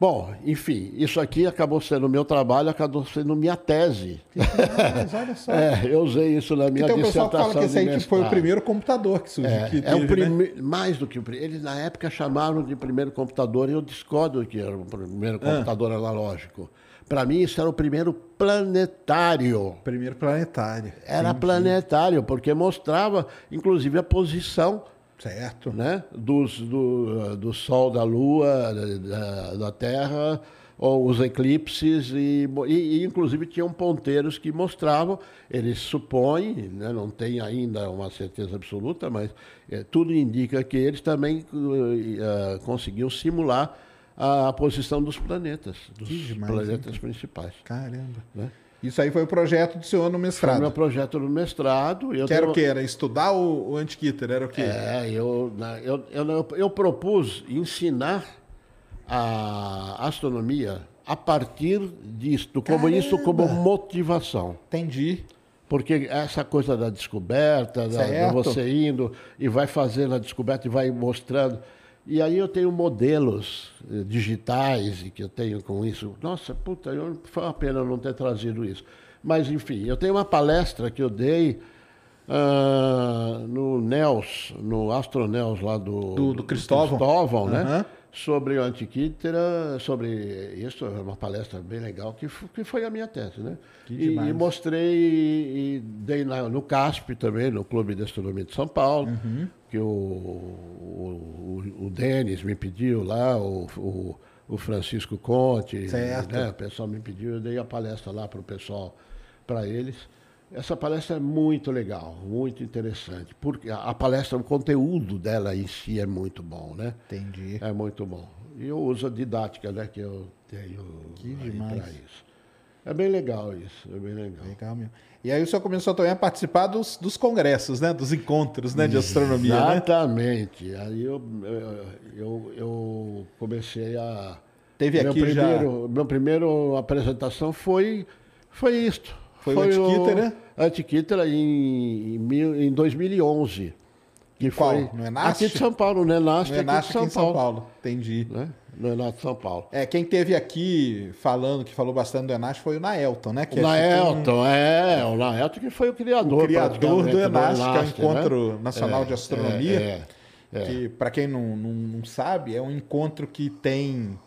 S3: Bom, enfim, isso aqui acabou sendo meu trabalho, acabou sendo minha tese. Mas olha só. é, eu usei isso na minha então, dissertação. Então o pessoal fala que esse aí
S2: foi o primeiro computador que surgiu.
S3: É, é o prime... né? mais do que o primeiro. Eles na época chamaram de primeiro computador e eu discordo que era o primeiro ah. computador ah. analógico. Para mim, isso era o primeiro planetário.
S2: Primeiro planetário.
S3: Era sim, planetário, sim. porque mostrava, inclusive, a posição
S2: certo.
S3: Né, dos, do, do Sol, da Lua, da, da Terra, ou os eclipses, e, e, e, inclusive tinham ponteiros que mostravam, eles supõem, né, não tem ainda uma certeza absoluta, mas é, tudo indica que eles também uh, conseguiam simular a, posição dos planetas, dos demais, planetas hein? principais.
S2: Caramba. Né? Isso aí foi o projeto do senhor no mestrado? Foi
S3: meu projeto no mestrado.
S2: Eu que era o quê? Era estudar o, o Antiquiter? Era o quê?
S3: É, eu, eu, eu, eu propus ensinar a astronomia a partir disto, como isso como motivação.
S2: Entendi.
S3: Porque essa coisa da descoberta, da, você indo e vai fazendo a descoberta e vai mostrando. E aí eu tenho modelos eh, digitais e que eu tenho com isso. Nossa, puta, eu, foi uma pena não ter trazido isso. Mas, enfim, eu tenho uma palestra que eu dei uh, no NELS, no Astronels lá do,
S2: do, do Cristóvão,
S3: do Cristóvão uhum. né? Sobre o Antiquítera, sobre isso, é uma palestra bem legal, que, que foi a minha tese, né? E, e, mostrei e, e dei na, no CASP também, no Clube de Astronomia de São Paulo. Uhum que o, o, o Denis me pediu lá, o, o, o Francisco Conte, certo. Né, o pessoal me pediu, eu dei a palestra lá para o pessoal, para eles. Essa palestra é muito legal, muito interessante, porque a, palestra, o conteúdo dela em si é muito bom, né?
S2: Entendi.
S3: É muito bom. E eu uso a didática né, que eu tenho para isso. É bem legal isso, é bem legal.
S2: Legal mesmo. E aí o senhor começou também a participar dos, dos congressos, né? Dos encontros né? de astronomia,
S3: né? Exatamente. Né? Aí eu, eu, eu comecei a...
S2: Teve
S3: meu
S2: aqui
S3: primeiro,
S2: já...
S3: Meu primeiro apresentação foi, foi isto.
S2: Foi, foi o Antiquítera?
S3: Antiquítera em, em 2011.
S2: Que Qual? foi no Enast?
S3: Aqui de São Paulo, no Enast,
S2: no Enast aqui, de São, aqui Paulo. São Paulo. Entendi.
S3: Né? no Enast de São Paulo.
S2: É, quem teve aqui falando, que falou bastante do Enast, foi o Naelton, né? Que
S3: o Naelton, um... é, o Naelton que foi o criador.
S2: O criador do Enast, que é o né? Encontro né? Nacional é, de Astronomia. É, é, que, para quem não, não, não sabe, é um encontro que tem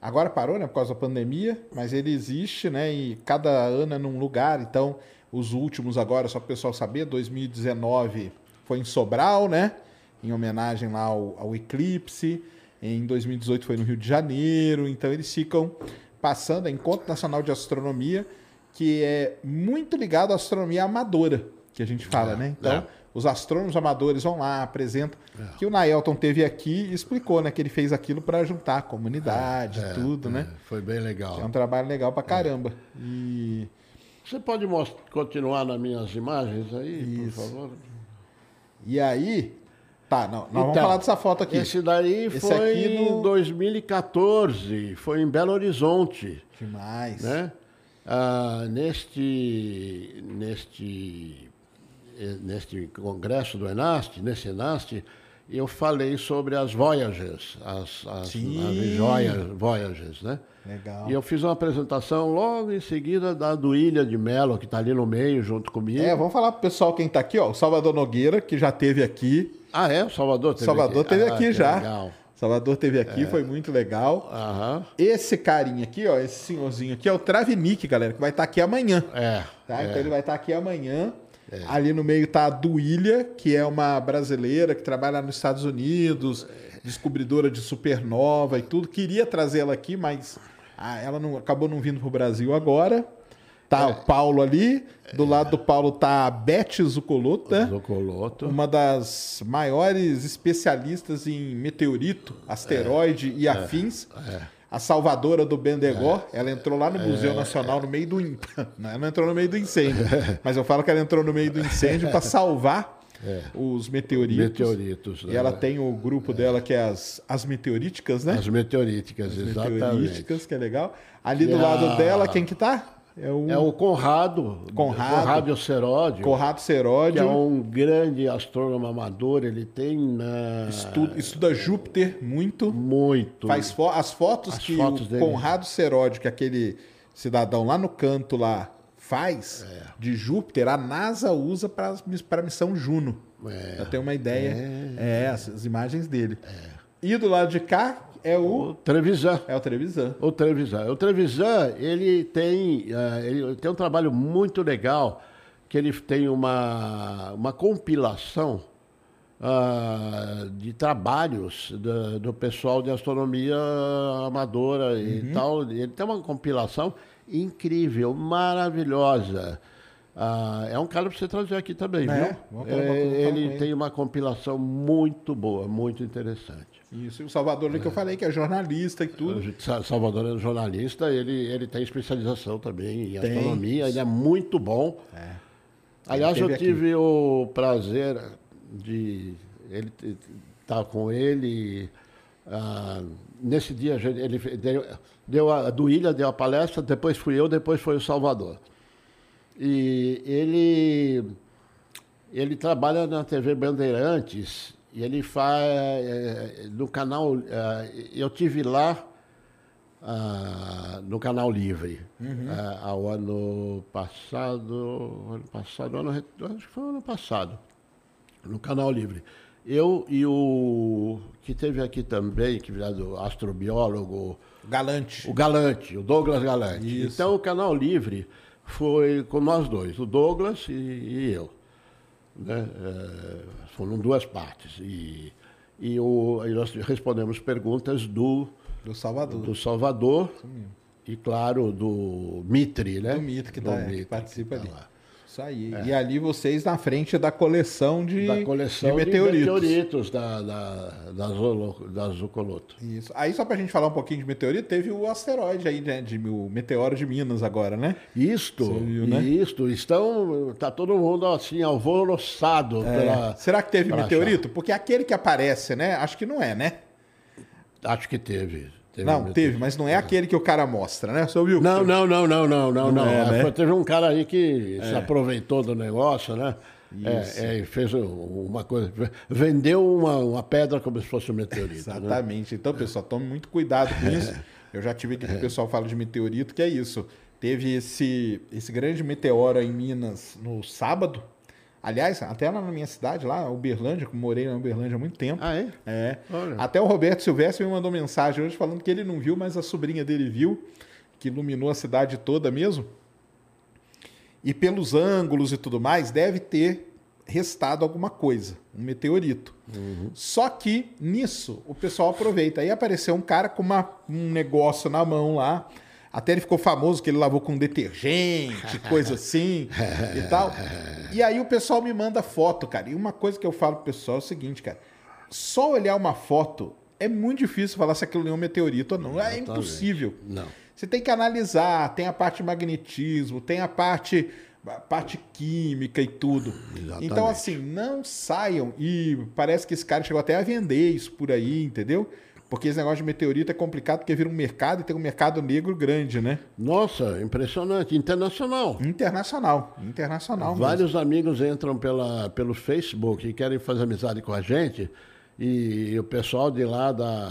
S2: Agora parou, né, por causa da pandemia, mas ele existe, né, e cada ano é num lugar. Então, os últimos agora, só para o pessoal saber, 2019 foi em Sobral, né, em homenagem lá ao, ao eclipse. Em 2018 foi no Rio de Janeiro. Então eles ficam passando a Encontro Nacional de Astronomia, que é muito ligado à astronomia amadora, que a gente fala, é, né? Então, é. Os astrônomos amadores vão lá, apresentam. É. Que o Naelton teve aqui e explicou, né? Que ele fez aquilo para juntar a comunidade, é, tudo, né?
S3: É, foi bem legal.
S2: Que é um trabalho legal para caramba. E...
S3: Você pode continuar nas minhas imagens aí, Isso. por favor?
S2: E aí, Tá, não, nós então, vamos falar dessa foto aqui.
S3: Esse daí esse foi aqui no... em 2014, foi em Belo Horizonte.
S2: Demais.
S3: Né? Ah, neste, neste, neste congresso do Enast, nesse Enast, eu falei sobre as Voyagers, as, as, as Voyagers, né?
S2: Legal.
S3: E eu fiz uma apresentação logo em seguida da do Ilha de Melo, que está ali no meio, junto comigo.
S2: É, vamos falar pro pessoal quem está aqui, ó. O Salvador Nogueira, que já teve aqui.
S3: Ah, é? O Salvador teve
S2: Salvador
S3: aqui,
S2: teve ah, aqui já. Legal. Salvador teve aqui, é. foi muito legal.
S3: Uhum.
S2: Esse carinha aqui, ó, esse senhorzinho aqui é o Travnik, galera, que vai estar tá aqui amanhã.
S3: É.
S2: Tá?
S3: É.
S2: Então ele vai estar tá aqui amanhã. É. Ali no meio tá a Duília, que é uma brasileira que trabalha nos Estados Unidos, descobridora de supernova e tudo. Queria trazer ela aqui, mas ah, ela não, acabou não vindo pro Brasil agora. Tá é. o Paulo ali, do lado do Paulo tá a Beth Zucoloto, né?
S3: Zucoloto.
S2: Uma das maiores especialistas em meteorito, asteroide é. e afins. É. A salvadora do Bendegó, é. ela entrou lá no Museu Nacional no meio do. Ela não entrou no meio do incêndio, mas eu falo que ela entrou no meio do incêndio para salvar é. os meteoritos.
S3: Meteoritos.
S2: E ela né? tem o grupo é. dela que é as, as meteoríticas, né?
S3: As meteoríticas, as exatamente. Meteoríticas,
S2: que é legal. Ali do lado dela, quem que tá?
S3: É o, é o Conrado.
S2: Conrado.
S3: Conrado Seródio.
S2: Conrado Seródio.
S3: Que é um grande astrônomo amador. Ele tem. Na...
S2: Estuda, estuda Júpiter muito.
S3: Muito.
S2: Faz fo as fotos as que fotos o dele. Conrado Seródio, que é aquele cidadão lá no canto lá faz é. de Júpiter, a NASA usa para a missão Juno. É. Pra ter uma ideia. É, é as, as, imagens dele. É. E do lado de cá, é o...
S3: o Trevisan.
S2: É o Trevisan.
S3: O Trevisan. O Trevisan, ele tem, uh, ele tem um trabalho muito legal, que ele tem uma, uma compilação uh, de trabalhos do, do, pessoal de astronomia amadora uhum. e tal. Ele tem uma compilação incrível, maravilhosa. Ah, é um cara para você trazer aqui também, é, viu? É, ele tem uma compilação muito boa, muito interessante.
S2: Isso, e o Salvador, é. que eu falei, que é jornalista e tudo.
S3: Salvador é jornalista, ele, ele tem especialização também em tem. astronomia, ele é muito bom. É. Aliás, eu tive aqui. o prazer de ele estar com ele. Ah, nesse dia, ele deu, deu a, do Ilha deu a palestra, depois fui eu, depois foi o Salvador. E ele, ele trabalha na TV Bandeirantes e ele faz é, no canal. É, eu tive lá ah, no canal Livre uhum. É, ao ano passado. Ano passado, ano, acho que foi ano passado. No canal Livre. Eu e o que teve aqui também, que virado astrobiólogo.
S2: Galante.
S3: O Galante, o Douglas Galante. Isso. Então o canal Livre foi com nós dois, o Douglas e, e eu. Né? É, foram duas partes. E, e, o, e nós respondemos perguntas do,
S2: do Salvador.
S3: Do Salvador e, claro, do Mitre, né?
S2: Do Mitre, que, tá, Mitre, que participa que tá ali. Lá. Isso aí. É. E ali vocês na frente da coleção de,
S3: da coleção de meteoritos. De meteoritos da, da, da, Zolo, da Zucoloto.
S2: Isso. Aí, só para a gente falar um pouquinho de meteorito, teve o asteroide aí, né, de, o meteoro de Minas agora, né?
S3: Isto, viu, né? isto. Estão, tá todo mundo assim, alvoroçado. É. Pela,
S2: Será que teve meteorito? Achar. Porque aquele que aparece, né? Acho que não é, né?
S3: Acho que teve.
S2: Teve não, teve, mas não é aquele que o cara mostra, né? Você ouviu?
S3: Não, não, não, não, não, não, não. É, né? Teve um cara aí que é. se aproveitou do negócio, né? É, é, fez uma coisa, vendeu uma, uma pedra como se fosse um meteorito. Né?
S2: Exatamente. Né? Então, pessoal, tome muito cuidado com isso. Eu já tive aqui que o pessoal fala de meteorito, que é isso. Teve esse, esse grande meteoro em Minas no sábado, Aliás, até lá na minha cidade, lá, Uberlândia, que morei na Uberlândia há muito tempo.
S3: Ah, é?
S2: É. Olha. Até o Roberto Silvestre me mandou mensagem hoje falando que ele não viu, mas a sobrinha dele viu, que iluminou a cidade toda mesmo. E pelos ângulos e tudo mais, deve ter restado alguma coisa, um meteorito. Uhum. Só que nisso o pessoal aproveita. Aí apareceu um cara com uma, um negócio na mão lá até ele ficou famoso que ele lavou com detergente, coisa assim e tal. E aí o pessoal me manda foto, cara. E uma coisa que eu falo pro pessoal é o seguinte, cara. Só olhar uma foto é muito difícil falar se aquilo é um meteorito ou não. É impossível.
S3: Não.
S2: Você tem que analisar, tem a parte de magnetismo, tem a parte a parte química e tudo. Exatamente. Então, assim, não saiam. E parece que esse cara chegou até a vender isso por aí, entendeu? Porque esse negócio de meteorito é complicado porque vira um mercado e tem um mercado negro grande, né?
S3: Nossa, impressionante. Internacional.
S2: Internacional. Internacional.
S3: Vários
S2: mesmo.
S3: amigos entram pela, pelo Facebook e querem fazer amizade com a gente. E o pessoal de lá da,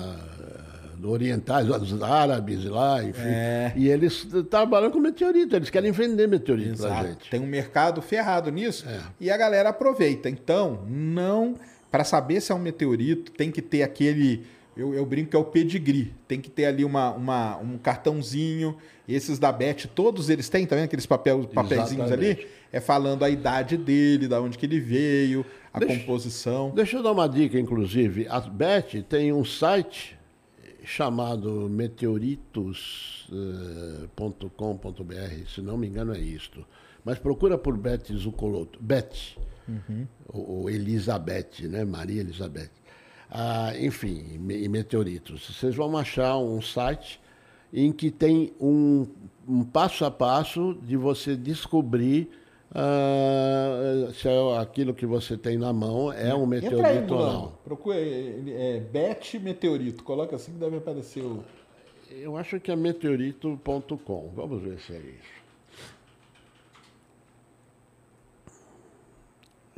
S3: do orientais, dos árabes lá, enfim. É. E eles trabalham com meteorito, eles querem vender meteorito Exato. pra gente.
S2: Tem um mercado ferrado nisso é. e a galera aproveita. Então, não. Para saber se é um meteorito, tem que ter aquele eu, eu, brinco que é o pedigree. Tem que ter ali uma, uma, um cartãozinho. Esses da Bet, todos eles têm, tá vendo aqueles papel, papelzinhos ali? É falando a idade dele, da onde que ele veio, a deixa, composição.
S3: Deixa eu dar uma dica, inclusive. A Bet tem um site chamado meteoritos.com.br, eh, se não me engano é isto. Mas procura por Bet Zucoloto. Bet. Uhum. Ou Elizabeth, né? Maria Elizabeth. Ah, enfim, e meteoritos. Vocês vão achar um site em que tem um, um passo a passo de você descobrir ah, se é aquilo que você tem na mão é um meteorito ou não.
S2: Procura é, Bet Meteorito, coloca assim que deve aparecer o.
S3: Eu acho que é meteorito.com. Vamos ver se é isso.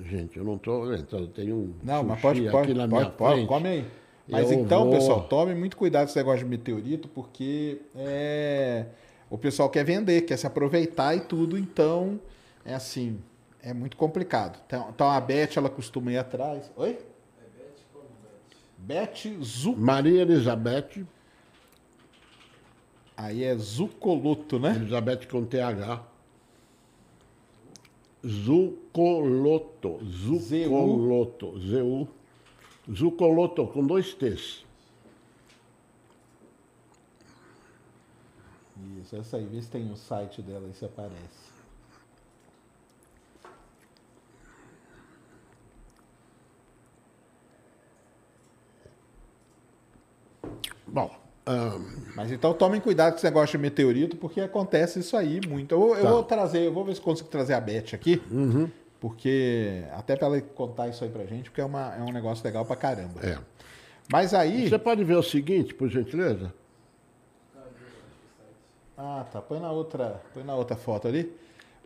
S3: Gente, eu não estou. Eu tenho um.
S2: Não, mas pode, pode, pode, pode, pode, come aí. Mas eu então, vou... pessoal, tome muito cuidado com esse negócio de meteorito, porque é, o pessoal quer vender, quer se aproveitar e tudo, então é assim, é muito complicado. Então, então a Beth, ela costuma ir atrás. Oi? É? Beth Zu...
S3: Maria Elizabeth.
S2: Aí é Zucoloto, né?
S3: Elizabeth com TH. Zucoloto. Zucoloto. Z-U. Zucoloto, com dois T's.
S2: Isso, essa aí, vê se tem o um site dela aí se aparece. Bom, um... Mas então tomem cuidado com esse negócio de meteorito, porque acontece isso aí muito. Eu, eu tá. vou trazer, eu vou ver se consigo trazer a Beth aqui. Uhum. Porque, até para ela contar isso aí pra gente, porque é, uma, é um negócio legal pra caramba.
S3: É.
S2: Mas aí.
S3: Você pode ver o seguinte, por gentileza?
S2: Ah, tá. Põe na outra, põe na outra foto ali.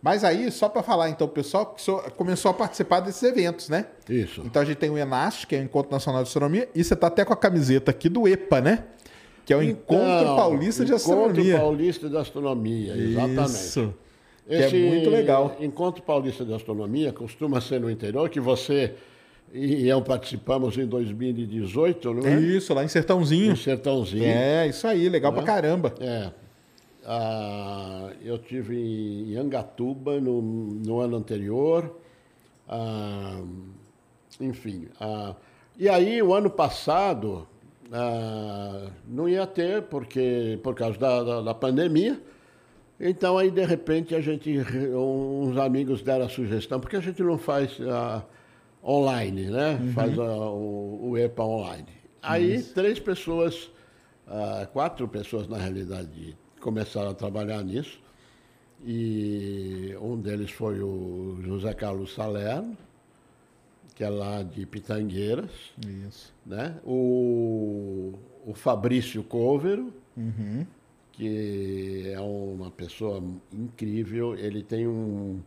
S2: Mas aí, só para falar, então, o pessoal que começou a participar desses eventos, né?
S3: Isso.
S2: Então a gente tem o ENAST, que é o Encontro Nacional de Astronomia, e você tá até com a camiseta aqui do EPA, né? Que é o então, Encontro Paulista de Astronomia.
S3: Encontro Paulista de Astronomia, exatamente. Isso.
S2: Esse que é muito legal.
S3: Encontro Paulista de Astronomia costuma ser no interior, que você e eu participamos em 2018, não é?
S2: Isso, lá em Sertãozinho. Em
S3: Sertãozinho.
S2: É, isso aí, legal é? pra caramba.
S3: É. Ah, eu tive em Angatuba no, no ano anterior. Ah, enfim. Ah, e aí, o ano passado, ah, não ia ter, porque por causa da, da, da pandemia. Então aí de repente a gente, uns amigos deram a sugestão, porque a gente não faz uh, online, né? Uhum. Faz uh, o, o, EPA online. Aí Isso. três pessoas, quatro pessoas na realidade, começaram a trabalhar nisso. E um deles foi o José Carlos Salerno, que é lá de Pitangueiras.
S2: Isso.
S3: Né? O, o Fabrício Covero.
S2: Uhum
S3: que é uma pessoa incrível. Ele tem um,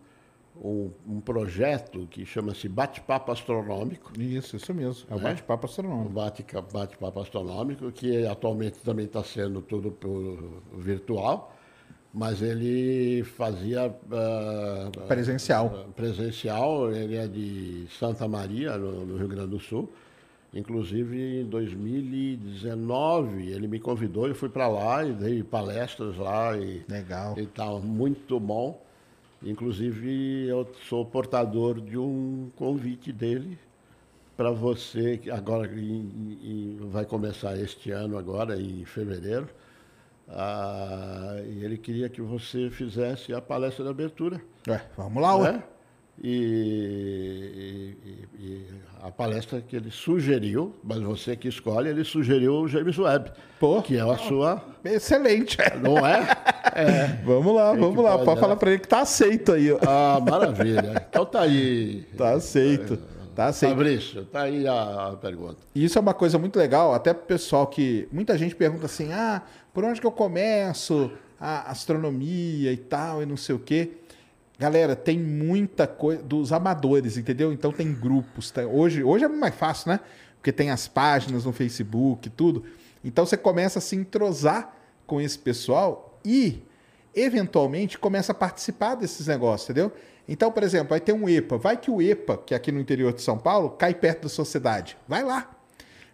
S3: um, um projeto que chama-se Bate-Papo Astronômico.
S2: Isso, isso mesmo. É o né? Bate-Papo Astronômico. O
S3: Bate-Papo Astronômico, que atualmente também está sendo tudo por virtual, mas ele fazia. Uh,
S2: presencial.
S3: Uh, presencial. Ele é de Santa Maria, no, no Rio Grande do Sul. Inclusive, em 2019, ele me convidou, eu fui para lá e dei palestras lá. E,
S2: Legal.
S3: E tal, muito bom. Inclusive, eu sou portador de um convite dele para você, que agora e, vai começar este ano, agora, em fevereiro. Ah, e ele queria que você fizesse a palestra de abertura.
S2: É, vamos lá, ué.
S3: Né? E, e, e, a palestra que ele sugeriu, mas você que escolhe, ele sugeriu o James Webb,
S2: Pô,
S3: que é a sua.
S2: Excelente.
S3: Não é?
S2: é. Vamos lá, vamos lá. Pode, pode falar para ele que tá aceito aí.
S3: Ah, maravilha. Então tá aí.
S2: Tá aceito. Tá aceito.
S3: Fabrício, tá aí a, a pergunta.
S2: Isso é uma coisa muito legal, até pro pessoal que. Muita gente pergunta assim: ah, por onde que eu começo? A astronomia e tal, e não sei o quê. Galera, tem muita coisa dos amadores, entendeu? Então tem grupos. Tá? Hoje, hoje é mais fácil, né? Porque tem as páginas no Facebook e tudo. Então você começa a se entrosar com esse pessoal e, eventualmente, começa a participar desses negócios, entendeu? Então, por exemplo, vai ter um EPA. Vai que o EPA, que é aqui no interior de São Paulo, cai perto da sociedade. Vai lá.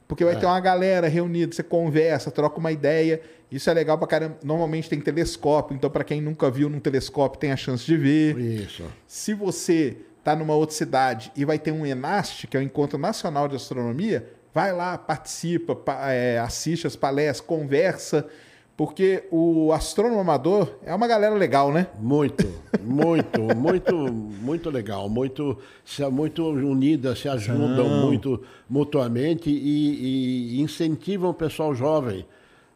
S2: Porque vai é. ter uma galera reunida, você conversa, troca uma ideia. Isso é legal pra caramba. Normalmente tem telescópio, então para quem nunca viu num telescópio tem a chance de ver.
S3: Isso.
S2: Se você tá numa outra cidade e vai ter um ENAST, que é o Encontro Nacional de Astronomia, vai lá, participa, é, assiste as palestras, conversa, porque o astrônomo amador é uma galera legal, né?
S3: Muito, muito, muito, muito legal, muito, muito unida, se ajudam Não. muito mutuamente e, e, incentivam o pessoal jovem,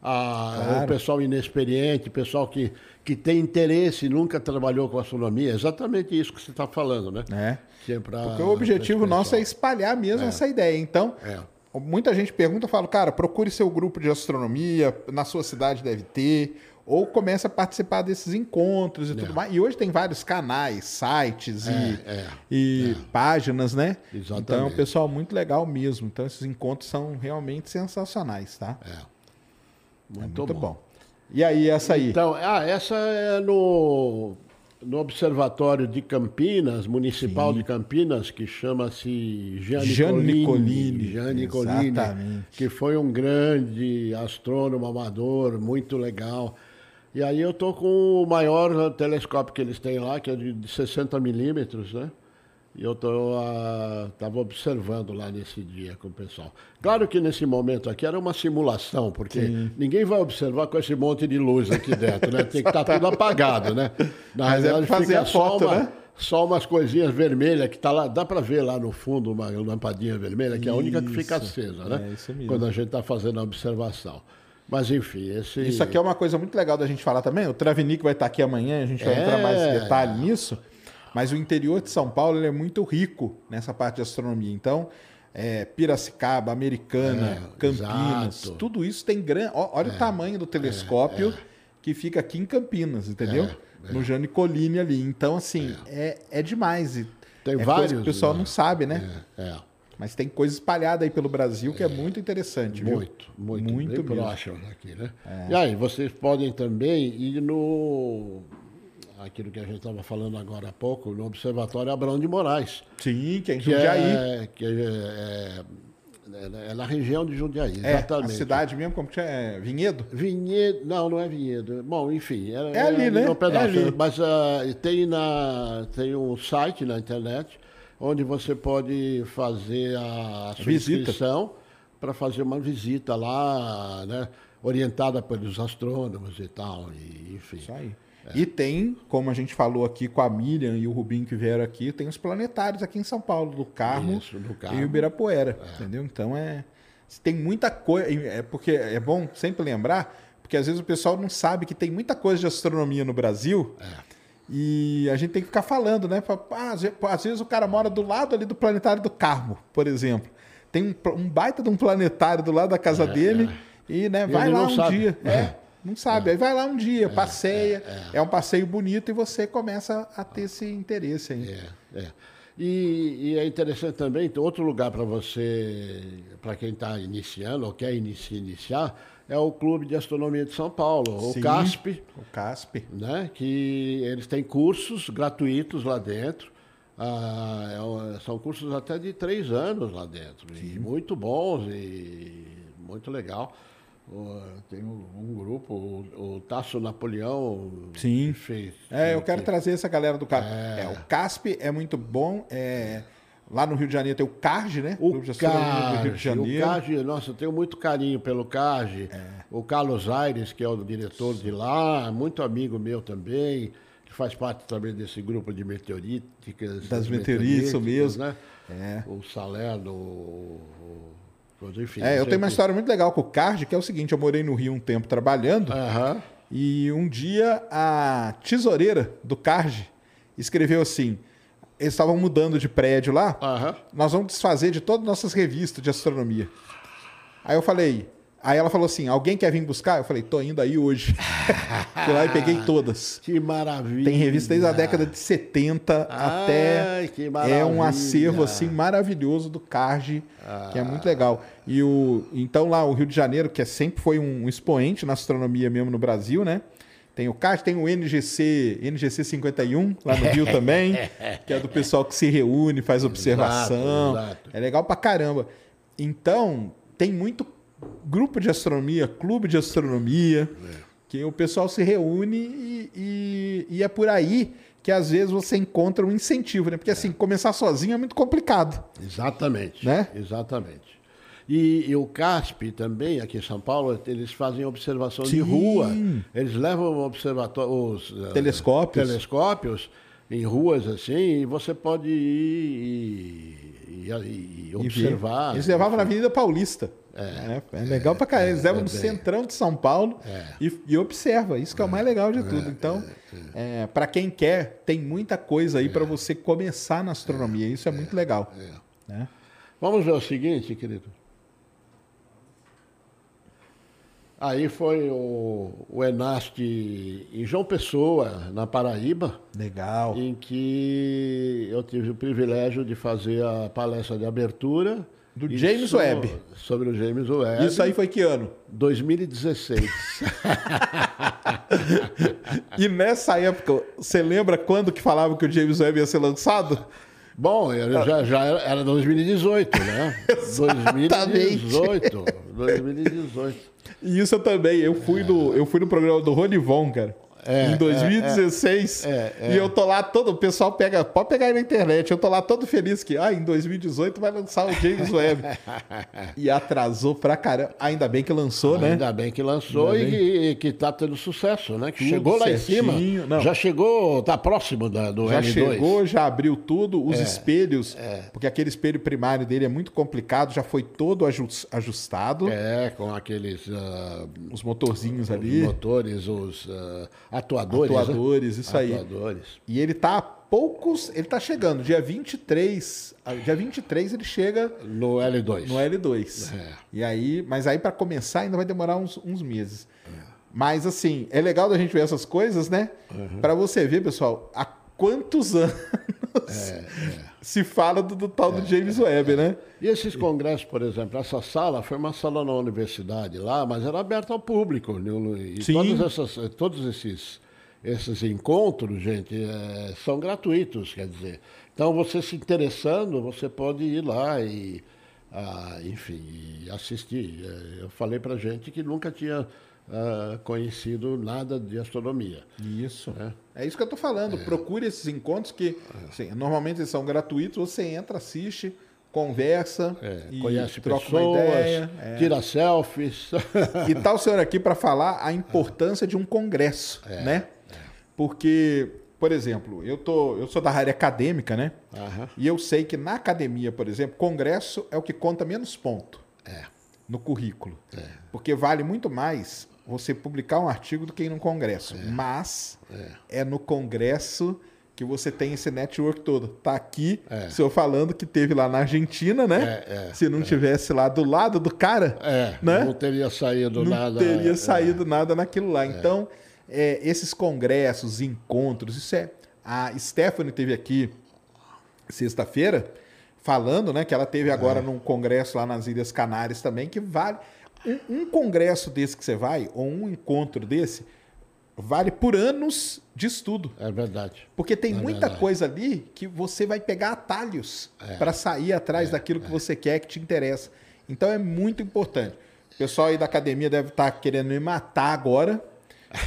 S3: a, claro. o pessoal inexperiente, o pessoal que, que tem interesse e nunca trabalhou com astronomia. Exatamente isso que você está falando, né?
S2: É. Que é pra, porque o objetivo nosso é espalhar mesmo é. essa ideia. Então, é. Muita gente pergunta, eu falo, cara, procure seu grupo de astronomia, na sua cidade deve ter, ou comece a participar desses encontros e é. tudo mais. E hoje tem vários canais, sites é, e, é, e é. páginas, né? Exatamente. Então é um pessoal muito legal mesmo. Então esses encontros são realmente sensacionais, tá?
S3: É.
S2: Muito, muito bom. bom. E aí, essa aí?
S3: Então, ah, essa é no no Observatório de Campinas, Municipal Sim. de Campinas, que chama-se Jean Nicolini. Jean Nicolini, que foi um grande astrônomo amador, muito legal. E aí eu estou com o maior telescópio que eles têm lá, que é de 60 milímetros, né? E eu estava uh, observando lá nesse dia com o pessoal. Claro que nesse momento aqui era uma simulação, porque Sim. ninguém vai observar com esse monte de luz aqui dentro, né? Tem que estar tá tudo apagado, né?
S2: Na Mas é realidade, é fazer a foto,
S3: uma,
S2: né?
S3: Só umas coisinhas vermelhas que tá lá, dá para ver lá no fundo uma lampadinha vermelha, que é a única que fica acesa, né? É isso mesmo. Quando a gente está fazendo a observação. Mas enfim, esse...
S2: Isso aqui é uma coisa muito legal da gente falar também. O Travnik vai estar aqui amanhã, a gente vai é... entrar mais em detalhe nisso. Mas o interior de São Paulo é muito rico nessa parte de astronomia. Então, é, Piracicaba, Americana, é, Campinas, exato. tudo isso tem grande. Olha é, o tamanho do telescópio é, é. que fica aqui em Campinas, entendeu? É, no Jane Colline ali. Então, assim, é, é, demais.
S3: Tem vários.
S2: que o pessoal não sabe, né? Mas tem coisa espalhada aí pelo Brasil que é, muito interessante,
S3: viu? Muito, muito, muito próximo aqui, né? E aí, vocês podem também ir no aquilo que a gente estava falando agora há pouco, no Observatório Abrão de Moraes.
S2: Sim, que é em Jundiaí.
S3: É, que é, é, é, na região de Jundiaí, é, exatamente.
S2: A cidade mesmo, como que é? Vinhedo?
S3: Vinhedo, não, não é Vinhedo. Bom, enfim.
S2: É, é ali, né?
S3: Um pedaço, é ali. Mas uh, tem, na, tem um site na internet onde você pode fazer a inscrição para fazer uma visita lá, né? Orientada pelos astrônomos e tal, e, enfim.
S2: Isso aí. E tem, como a gente falou aqui com a Miriam e o Rubinho que vieram aqui, tem os planetários aqui em São Paulo, do Carmo, Isso, do Carmo. e o Ibirapuera. É. Entendeu? Então é. Tem muita coisa. É porque é bom sempre lembrar, porque às vezes o pessoal não sabe que tem muita coisa de astronomia no Brasil. É. E a gente tem que ficar falando, né? Ah, às vezes o cara mora do lado ali do planetário do Carmo, por exemplo. Tem um, um baita de um planetário do lado da casa é, dele é. e, né, vai lá um sabe. dia. É. Não sabe. É. Aí vai lá um dia, é, passeia, é, é, é, um passeio bonito e você começa a ter esse interesse aí.
S3: É, é. E, e, é interessante também, outro lugar para você, para quem está iniciando ou quer iniciar, iniciar, é o Clube de Astronomia de São Paulo, Sim, o CASP.
S2: O CASP.
S3: Né, que eles têm cursos gratuitos lá dentro. Ah, é, são cursos até de três anos lá dentro. muito bons e muito legal. Tem um, um grupo, o, o Tasso Napoleão
S2: Sim. fez. É, eu quero que... trazer essa galera do CASP. É. é. o CASP é muito bom. É... Lá no Rio de Janeiro tem o CARG, né?
S3: O CARG, o CARG, nossa, eu tenho muito carinho pelo CARG. É. O Carlos Aires, que é o diretor de lá, muito amigo meu também, que faz parte também desse grupo de meteoríticas.
S2: Das, meteoritas, mesmo. Né?
S3: É. O Salerno, o
S2: enfim, é, eu tenho uma história muito legal com o Card, que é o seguinte: eu morei no Rio um tempo trabalhando.
S3: Uhum.
S2: E um dia a tesoureira do Card escreveu assim: eles estavam mudando de prédio lá,
S3: uhum.
S2: nós vamos desfazer de todas as nossas revistas de astronomia. Aí eu falei, Aí ela falou assim: alguém quer vir buscar? Eu falei, tô indo aí hoje. Fui lá e peguei todas.
S3: Que maravilha.
S2: Tem revista desde a década de 70 Ai, até. Que maravilha. É um acervo assim maravilhoso do Carge, ah. que é muito legal. E o então lá o Rio de Janeiro, que é, sempre foi um expoente na astronomia mesmo no Brasil, né? Tem o CARD, tem o NGC, NGC 51 lá no Rio também, que é do pessoal que se reúne, faz observação. Exato, exato. É legal pra caramba. Então, tem muito grupo de astronomia, clube de astronomia, é. que o pessoal se reúne e, e, e, é por aí que às vezes você encontra um incentivo, né? Porque assim, começar sozinho é muito complicado.
S3: Exatamente. Né? Exatamente. E, e, o CASP também, aqui em São Paulo, eles fazem observação Sim. de rua. Eles levam os
S2: eh, telescópios.
S3: telescópios em ruas assim, e você pode ir e, e, e observar.
S2: Eles levavam na Avenida Paulista. É, é, é legal é, pra caralho. Eles levam é, no centrão de São Paulo é. e, e, observa. Isso que é o mais legal de tudo. Então, é, para quem quer, tem muita coisa aí para você começar na astronomia. Isso é, muito legal. Né?
S3: Vamos ver o seguinte, querido. Aí foi o, o Enast em João Pessoa, na Paraíba.
S2: Legal.
S3: Em que eu tive o privilégio de fazer a palestra de abertura.
S2: Do James Webb.
S3: Sobre o James Webb.
S2: Isso aí foi que ano?
S3: 2016.
S2: e nessa época, você lembra quando que falavam que o James Webb ia ser lançado?
S3: Bom, já, já era, era 2018, né? 2018. 2018.
S2: E isso eu também. Eu fui, no, eu fui no programa do Ronivon, cara. É, em 2016. É, é, é, e eu tô lá todo. O pessoal pega. Pode pegar aí na internet. Eu tô lá todo feliz que, ah, em 2018 vai lançar o James Webb. e atrasou pra caramba. Ainda bem que lançou,
S3: Ainda
S2: né?
S3: Ainda bem que lançou e, e, que tá tendo sucesso, né? Que tudo chegou lá certinho. em cima. Não. Já chegou, tá próximo da, do
S2: já L2. Já chegou, já abriu tudo. Os é, espelhos, é. porque aquele espelho primário dele é muito complicado, já foi todo ajustado.
S3: É, com aqueles.
S2: Uh, os motorzinhos ali.
S3: Os motores, os. Uh, Atuadores.
S2: Atuadores, né? isso Atuadores. aí. E ele tá a poucos. Ele tá chegando. Dia 23. Dia 23 ele chega.
S3: No L2.
S2: No L2. É. E aí. Mas aí para começar ainda vai demorar uns, uns meses. É. Mas assim, é legal da gente ver essas coisas, né? Uhum. Para você ver, pessoal, há quantos anos é, é. se fala do, do tal do é, James Webb, né?
S3: E esses congressos, por exemplo, essa sala foi uma sala na universidade lá, mas era aberta ao público. E Sim. Essas, todos esses, esses encontros, gente, é, são gratuitos, quer dizer. Então, você se interessando, você pode ir lá e, ah, enfim, assistir. É, eu falei para gente que nunca tinha uh, conhecido nada de astronomia.
S2: Isso. Né? É isso que eu estou falando. É. Procure esses encontros que assim, normalmente eles são gratuitos. Você entra, assiste, conversa,
S3: é, conhece troca pessoas, uma ideia, é. tira selfies.
S2: E tal tá o senhor aqui para falar a importância de um congresso, é, né? É. Porque, por exemplo, eu tô, eu sou da área acadêmica, né? Uhum. E eu sei que na academia, por exemplo, congresso é o que conta menos ponto. É. No currículo. É. Porque vale muito mais você publicar um artigo do que ir no congresso. É. Mas é. é. no congresso que você tem esse network todo. Tá aqui, é. o senhor falando que teve lá na Argentina, né? É, é, Se não é. tivesse lá do lado do cara, né?
S3: Não teria saído
S2: não
S3: nada.
S2: Não teria saído nada naquilo lá. Então, esses congressos, encontros, isso é. A Stephanie teve aqui sexta-feira falando, né? Que ela teve agora num congresso lá nas Ilhas Canárias também, que vale um, um, congresso desse que você vai, ou um encontro desse, vale por anos de estudo.
S3: É verdade.
S2: Porque tem é muita verdade. coisa ali que você vai pegar atalhos é. para sair atrás é. daquilo que é. você quer, que te interessa. Então é muito importante. O pessoal aí da academia deve estar tá querendo me matar agora,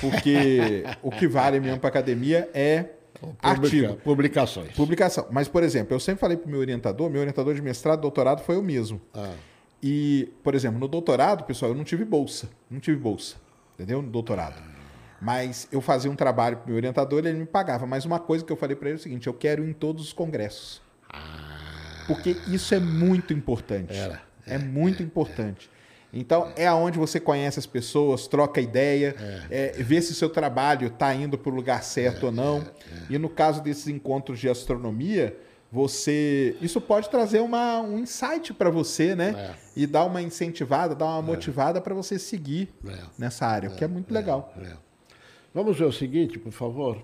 S2: porque o que vale mesmo para academia é Publica, artigo.
S3: Publicações.
S2: Publicação. Mas, por exemplo, eu sempre falei para o meu orientador, meu orientador de mestrado, doutorado foi o mesmo. Ah. E, por exemplo, no doutorado, pessoal, eu não tive bolsa. Não tive bolsa. Entendeu? No doutorado. Mas eu fazia um trabalho para o meu orientador e ele me pagava. Mas uma coisa que eu falei para ele é o seguinte: eu quero ir em todos os congressos. Ah. Porque isso é muito importante. Era. É, é muito é, importante. Então, é aonde você conhece as pessoas, troca ideia, é, é, vê se o seu trabalho está indo para o lugar certo é, ou não. É, e no caso desses encontros de astronomia, você isso pode trazer uma, um insight para você, né? É. E dar uma incentivada, dar uma é. motivada para você seguir é. nessa área, que é muito é. legal. É.
S3: Vamos ver o seguinte, por favor.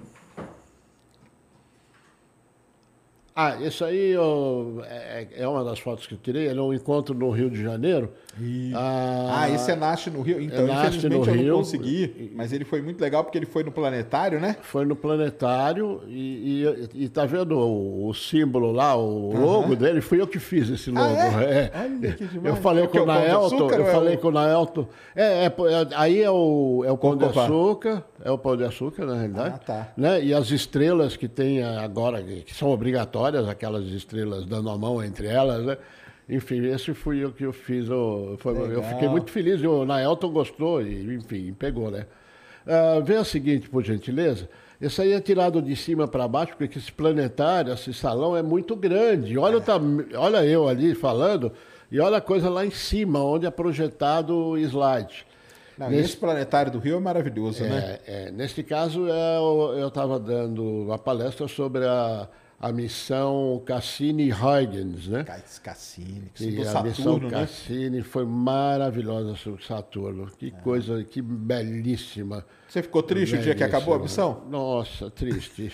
S3: Ah, isso aí eu, é, é, uma das fotos que eu tirei, é um encontro no Rio de Janeiro.
S2: Ah, ah, esse é Nasce no Rio. Então, é infelizmente eu Rio, não consegui, mas ele foi muito legal porque ele foi no Planetário, né?
S3: Foi no Planetário e, e, e tá vendo o, o, símbolo lá, o logo dele? Fui eu que fiz esse logo. Ah, é? é. Olha que demais. Eu falei é com o Naelton, eu falei com o Naelton. É, é, aí é o, é o Pão de Açúcar, é o Pão de Açúcar, na realidade. Ah, tá. Né? E as estrelas que tem agora, que são obrigatórias, aquelas estrelas dando a mão entre elas, né? Enfim, esse fui eu que eu fiz. Eu, foi, eu fiquei muito feliz. O Naelton gostou e, enfim, pegou, né? Uh, vê o seguinte, por gentileza. Esse aí é tirado de cima para baixo, porque esse planetário, esse salão é muito grande. Olha, é. olha eu ali falando, e olha a coisa lá em cima, onde é projetado o slide.
S2: Não, Nesse, esse planetário do Rio é maravilhoso,
S3: é,
S2: né?
S3: É, neste caso, é, eu estava dando uma palestra sobre a a missão Cassini-Huygens, né?
S2: Cassini,
S3: que e a Saturno, missão né? Cassini foi maravilhosa sobre Saturno. Que é. coisa, que belíssima.
S2: Você ficou triste belíssima. o dia que acabou a missão?
S3: Nossa, triste.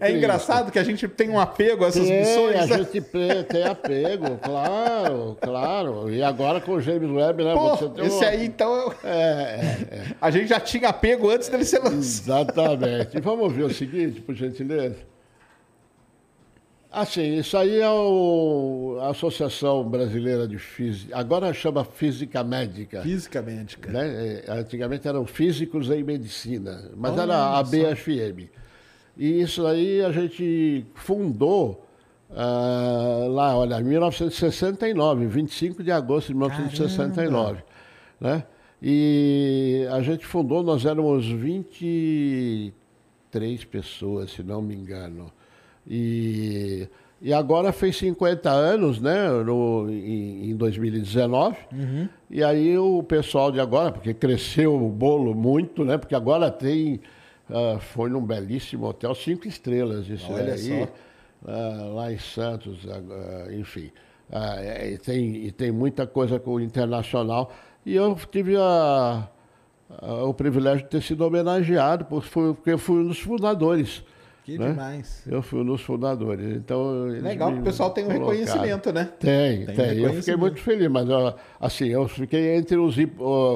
S2: É, é engraçado que a gente tem um apego a essas
S3: tem,
S2: missões.
S3: A né? gente tem apego, claro, claro. E agora com o James Webb, né?
S2: Pô, esse aí, então, é, é, é, a gente já tinha apego antes dele ser lançado.
S3: Exatamente. E vamos ver o seguinte, por gentileza. Assim, isso aí é o, a Associação Brasileira de Física, agora chama Física Médica.
S2: Física Médica.
S3: Né? É, antigamente eram Físicos em Medicina, mas Olha era a BFM. E isso aí a gente fundou uh, lá, olha, em 1969, 25 de agosto de 1969. Né? E a gente fundou, nós éramos 23 pessoas, se não me engano. E, e agora fez 50 anos, né, no, em, em 2019. Uhum. E aí o pessoal de agora, porque cresceu o bolo muito, né, porque agora tem, uh, foi num belíssimo hotel, cinco estrelas, isso Olha aí, uh, lá em Santos, uh, enfim. e, tem, e tem muita coisa com o internacional. E eu tive a, o privilégio de ter sido homenageado, porque fui um dos fundadores.
S2: Que né? demais.
S3: Eu fui um dos fundadores. Então,
S2: Legal que o pessoal tem um colocaram. reconhecimento, né?
S3: Tem, tem. tem. Eu fiquei muito feliz, mas assim, eu fiquei entre os.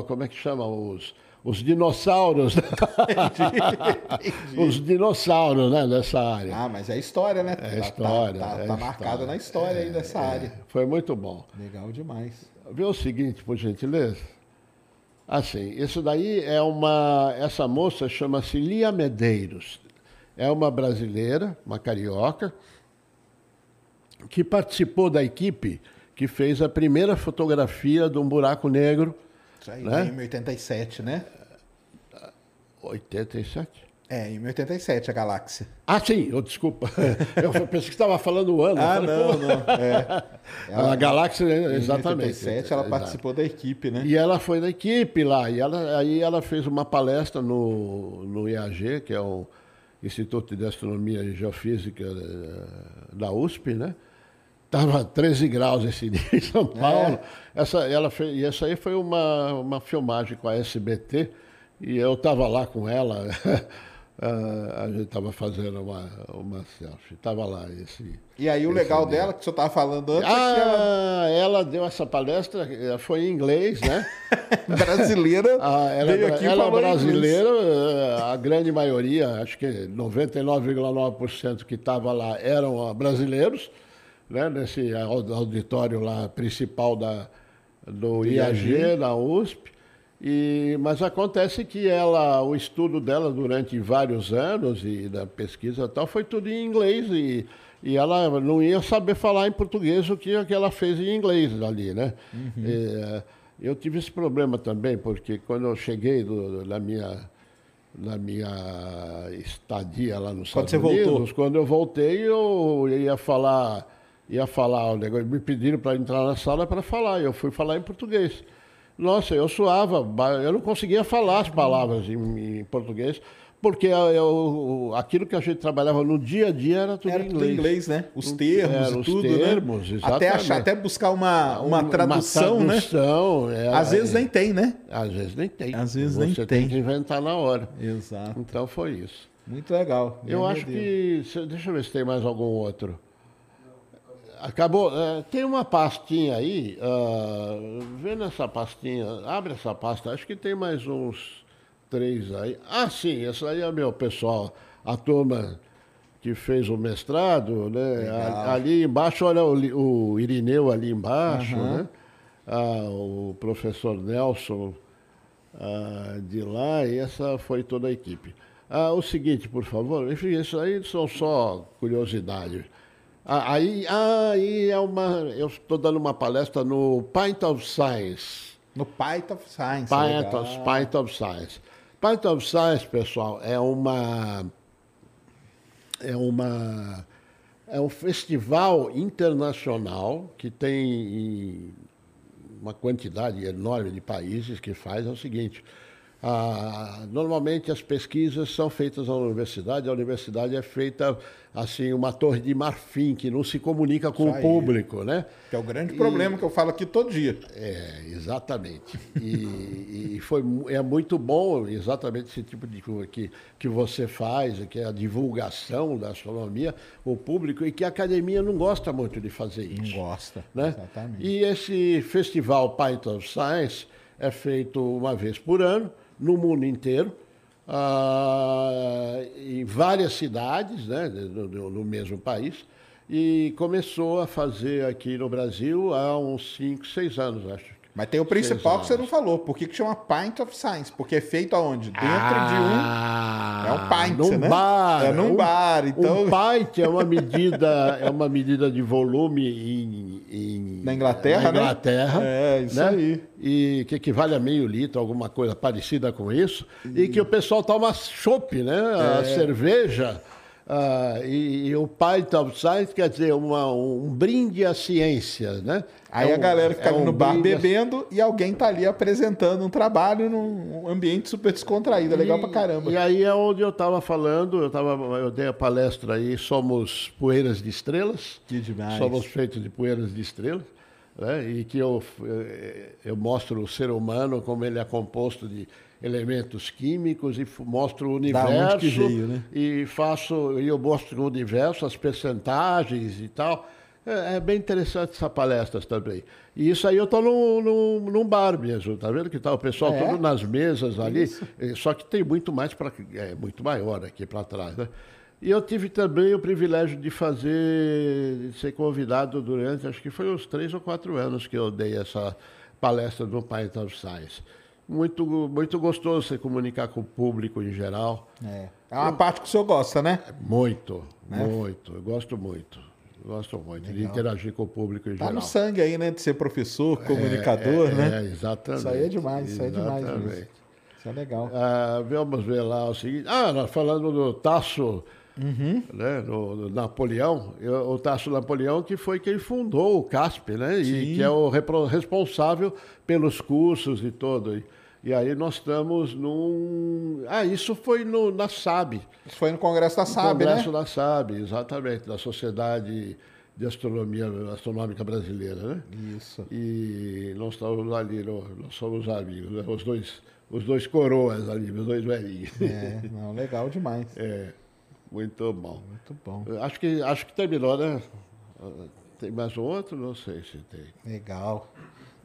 S3: Como é que chama? Os, os dinossauros. Entendi, entendi. Os dinossauros, né, dessa área.
S2: Ah, mas é história, né?
S3: É tá, história.
S2: Tá, tá,
S3: é
S2: tá marcada na história é, aí dessa é, área.
S3: Foi muito bom.
S2: Legal demais.
S3: Vê o seguinte, por gentileza. Assim, isso daí é uma. Essa moça chama-se Lia Medeiros é uma brasileira, uma carioca, que participou da equipe que fez a primeira fotografia de um buraco negro.
S2: Isso aí, né? em 87, né?
S3: 87?
S2: É, em 87, a galáxia.
S3: Ah, sim, eu, desculpa. Eu pensei que estava falando o ano.
S2: Ah, falei, não, não. É.
S3: Ela, a galáxia, exatamente.
S2: Em 87, ela participou da equipe, né?
S3: E ela foi da equipe lá. E ela, aí ela fez uma palestra no, no IAG, que é o Instituto de Astronomia e Geofísica eh, da USP, né? Estava 13 graus esse dia em São é. Paulo. É. Essa, ela fez, e essa aí foi uma, uma filmagem com a SBT, e eu estava lá com ela. a gente estava fazendo uma, uma selfie. Estava lá esse.
S2: E aí o legal dela, que você estava falando antes,
S3: ah, é ela... ela deu essa palestra, foi em inglês, né?
S2: brasileira.
S3: ah, ela veio aqui ela brasileira, inglês. Eh, a grande maioria, acho que 99,9% que estava lá eram brasileiros, né? Nesse auditório lá principal da, do IAG, IAG, da USP. E, mas acontece que ela, o estudo dela durante vários anos e da pesquisa e tal, foi tudo em inglês e, e ela não ia saber falar em português o que, que ela fez em inglês ali, né? Uhum. E, eu tive esse problema também, porque quando eu cheguei do, na minha na minha estadia lá nos
S2: quando
S3: Estados
S2: Unidos,
S3: voltou. quando eu voltei, eu ia falar, ia falar o negócio, me pediram para entrar na sala para falar, eu fui falar em português. Nossa, eu suava, eu não conseguia falar as palavras em, em português, porque eu, aquilo que a gente trabalhava no dia a dia era tudo
S2: era
S3: em inglês.
S2: Tudo inglês, né? Os termos era, e tudo,
S3: os né? termos, né?
S2: Até, achar, até buscar uma, uma, tradução, uma tradução
S3: né?
S2: Às vezes nem tem, né?
S3: Às vezes nem tem.
S2: Às vezes Você
S3: nem
S2: tem.
S3: tem que inventar na hora.
S2: Exato.
S3: Então foi isso.
S2: Muito legal.
S3: Eu acho que... Deixa eu ver se tem mais algum outro. Acabou. É, tem uma pastinha aí. Uh, vê nessa pastinha. Abre essa pasta. Acho que tem mais uns três aí. Ah, sim. Essa aí é meu pessoal. A turma que fez o mestrado, né? Ali embaixo, olha o, o Irineu ali embaixo, uhum. né? Ah, o professor Nelson ah, de lá, e essa foi toda a equipe. Ah, o seguinte, por favor, enfim, isso aí são só curiosidades. Ah, aí, aí é uma. Eu estou dando uma palestra no Pint of Science.
S2: No Pint of Science.
S3: Pint of, Pint of Science. Pint of Science, pessoal, é uma é uma é um festival internacional que tem uma quantidade enorme de países que faz é o seguinte. Ah, normalmente as pesquisas são feitas na universidade, a universidade é feita assim, uma torre de marfim que não se comunica com o público, né?
S2: Que é o grande e, problema que eu falo aqui todo dia.
S3: É, exatamente. E, e, foi, é muito bom exatamente esse tipo de coisa que, que você faz, que é a divulgação da astronomia, o público, e que a academia não gosta muito de fazer isso.
S2: Não gosta,
S3: né? exatamente. E esse festival Python Science é feito uma vez por ano, no mundo inteiro, ah, em várias cidades né, no, mesmo país e começou a fazer aqui no Brasil há uns 5, 6 anos, acho.
S2: Mas tem o principal que você não falou. Por que, que chama Pint of Science? Porque é feito aonde? Dentro ah, de um. É um pint, num
S3: né? Bar,
S2: é num um, bar. Então...
S3: Um pint é uma medida, é uma medida de volume em, em
S2: na Inglaterra,
S3: na Inglaterra,
S2: né? É, isso né? aí.
S3: E que equivale a meio litro, alguma coisa parecida com isso. E, e que o pessoal toma chopp, né? É. A cerveja Uh, e, e, o Pint of Science quer dizer uma, um brinde à ciência, né?
S2: Aí é a galera fica é um no bar bebendo a... e alguém tá ali apresentando um trabalho num ambiente super descontraído, é legal pra caramba.
S3: E aí é onde eu tava falando, eu, tava, eu dei a palestra aí, somos poeiras de estrelas.
S2: Que demais.
S3: Somos feitos de poeiras de estrelas. Né? E que eu, eu mostro o ser humano como ele é composto de elementos químicos e mostro o universo veio, né? e faço e eu mostro o universo, as percentagens e tal. É, é, bem interessante essa palestra também. E isso aí eu estou num, num, num, bar mesmo, tá vendo que tá o pessoal é? tudo nas mesas ali, isso. só que tem muito mais para é muito maior aqui para trás, né? E eu tive também o privilégio de fazer, de ser convidado durante, acho que foi uns três ou quatro anos que eu dei essa palestra no Python Science muito, muito gostoso você comunicar com o público em geral.
S2: É, é uma eu, parte que o senhor gosta, né?
S3: Muito, né? muito. Eu gosto muito. Gosto muito Legal. de interagir com o público em tá geral.
S2: Tá no sangue aí, né? De ser professor, comunicador,
S3: é, é,
S2: né?
S3: É, exatamente.
S2: Isso aí é demais, isso aí é demais. Mesmo. Isso é legal.
S3: Ah, vamos ver lá o seguinte. Ah, nós falando do Tasso, uhum. né? Do, do Napoleão, o Tasso Napoleão, que foi quem fundou o CASP, né? Sim. E que é o responsável pelos cursos e todo. E aí nós estamos num. Ah, isso foi no, na SAB.
S2: Isso foi no Congresso da SAB,
S3: no Congresso né? da SAB, exatamente, da Sociedade de Astronomia Astronômica Brasileira, né?
S2: Isso.
S3: E nós estamos ali, nós somos amigos, né? os, dois, os dois coroas ali, os dois velhinhos.
S2: É, não, legal demais.
S3: É, muito bom.
S2: Muito bom.
S3: Acho que, acho que terminou, né? Tem mais outro? Não sei se tem.
S2: Legal.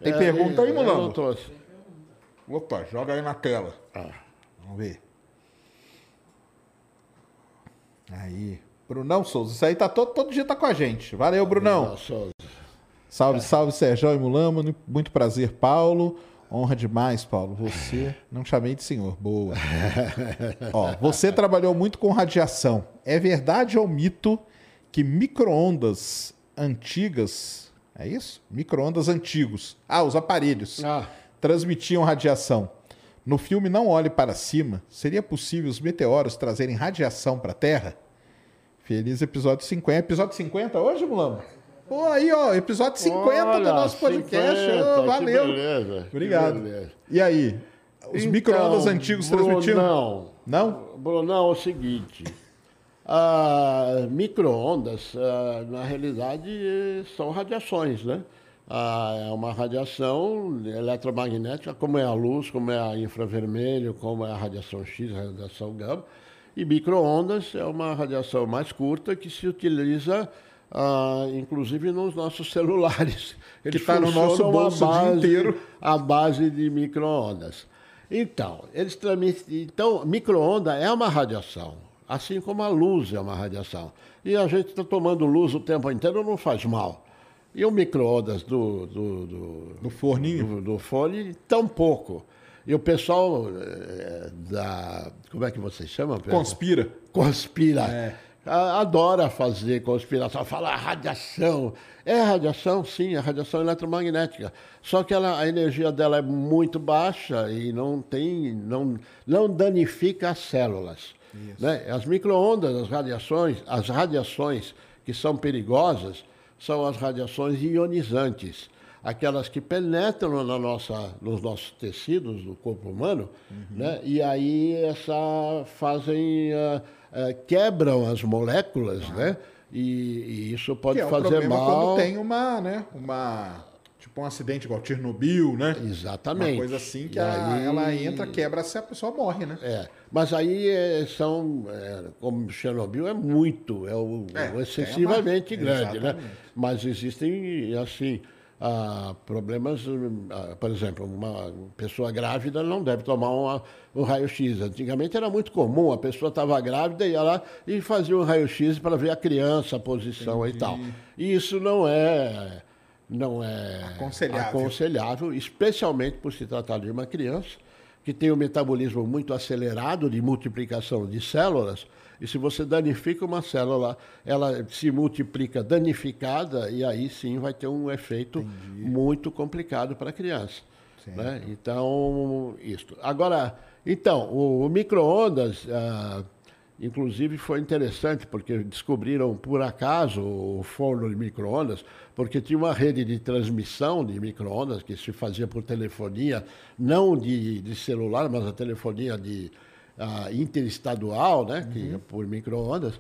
S2: Tem é, pergunta aí, não
S3: trouxe.
S2: Opa, joga aí na tela. Ah. Vamos ver. Aí. Brunão Souza, isso aí tá todo, todo dia tá com a gente. Valeu, Brunão. Brunão Souza. Salve, salve, Sérgio e Mulama. Muito prazer, Paulo. Honra demais, Paulo. Você. Não chamei de senhor. Boa. Ó, você trabalhou muito com radiação. É verdade ou mito que microondas antigas. É isso? Microondas antigos. Ah, os aparelhos. Ah transmitiam radiação. No filme Não Olhe para Cima, seria possível os meteoros trazerem radiação para a Terra? Feliz episódio 50. Episódio 50 hoje, Mulamo? Pô, aí, ó, episódio 50 Olha, do nosso podcast. 50, oh, valeu.
S3: beleza,
S2: Obrigado. Beleza. E aí? Os então, micro-ondas antigos transmitiam?
S3: Não.
S2: Não?
S3: Brunão, é o seguinte. Ah, micro-ondas, ah, na realidade, são radiações, né? ah, é uma radiação eletromagnética, como é a luz, como é a infravermelho, como é a radiação X, a radiação gama. E microondas é uma radiação mais curta que se utiliza ah, inclusive nos nossos celulares.
S2: Que está no nosso bolso base, o dia inteiro.
S3: A base de microondas. Então, eles transmitem. Então, microonda é uma radiação, assim como a luz é uma radiação. E a gente está tomando luz o tempo inteiro, não faz mal. E o micro-ondas do, do, do,
S2: do forninho?
S3: Do, do fone, tão pouco. E o pessoal é, da. Como é que você chama?
S2: Conspira.
S3: Conspira. É. Adora fazer conspiração, falar radiação. É radiação, sim, é radiação eletromagnética. Só que ela, a energia dela é muito baixa e não tem, não, não danifica as células. Né? As microondas, as radiações, as radiações que são perigosas, são as radiações ionizantes, aquelas que penetram na nossa, nos nossos tecidos do corpo humano, uhum. né? e aí essa fazem uh, uh, quebram as moléculas, ah. né? E, e, isso pode é fazer mal.
S2: Quando tem uma, né? Uma tipo um acidente igual Chernobyl, né?
S3: Exatamente. Uma
S2: coisa assim que aí... ela entra, quebra, se a pessoa morre, né?
S3: É. Mas aí é, são, é, como Chernobyl é muito, é, o, é excessivamente uma... grande, né? Exatamente. né? Mas existem, assim, ah, problemas, por exemplo, uma pessoa grávida não deve tomar uma, um raio-x. Antigamente era muito comum, a pessoa estava grávida e ia lá e fazia um raio-x para ver a criança, a posição Entendi. e tal. E isso não é não é
S2: aconselhável.
S3: aconselhável, especialmente por se tratar de uma criança que tem um metabolismo muito acelerado de multiplicação de células. E se você danifica uma célula, ela se multiplica danificada e aí sim vai ter um efeito Entendi. muito complicado para a criança. Né? Então, isto. Agora, então, o, o micro-ondas. Ah, Inclusive foi interessante porque descobriram por acaso o forno de microondas, porque tinha uma rede de transmissão de microondas que se fazia por telefonia, não de, de celular, mas a telefonia de uh, interestadual, né, uhum. que é por microondas.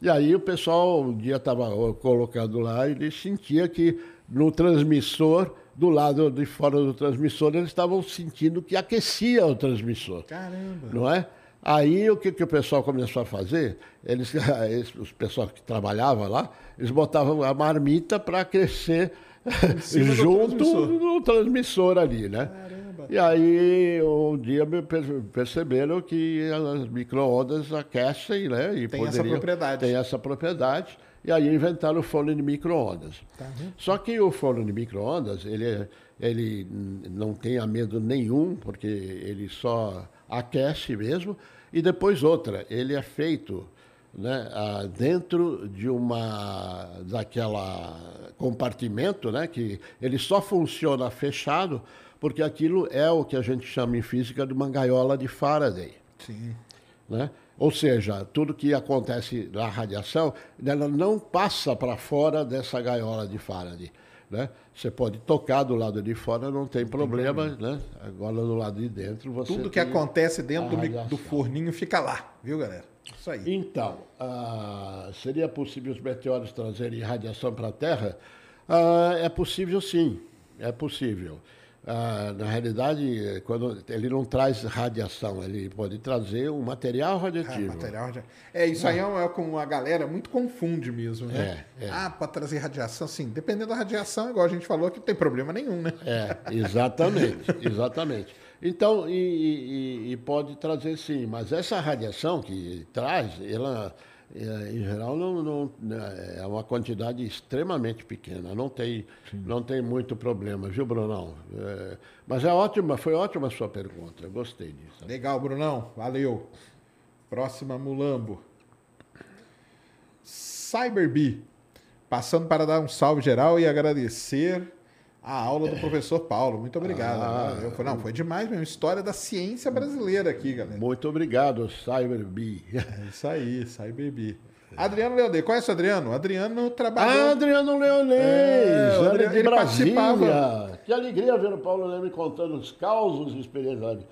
S3: E aí o pessoal um dia estava colocando lá e ele sentia que no transmissor do lado de fora do transmissor, eles estavam sentindo que aquecia o transmissor.
S2: Caramba!
S3: Não é? Aí o que, que o pessoal começou a fazer? Eles, eles, os pessoal que trabalhava lá, eles botavam a marmita para crescer junto do transmissor. no transmissor ali, né? Caramba. E aí um dia perceberam que as microondas aquecem, né? E
S2: tem essa propriedade.
S3: Tem essa propriedade. E aí inventaram o forno de microondas. Tá Só que o forno de microondas, ele, ele não tem medo nenhum, porque ele só aquece mesmo, e depois outra, ele é feito né, dentro de uma daquela compartimento, né, que ele só funciona fechado, porque aquilo é o que a gente chama em física de uma gaiola de Faraday.
S2: Sim.
S3: Né? Ou seja, tudo que acontece na radiação, ela não passa para fora dessa gaiola de Faraday. Né? Você pode tocar do lado de fora, não tem problema, né? Agora do lado de dentro você.
S2: Tudo que acontece dentro do, do, forninho fica lá, viu, galera? Isso aí.
S3: Então, ah, seria possível os meteoros trazerem radiação para a Terra? Ah, é possível sim, é possível. Ah, na realidade, quando ele não traz radiação, ele pode trazer um material radioativo.
S2: Ah, material. É, isso aí é, é com a galera muito confunde mesmo, né? É, é. Ah, pode trazer radiação, sim. Dependendo da radiação, igual a gente falou, que não tem problema nenhum, né?
S3: É, exatamente, exatamente. Então, e, e, e pode trazer sim, mas essa radiação que traz, ela é, em geral não, não, né, é uma quantidade extremamente pequena, não tem, não tem muito problema, viu, Brunão? É, mas é ótima, foi ótima a sua pergunta, eu gostei disso.
S2: Legal, Brunão, valeu. Próxima, Mulambo. Cyberbee, passando para dar um salve geral e agradecer a aula do professor Paulo. Muito obrigado. Ah, eu, não, foi demais mesmo. História da ciência brasileira aqui, galera.
S3: Muito obrigado, Cyberbi.
S2: É isso aí, Cyberbi. Adriano Leonês, conhece o Adriano? Adriano trabalhou.
S3: Ah, Adriano Leonês, é, Adriano, ele Brasília. participava. Que alegria ver o Paulo Leme contando os causos e experiências.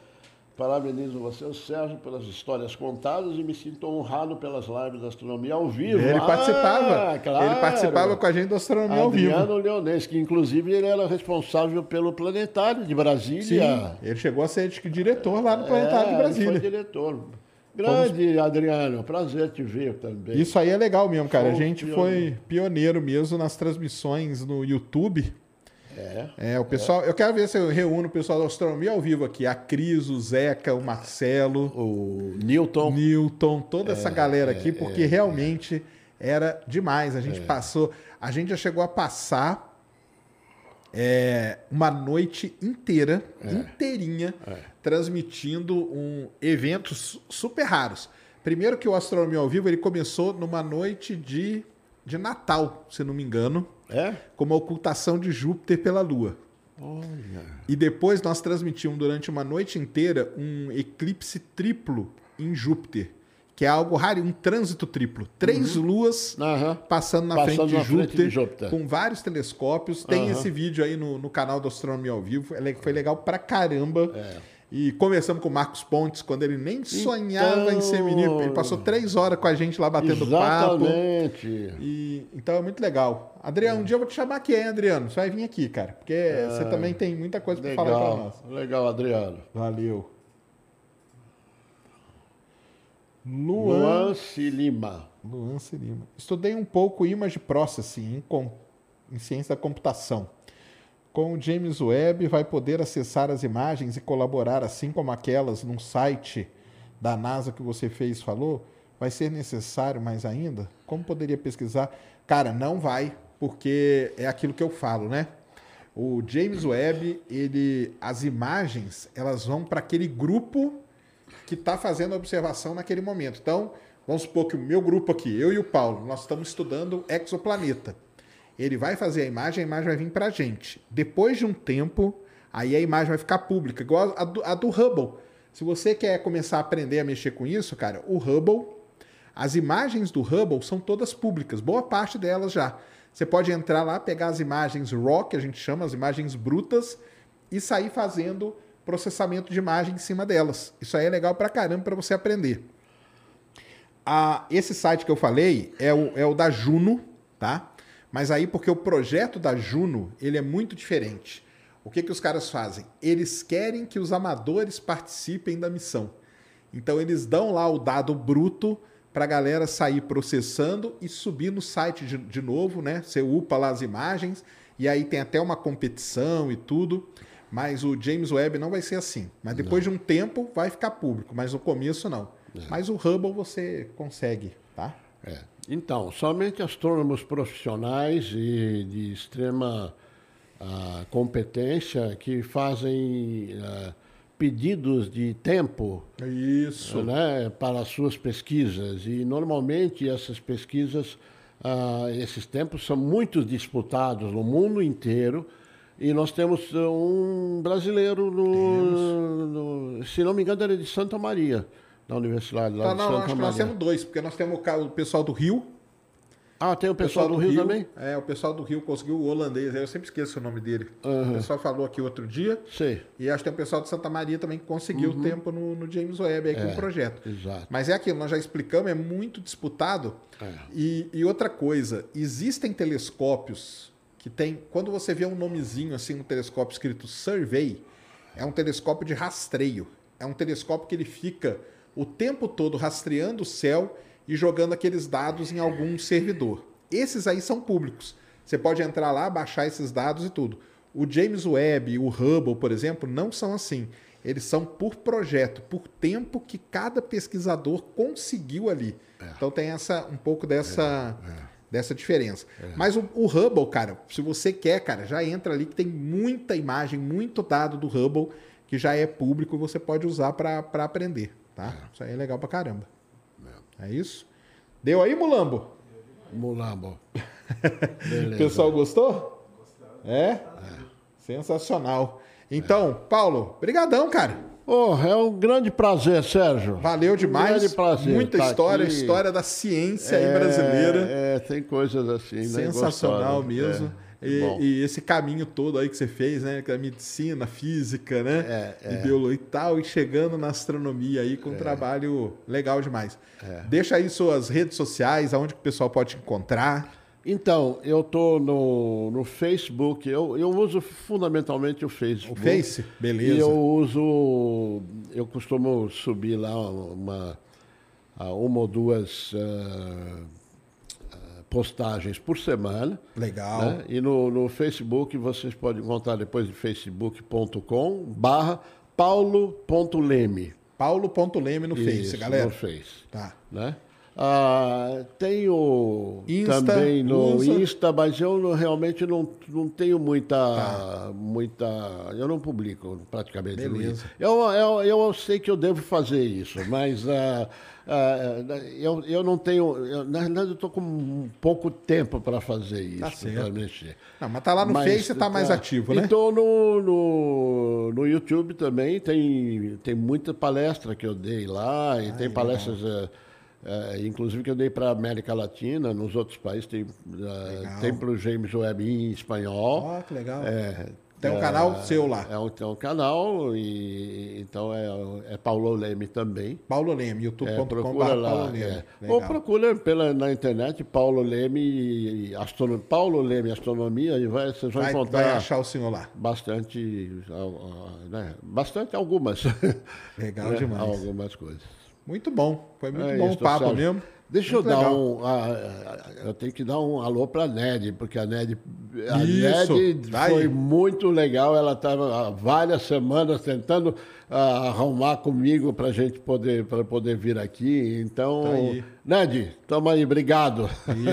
S3: Parabenizo você, Sérgio, pelas histórias contadas e me sinto honrado pelas lives da Astronomia ao vivo.
S2: Ele ah, participava, claro. Ele participava com a gente da Astronomia Adriano ao vivo.
S3: Adriano Leonês, que inclusive ele era responsável pelo Planetário de Brasília.
S2: Sim, ele chegou a ser diretor lá no Planetário é, de Brasília. Ele
S3: foi diretor. Grande, Fomos... Adriano. Prazer te ver também.
S2: Isso aí é legal mesmo, cara. A gente pioneiro. foi pioneiro mesmo nas transmissões no YouTube. É. É, o pessoal. É. Eu quero ver se eu reúno o pessoal da astronomia ao vivo aqui. A Cris, o Zeca, o Marcelo.
S3: O Newton.
S2: Newton, toda é, essa galera aqui, é, porque é, realmente era demais. A gente passou. A gente já chegou a passar é, uma noite inteira, é. inteirinha, é. transmitindo um, eventos super raros. Primeiro que o Astronomia ao Vivo ele começou numa noite de, de Natal, se não me engano.
S3: É?
S2: Com uma ocultação de Júpiter pela Lua.
S3: Olha.
S2: E depois nós transmitimos durante uma noite inteira um eclipse triplo em Júpiter que é algo raro, um trânsito triplo. Três uhum. luas
S3: uhum.
S2: passando, na, passando frente, de na Júpiter, frente, de Júpiter, com vários telescópios. Tem uhum. esse vídeo aí no, no, canal do Astronomia ao Vivo. Foi legal pra caramba. É. E começamos com o Marcos Pontes, quando ele nem sonhava então... em ser menino. Ele passou três horas com a gente lá batendo
S3: Exatamente.
S2: papo. E, então é muito legal. Adriano, é. um dia eu vou te chamar aqui, hein, Adriano? Você vai vir aqui, cara. Porque é. você também tem muita coisa para falar para nós.
S3: Legal, Adriano.
S2: Valeu.
S3: Luan, Lima.
S2: Luan Lima. Estudei um pouco Image Processing em, com, em ciência da computação. Com o James Webb, vai poder acessar as imagens e colaborar, assim como aquelas num site da NASA que você fez falou? Vai ser necessário mais ainda? Como poderia pesquisar? Cara, não vai, porque é aquilo que eu falo, né? O James Webb, ele, as imagens, elas vão para aquele grupo que está fazendo a observação naquele momento. Então, vamos supor que o meu grupo aqui, eu e o Paulo, nós estamos estudando exoplaneta. Ele vai fazer a imagem, a imagem vai vir para a gente. Depois de um tempo, aí a imagem vai ficar pública, igual a do, a do Hubble. Se você quer começar a aprender a mexer com isso, cara, o Hubble, as imagens do Hubble são todas públicas, boa parte delas já. Você pode entrar lá, pegar as imagens RAW, que a gente chama, as imagens brutas, e sair fazendo processamento de imagem em cima delas. Isso aí é legal pra caramba para você aprender. Ah, esse site que eu falei é o, é o da Juno, tá? Mas aí porque o projeto da Juno ele é muito diferente. O que, que os caras fazem? Eles querem que os amadores participem da missão. Então eles dão lá o dado bruto para a galera sair processando e subir no site de, de novo, né? Você upa lá as imagens e aí tem até uma competição e tudo. Mas o James Webb não vai ser assim. Mas depois não. de um tempo vai ficar público, mas no começo não. É. Mas o Hubble você consegue, tá?
S3: É. Então, somente astrônomos profissionais e de extrema uh, competência que fazem uh, pedidos de tempo
S2: Isso.
S3: Né, para as suas pesquisas. E normalmente essas pesquisas, uh, esses tempos são muito disputados no mundo inteiro e nós temos um brasileiro, no, no, se não me engano, era de Santa Maria, da Universidade lá tá, de não, Santa acho Maria.
S2: Que nós temos dois, porque nós temos o pessoal do Rio.
S3: Ah, tem o pessoal, pessoal do, do Rio, Rio, também?
S2: É, o pessoal do Rio conseguiu o holandês, eu sempre esqueço o nome dele. Uhum. O pessoal falou aqui outro dia.
S3: Sim.
S2: E acho que tem o pessoal de Santa Maria também que conseguiu uhum. tempo no, no, James Webb aí é, com o projeto.
S3: Exato.
S2: Mas é aquilo, nós já explicamos, é muito disputado. É. E, e outra coisa, existem telescópios que tem, quando você vê um nomezinho assim no telescópio escrito Survey, é um telescópio de rastreio. É um telescópio que ele fica o tempo todo rastreando o céu e jogando aqueles dados em algum servidor. Esses aí são públicos. Você pode entrar lá, baixar esses dados e tudo. O James Webb, o Hubble, por exemplo, não são assim. Eles são por projeto, por tempo que cada pesquisador conseguiu ali. É. Então tem essa um pouco dessa é, é dessa diferença. É. Mas o, o, Hubble, cara, se você quer, cara, já entra ali que tem muita imagem, muito dado do Hubble que já é público e você pode usar para aprender, tá? É. Isso aí é legal pra caramba. É, é isso? Deu aí, Mulambo?
S3: Mulambo.
S2: o pessoal gostou? É? é? Sensacional. Então, Paulo, brigadão, cara.
S3: Oh, é um grande prazer, Sérgio.
S2: Valeu demais. Um grande prazer. Muita tá história, aqui. história da ciência é, aí brasileira.
S3: É, tem coisas assim,
S2: né? Sensacional né? mesmo. É. E, e, esse caminho todo aí que você fez, né? Que é medicina, física, né? É, é. E biologia e tal, e chegando na astronomia aí com um é. trabalho legal demais. É. Deixa aí suas redes sociais, aonde que o pessoal pode te encontrar.
S3: Então, eu estou no, no Facebook, eu, eu uso fundamentalmente o Facebook.
S2: O Face? Beleza.
S3: E eu uso, eu costumo subir lá uma, uma ou duas postagens por semana.
S2: Legal.
S3: Né? E no, no Facebook vocês podem encontrar depois de facebook.com barra paulo.leme.
S2: Paulo.leme no Face, Isso, galera.
S3: no Face.
S2: Tá.
S3: Né? Ah, tenho Insta, também no usa. Insta, mas eu realmente não, não tenho muita, tá. muita. Eu não publico praticamente.
S2: Beleza.
S3: Eu, eu, eu sei que eu devo fazer isso, mas ah, eu, eu não tenho. Eu, na verdade, eu estou com pouco tempo para fazer isso, tá para mexer.
S2: Não, mas tá lá no mas, Face, está mais tá. ativo, né?
S3: Então no, no, no YouTube também tem, tem muita palestra que eu dei lá, e tem palestras. É, inclusive que eu dei para a América Latina, nos outros países tem, uh, tem para o James Webb em espanhol.
S2: Oh, que legal. É, tem um é, canal seu lá.
S3: É um, tem um canal, e então é, é Paulo Leme também.
S2: Paulo Leme, youtube.com. É. É.
S3: Ou procura pela, na internet Paulo Leme, Paulo Leme Astronomia, e vai, vocês vão vai, encontrar.
S2: Vai achar o senhor lá.
S3: Bastante, né, bastante algumas.
S2: Legal demais.
S3: Algumas coisas.
S2: Muito bom. Foi muito é bom o papo Sérgio. mesmo.
S3: Deixa muito eu dar legal. um. Uh, eu tenho que dar um alô para a Ned, porque a Ned, a Ned foi muito legal. Ela estava várias semanas tentando uh, arrumar comigo para a gente poder, poder vir aqui. Então, tá Ned, toma aí, obrigado.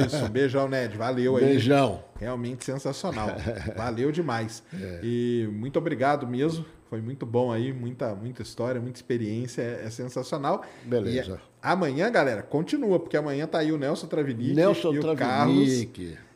S2: Isso, beijão, Ned. Valeu aí.
S3: Beijão.
S2: Realmente sensacional. Valeu demais. É. E muito obrigado mesmo foi muito bom aí, muita, muita história, muita experiência, é, é sensacional.
S3: Beleza.
S2: E amanhã, galera, continua, porque amanhã tá aí o Nelson Travinic
S3: Nelson
S2: e
S3: o
S2: Carlos.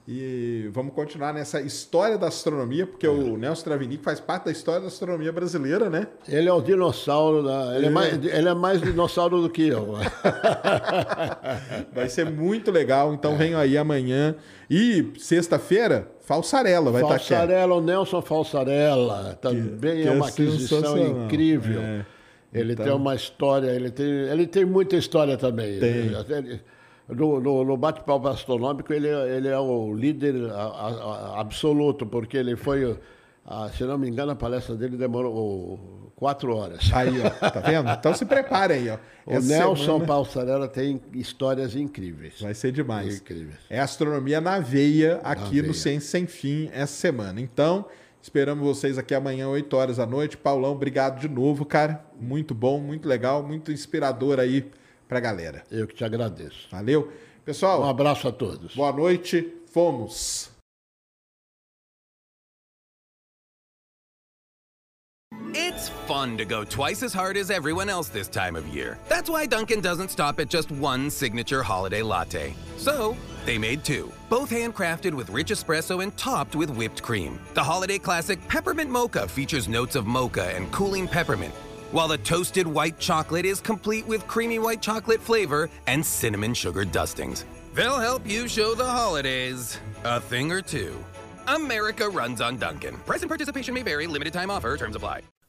S2: E vamos continuar nessa história da astronomia, porque é. o Nelson Travinic faz parte da história da astronomia brasileira, né?
S3: Ele é o dinossauro da. Ele é, é mais, ele é mais dinossauro do que eu.
S2: Vai ser muito legal. Então é. venham aí amanhã. E sexta-feira, Falsarela vai estar aqui.
S3: Falsarela, o Nelson Falsarela. Também que, é uma aquisição incrível. É. Ele então... tem uma história, ele tem, ele tem muita história também.
S2: Tem.
S3: Ele, no, no, no bate-papo astronômico, ele, ele é o líder a, a, absoluto, porque ele foi, a, se não me engano, a palestra dele demorou quatro horas.
S2: Aí, ó, tá vendo? Então se preparem aí, ó.
S3: O Essa Nelson semana... Palsarella tem histórias incríveis.
S2: Vai ser demais. Incríveis. É astronomia na veia aqui na no veia. Ciência Sem Fim essa semana. Então, esperamos vocês aqui amanhã, 8 horas da noite. Paulão, obrigado de novo, cara. Muito bom, muito legal, muito inspirador aí para a galera.
S3: Eu que te agradeço.
S2: Valeu. Pessoal,
S3: um abraço a todos.
S2: Boa noite. Fomos.
S4: It's fun to go twice as hard as everyone else this time of year. That's why Dunkin' doesn't stop at just one signature holiday latte. So, they made two, both handcrafted with rich espresso and topped with whipped cream. The holiday classic Peppermint Mocha features notes of mocha and cooling peppermint while the toasted white chocolate is complete with creamy white chocolate flavor and cinnamon sugar dustings. They'll help you show the holidays a thing or two. America runs on Duncan. Present participation may vary, limited time offer, terms apply.